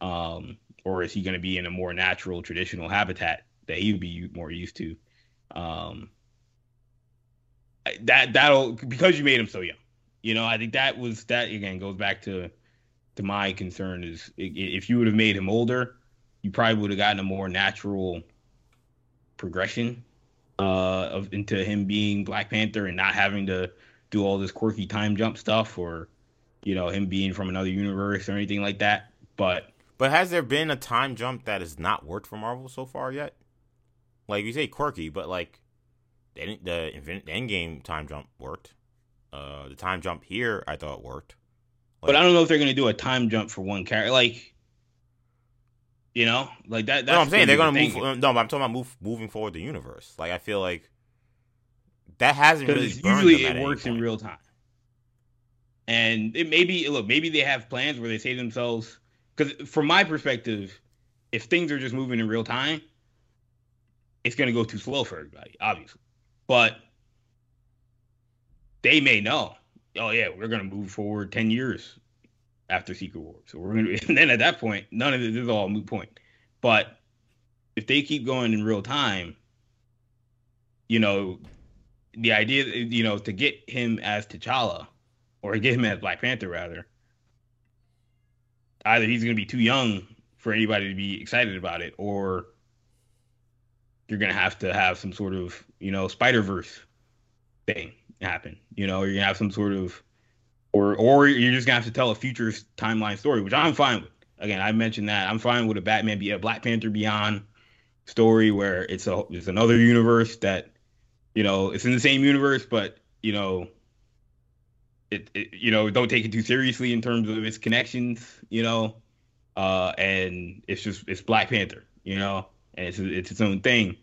Um, or is he going to be in a more natural, traditional habitat that he would be more used to? Um, that that'll because you made him so young. You know, I think that was that again goes back to to my concern is if you would have made him older, you probably would have gotten a more natural progression uh, of into him being Black Panther and not having to do all this quirky time jump stuff or you know him being from another universe or anything like that. But but has there been a time jump that has not worked for Marvel so far yet? Like you say quirky, but like they the the Endgame time jump worked. Uh, the time jump here, I thought worked. Like, but I don't know if they're gonna do a time jump for one character. Like, you know, like that. no, I'm saying they're gonna move. No, but I'm talking about move, moving forward the universe. Like I feel like that hasn't really. Usually, it works in real time. And it maybe look, maybe they have plans where they say to themselves, because from my perspective, if things are just moving in real time, it's going to go too slow for everybody, obviously. But they may know, oh yeah, we're going to move forward ten years after Secret War, so we're going (laughs) to. And then at that point, none of this is all moot point. But if they keep going in real time, you know, the idea, you know, to get him as T'Challa, or get him as Black Panther rather, either he's going to be too young for anybody to be excited about it, or you're going to have to have some sort of, you know, Spider Verse thing happen. You know, you're going to have some sort of, or or you're just to have to tell a future timeline story, which I'm fine with. Again, I mentioned that I'm fine with a Batman be a Black Panther Beyond story where it's a it's another universe that, you know, it's in the same universe, but you know, it, it, you know don't take it too seriously in terms of its connections you know? Uh and it's just it's black panther you know? And it's it's its own thing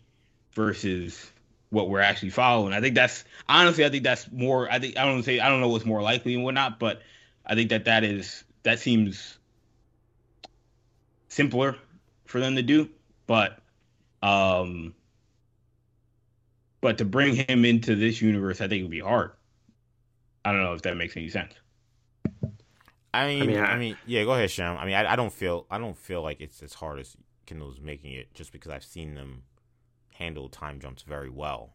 versus what we're actually following. I think that's honestly i think that's more i think i don't say i don't know what's more likely and whatnot but i think that that is that seems simpler for them to do. But um but to bring him into this universe i think would be hard I don't know if that makes any sense. I mean, I mean, I, I mean yeah. Go ahead, Sham. I mean, I, I don't feel, I don't feel like it's as hard as Kendall's making it, just because I've seen them handle time jumps very well.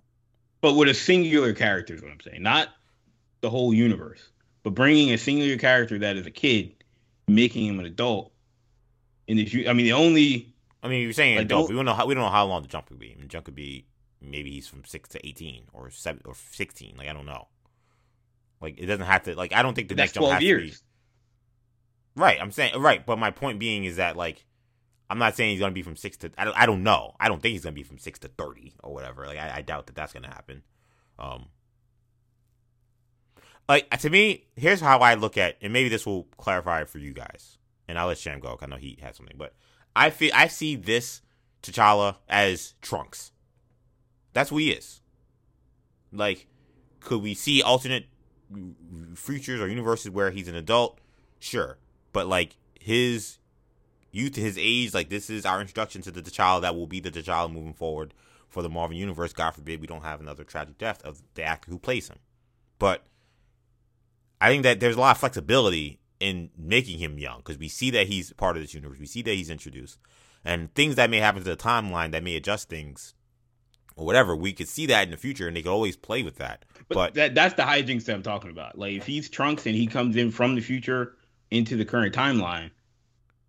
But with a singular character is what I'm saying, not the whole universe, but bringing a singular character that is a kid, making him an adult. and if you, I mean, the only. I mean, you're saying like, adult. We don't know how we don't know how long the jump could be. I mean, jump could be maybe he's from six to eighteen or seven or sixteen. Like I don't know. Like it doesn't have to. Like I don't think the That's next jump has years. to be. Right, I'm saying right, but my point being is that like I'm not saying he's gonna be from six to. I don't, I don't know. I don't think he's gonna be from six to thirty or whatever. Like I, I doubt that that's gonna happen. Um, like to me, here's how I look at, and maybe this will clarify for you guys. And I'll let Sham go. because I know he has something, but I feel I see this T'Challa as Trunks. That's who he is. Like, could we see alternate futures or universes where he's an adult, sure. But like his youth his age, like this is our introduction to the T'Challa that will be the T'Challa moving forward for the Marvel universe. God forbid we don't have another tragic death of the actor who plays him. But I think that there's a lot of flexibility in making him young because we see that he's part of this universe. We see that he's introduced, and things that may happen to the timeline that may adjust things or whatever. We could see that in the future, and they could always play with that. But, but that, that's the hijinks that I'm talking about. Like if he's Trunks and he comes in from the future into the current timeline,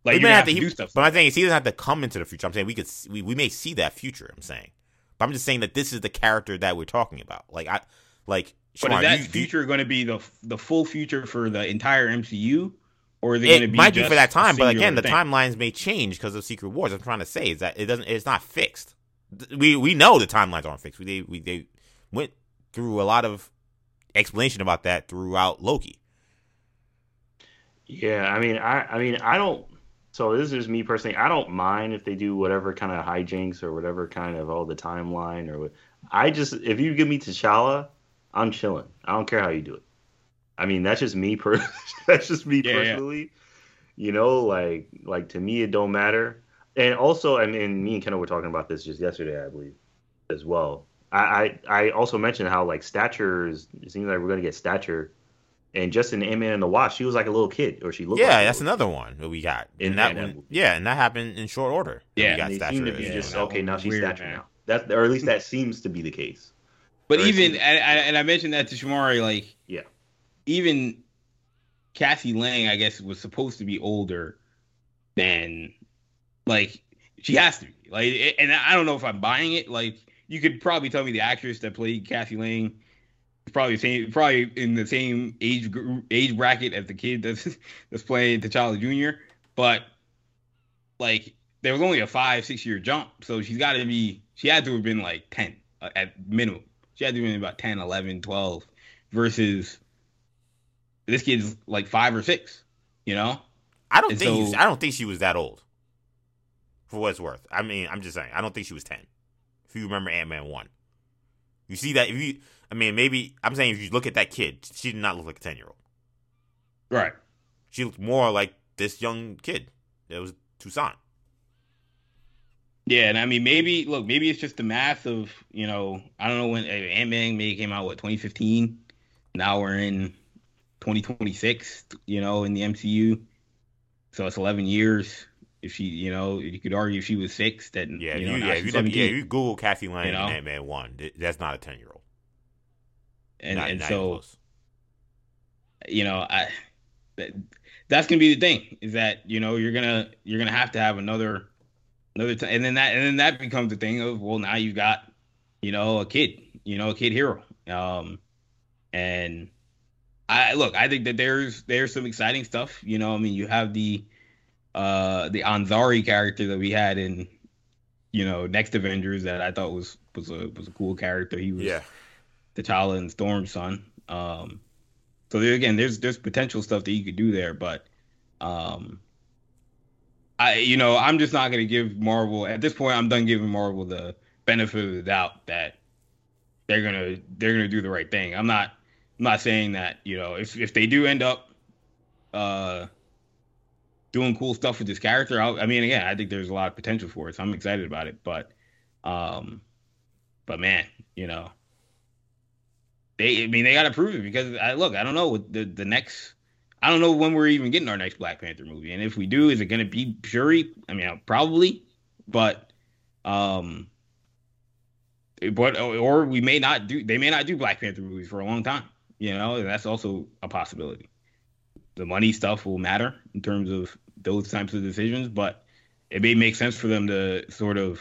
like you have, have to, to, do stuff. But my thing is, he doesn't have to come into the future. I'm saying we could we, we may see that future. I'm saying, but I'm just saying that this is the character that we're talking about. Like I like. But is that you, future going to be the the full future for the entire MCU? Or are they going to be might be for that time, but again, the timelines may change because of Secret Wars. I'm trying to say is that it doesn't. It's not fixed. We we know the timelines aren't fixed. We they we they went through a lot of explanation about that throughout Loki. Yeah, I mean, I, I mean, I don't. So this is me personally. I don't mind if they do whatever kind of hijinks or whatever kind of all the timeline or. I just if you give me T'Challa, I'm chilling. I don't care how you do it. I mean, that's just me. Per- (laughs) that's just me yeah, personally. Yeah. You know, like like to me, it don't matter. And also, I mean, me and Kendall were talking about this just yesterday, I believe, as well. I, I, I also mentioned how like stature is. It seems like we're gonna get stature, and just in Ant Man and the Wasp, she was like a little kid, or she looked. Yeah, like that's another one that we got. In And that that one, movie. yeah, and that happened in short order. Yeah, we got They stature seem to be as just well. okay. Now she's Weird, stature man. now. That or at least that seems to be the case. But Or even seems- and, and and I mentioned that to Shamari, like Yeah. even Cassie Lang, I guess, was supposed to be older than like she has to be. Like, and I don't know if I'm buying it. Like, you could probably tell me the actress that played Cassie Lang is probably same, probably in the same age age bracket as the kid that's (laughs) that's playing T'Challa Jr. But like, there was only a five six year jump, so she's got to be. She had to have been like ten uh, at minimum. She had to have been about 10, 11, 12 versus this kid's like five or six. You know, I don't And think so- I don't think she was that old. For what it's worth, I mean, I'm just saying, I don't think she was ten. If you remember Ant Man one, you see that if you, I mean, maybe I'm saying if you look at that kid, she did not look like a ten year old. right? She looked more like this young kid. that was Toussaint. Yeah, and I mean, maybe look, maybe it's just the math of you know, I don't know when uh, Ant Man maybe came out what 2015. Now we're in 2026. You know, in the MCU, so it's 11 years. If she, you know, you could argue if she was six, then Yeah, you know, you, yeah, you look, yeah, you Google Cassie Lang You know? and Ant Man one, that's not a ten year old. and Not- and not so close. you know, I that, that's gonna be the thing is that you know you're gonna you're gonna have to have another another time, and then that and then that becomes the thing of well now you've got you know a kid, you know a kid hero, um, and I look I think that there's there's some exciting stuff. You know, I mean you have the uh the Azari character that we had in you know next Avengers that I thought was was a was a cool character. He was Yeah, T'Challa and Storm's son. Um, so there again, there's there's potential stuff that you could do there, but um, I you know I'm just not gonna give Marvel at this point. I'm done giving Marvel the benefit of the doubt that they're gonna they're gonna do the right thing. I'm not I'm not saying that you know if if they do end up uh doing cool stuff with this character, I'll, I mean again I think there's a lot of potential for it. So I'm excited about it, but um, but man, you know. They I mean they got to prove it because I look I don't know what the the next I don't know when we're even getting our next Black Panther movie and if we do is it going to be Shuri? I mean probably but um but or we may not do they may not do Black Panther movies for a long time you know that's also a possibility the money stuff will matter in terms of those types of decisions but it may make sense for them to sort of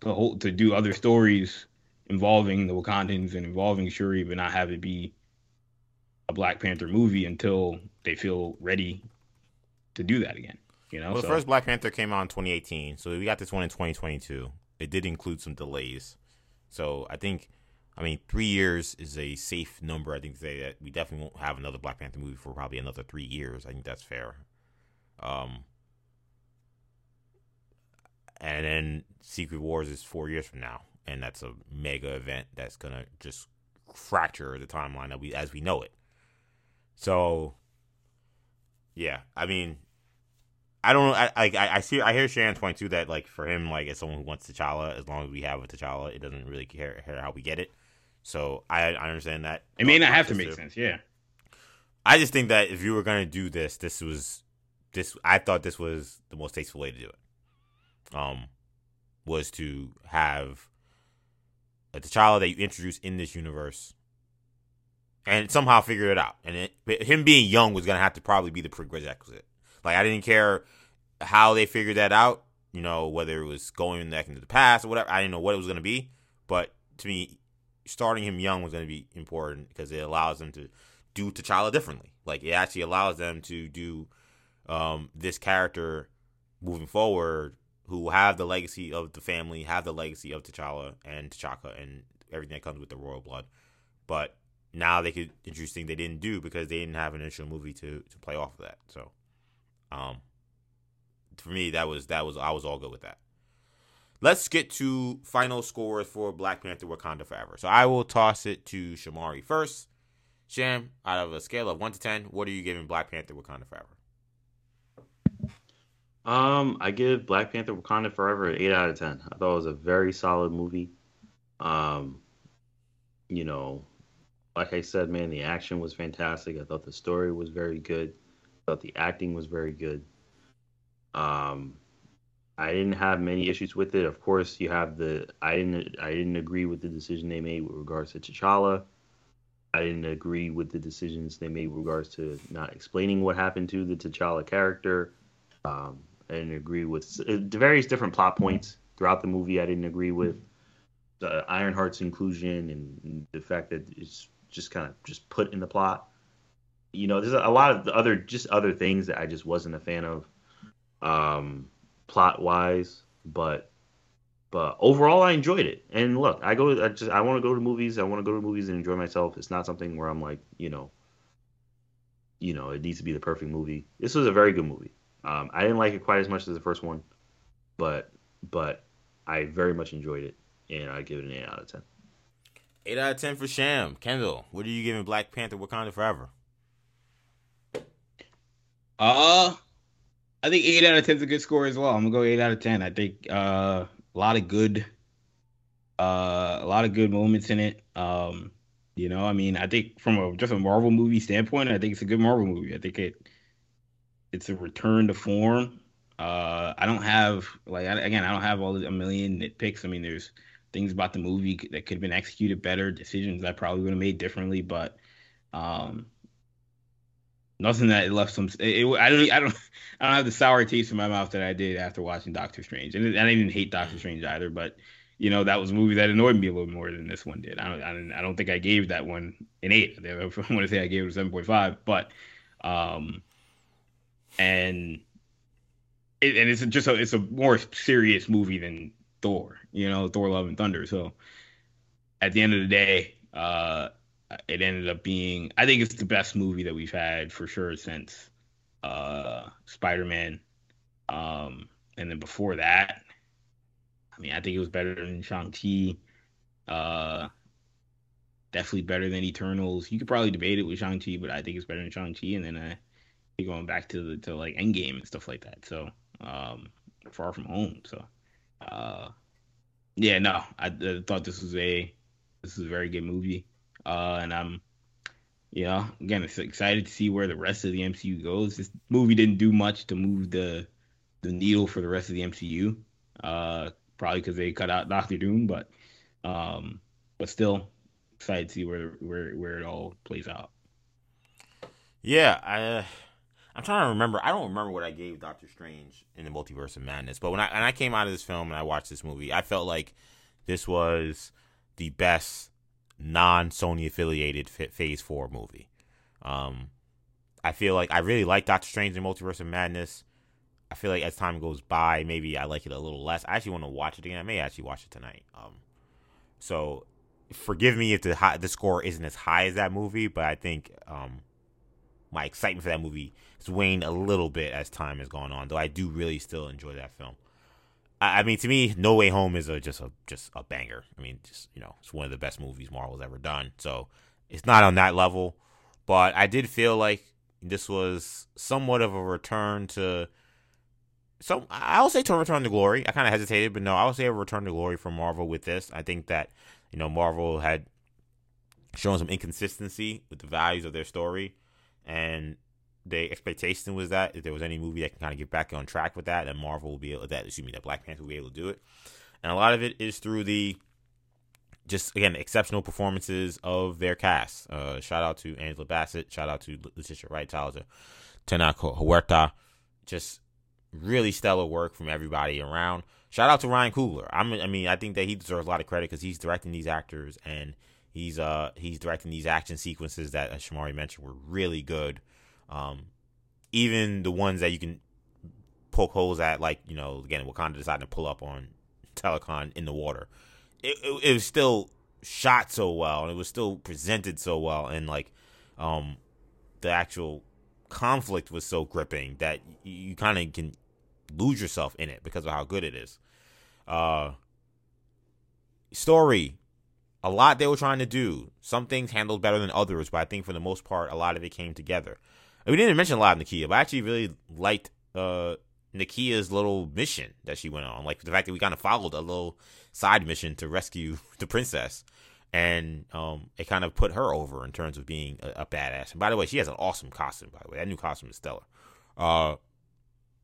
to hold to do other stories involving the Wakandans and involving Shuri, but not have it be a Black Panther movie until they feel ready to do that again. You know, well, the So- first Black Panther came out in 2018, so we got this one in 2022. It did include some delays, so I think, I mean, three years is a safe number. I think to say that we definitely won't have another Black Panther movie for probably another three years. I think that's fair. Um, and then Secret Wars is four years from now, and that's a mega event that's gonna just fracture the timeline that we as we know it. So, yeah, I mean, I don't know. I I, I see. I hear Shannon point too that like for him, like as someone who wants T'Challa, as long as we have a T'Challa, it doesn't really care, care how we get it. So I I understand that. it may not have to make too. sense. Yeah, I just think that if you were gonna do this, this was this. I thought this was the most tasteful way to do it. Um, was to have a T'Challa that you introduce in this universe, and somehow figure it out. And it, him being young was gonna have to probably be the prerequisite. Like I didn't care how they figured that out. You know, whether it was going back into the past or whatever. I didn't know what it was gonna be, but to me, starting him young was gonna be important because it allows them to do T'Challa differently. Like it actually allows them to do um, this character moving forward, who have the legacy of the family, have the legacy of T'Challa and T'Chaka and everything that comes with the royal blood. But now they could introduce things they didn't do because they didn't have an initial movie to to play off of that. So, um, for me, that was that was I was all good with that. Let's get to final scores for Black Panther: Wakanda Forever. So I will toss it to Shamari first. Sham, out of a scale of one to ten, what are you giving Black Panther: Wakanda Forever? Um, I give Black Panther: Wakanda Forever an eight out of ten. I thought it was a very solid movie. Um, you know, like I said, man, the action was fantastic. I thought the story was very good. I thought the acting was very good. Um, I didn't have many issues with it. Of course, you have the I didn't I didn't agree with the decision they made with regards to T'Challa. I didn't agree with the decisions they made with regards to not explaining what happened to the T'Challa character. Um, I didn't agree with uh, the various different plot points throughout the movie. I didn't agree with the Ironheart's inclusion and the fact that it's just kind of just put in the plot. You know, there's a lot of other just other things that I just wasn't a fan of, um, plot wise. But but overall, I enjoyed it. And look, I go, I just I want to go to movies. I want to go to movies and enjoy myself. It's not something where I'm like, you know, you know, it needs to be the perfect movie. This was a very good movie. Um, I didn't like it quite as much as the first one, but but I very much enjoyed it, and I give it an eight out of ten. Eight out of ten for Sham. Kendall, what are you giving Black Panther: Wakanda Forever? Uh, I think eight out of ten is a good score as well. I'm gonna go eight out of ten. I think uh, a lot of good, uh, a lot of good moments in it. Um, you know, I mean, I think from a just a Marvel movie standpoint, I think it's a good Marvel movie. I think it it's a return to form. Uh, I don't have like again, I don't have all the, a million nitpicks. I mean, there's things about the movie that could have been executed better, decisions I probably would have made differently, but um, nothing that left some. It, it, I don't, I don't, (laughs) I don't have the sour taste in my mouth that I did after watching Doctor Strange, and I didn't hate Doctor Strange either, but you know that was a movie that annoyed me a little more than this one did. I don't, I don't, I don't think I gave that one an eight. I (laughs) want to say I gave it a seven point five, but um, and it, and it's just a, it's a more serious movie than Thor, you know, Thor: Love and Thunder. So at the end of the day, uh, it ended up being I think it's the best movie that we've had for sure since uh, Spider-Man. Um, and then before that, I mean, I think it was better than Shang-Chi. Uh, definitely better than Eternals. You could probably debate it with Shang-Chi, but I think it's better than Shang-Chi. And then I going back to the to like Endgame and stuff like that. So um, Far From Home. So uh, yeah, no, I, I, thought this was a this is a very good movie, uh, and I'm you know again excited to see where the rest of the MCU goes. This movie didn't do much to move the the needle for the rest of the MCU, uh, probably because they cut out Doctor Doom, but um, but still excited to see where where where it all plays out. Yeah, I. Uh I'm trying to remember. I don't remember what I gave Doctor Strange in the Multiverse of Madness, but when I and I came out of this film and I watched this movie, I felt like this was the best non Sony affiliated Phase Four movie. Um, I feel like I really like Doctor Strange and Multiverse of Madness. I feel like as time goes by, maybe I like it a little less. I actually want to watch it again. I may actually watch it tonight. Um, so forgive me if the high, the score isn't as high as that movie, but I think um, my excitement for that movie has waned a little bit as time has gone on. Though I do really still enjoy that film. I, mean, to me, No Way Home is a just a just a banger. I mean, just you know, it's one of the best movies Marvel's ever done. So it's not on that level, but I did feel like this was somewhat of a return to. So I'll say to return to glory. I kind of hesitated, but no, I would say a return to glory for Marvel with this. I think that you know Marvel had shown some inconsistency with the values of their story and the expectation was that if there was any movie that can kind of get back on track with that, that Marvel will be able that excuse me that Black Panther will be able to do it, and a lot of it is through the just again exceptional performances of their cast. Uh, shout out to Angela Bassett, shout out to Letitia Wright, Tyler Tenoch Huerta, just really stellar work from everybody around. Shout out to Ryan Coogler. I'm, I mean, I think that he deserves a lot of credit because he's directing these actors and He's uh he's directing these action sequences that as Shamari mentioned were really good. Um, even the ones that you can poke holes at, like you know, again, Wakanda decided to pull up on (laughs) Talokan in the water. It, it, it was still shot so well, and it was still presented so well, and like, um, the actual conflict was so gripping that you, you kind of can lose yourself in it because of how good it is. Uh, story a lot they were trying to do. Some things handled better than others, but I think for the most part, a lot of it came together. We didn't mention a lot of Nakia, but I actually really liked uh, Nakia's little mission that she went on. Like the fact that we kind of followed a little side mission to rescue (laughs) the princess, and um, it kind of put her over in terms of being a, a, badass. And by the way, she has an awesome costume. By the way, that new costume is stellar. Uh,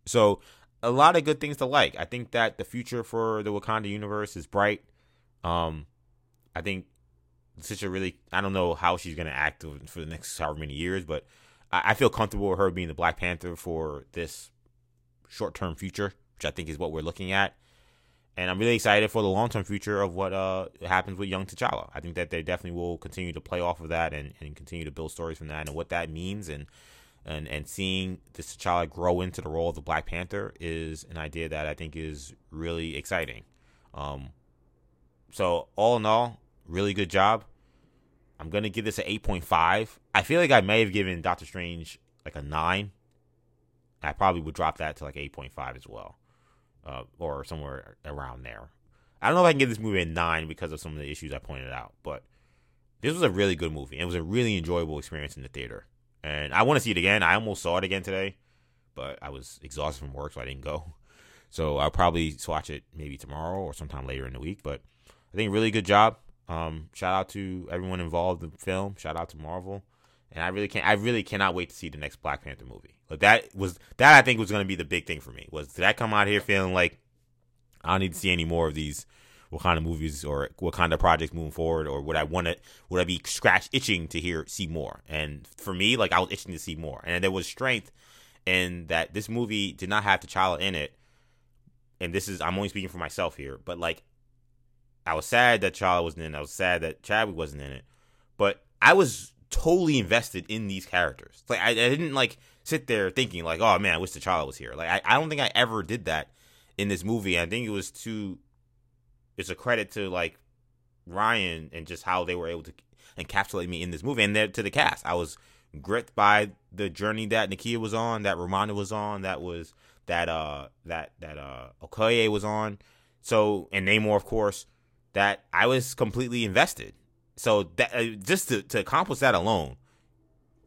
so a lot of good things to like. I think that the future for the Wakanda universe is bright. Um, I think such a really I don't know how she's gonna act for the next however many years, but I, feel comfortable with her being the Black Panther for this short term future, which I think is what we're looking at. And I'm really excited for the long term future of what uh, happens with young T'Challa. I think that they definitely will continue to play off of that and, and continue to build stories from that and what that means and and and seeing this T'Challa grow into the role of the Black Panther is an idea that I think is really exciting. Um, so all in all, really good job. I'm gonna give this an 8.5. I feel like I may have given Doctor Strange like a nine. I probably would drop that to like 8.5 as well, uh, or somewhere around there. I don't know if I can give this movie a nine because of some of the issues I pointed out, but this was a really good movie. It was a really enjoyable experience in the theater, and I want to see it again. I almost saw it again today, but I was exhausted from work, so I didn't go. So I'll probably watch it maybe tomorrow or sometime later in the week. But I think really good job. Um, shout out to everyone involved in the film. Shout out to Marvel. And I really can't. I really cannot wait to see the next Black Panther movie. Like that was that I think was going to be the big thing for me. Was did I come out here feeling like I don't need to see any more of these of movies or of projects moving forward, or would I want to? Would I be scratch itching to hear see more? And for me, like I was itching to see more, and there was strength in that this movie did not have T'Challa in it. And this is I'm only speaking for myself here, but like I was sad that Charlie wasn't in. it. I was sad that Chadwick wasn't in it, but I was totally invested in these characters. Like I, I didn't like sit there thinking like, oh man, I wish T'Challa was here. Like I, I don't think I ever did that in this movie. I think it was too. It's a credit to like Ryan and just how they were able to encapsulate me in this movie and then to the cast. I was gripped by the journey that Nakia was on, that Ramonda was on, that was that uh that that uh Okoye was on. So and Namor of course that I was completely invested. So that uh, just to, to accomplish that alone,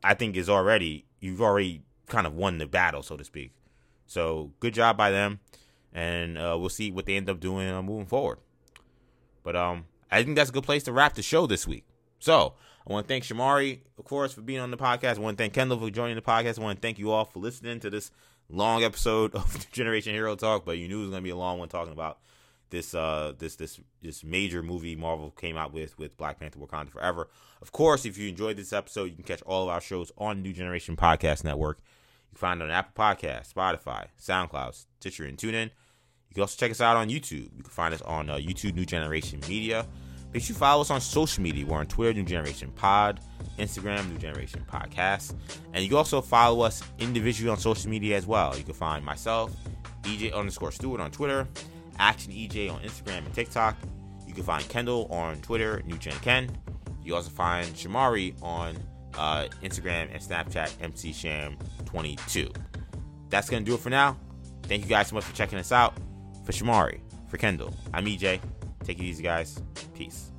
I think is already you've already kind of won the battle, so to speak. So good job by them, and uh, we'll see what they end up doing uh, moving forward. But um, I think that's a good place to wrap the show this week. So I want to thank Shamari, of course, for being on the podcast. I want to thank Kendall for joining the podcast. I want to thank you all for listening to this long episode (laughs) of Generation Hero Talk. But you knew it was going to be a long one talking about this uh this this this major movie Marvel came out with with Black Panther Wakanda Forever. Of course, if you enjoyed this episode, you can catch all of our shows on New Generation Podcast Network. You can find it on Apple Podcast, Spotify, SoundCloud, Stitcher, and TuneIn. You can also check us out on YouTube. You can find us on uh, YouTube New Generation Media. Make sure you follow us on social media. We're on Twitter, New Generation Pod, Instagram, New Generation Podcast. And you can also follow us individually on social media as well. You can find myself, EJ underscore Stewart on Twitter, Action EJ on Instagram and TikTok. You can find Kendall on Twitter, New Gen Ken. You also find Shamari on uh, Instagram and Snapchat, MCSham22. That's going to do it for now. Thank you guys so much for checking us out. For Shamari, for Kendall, I'm EJ. Take it easy, guys. Peace.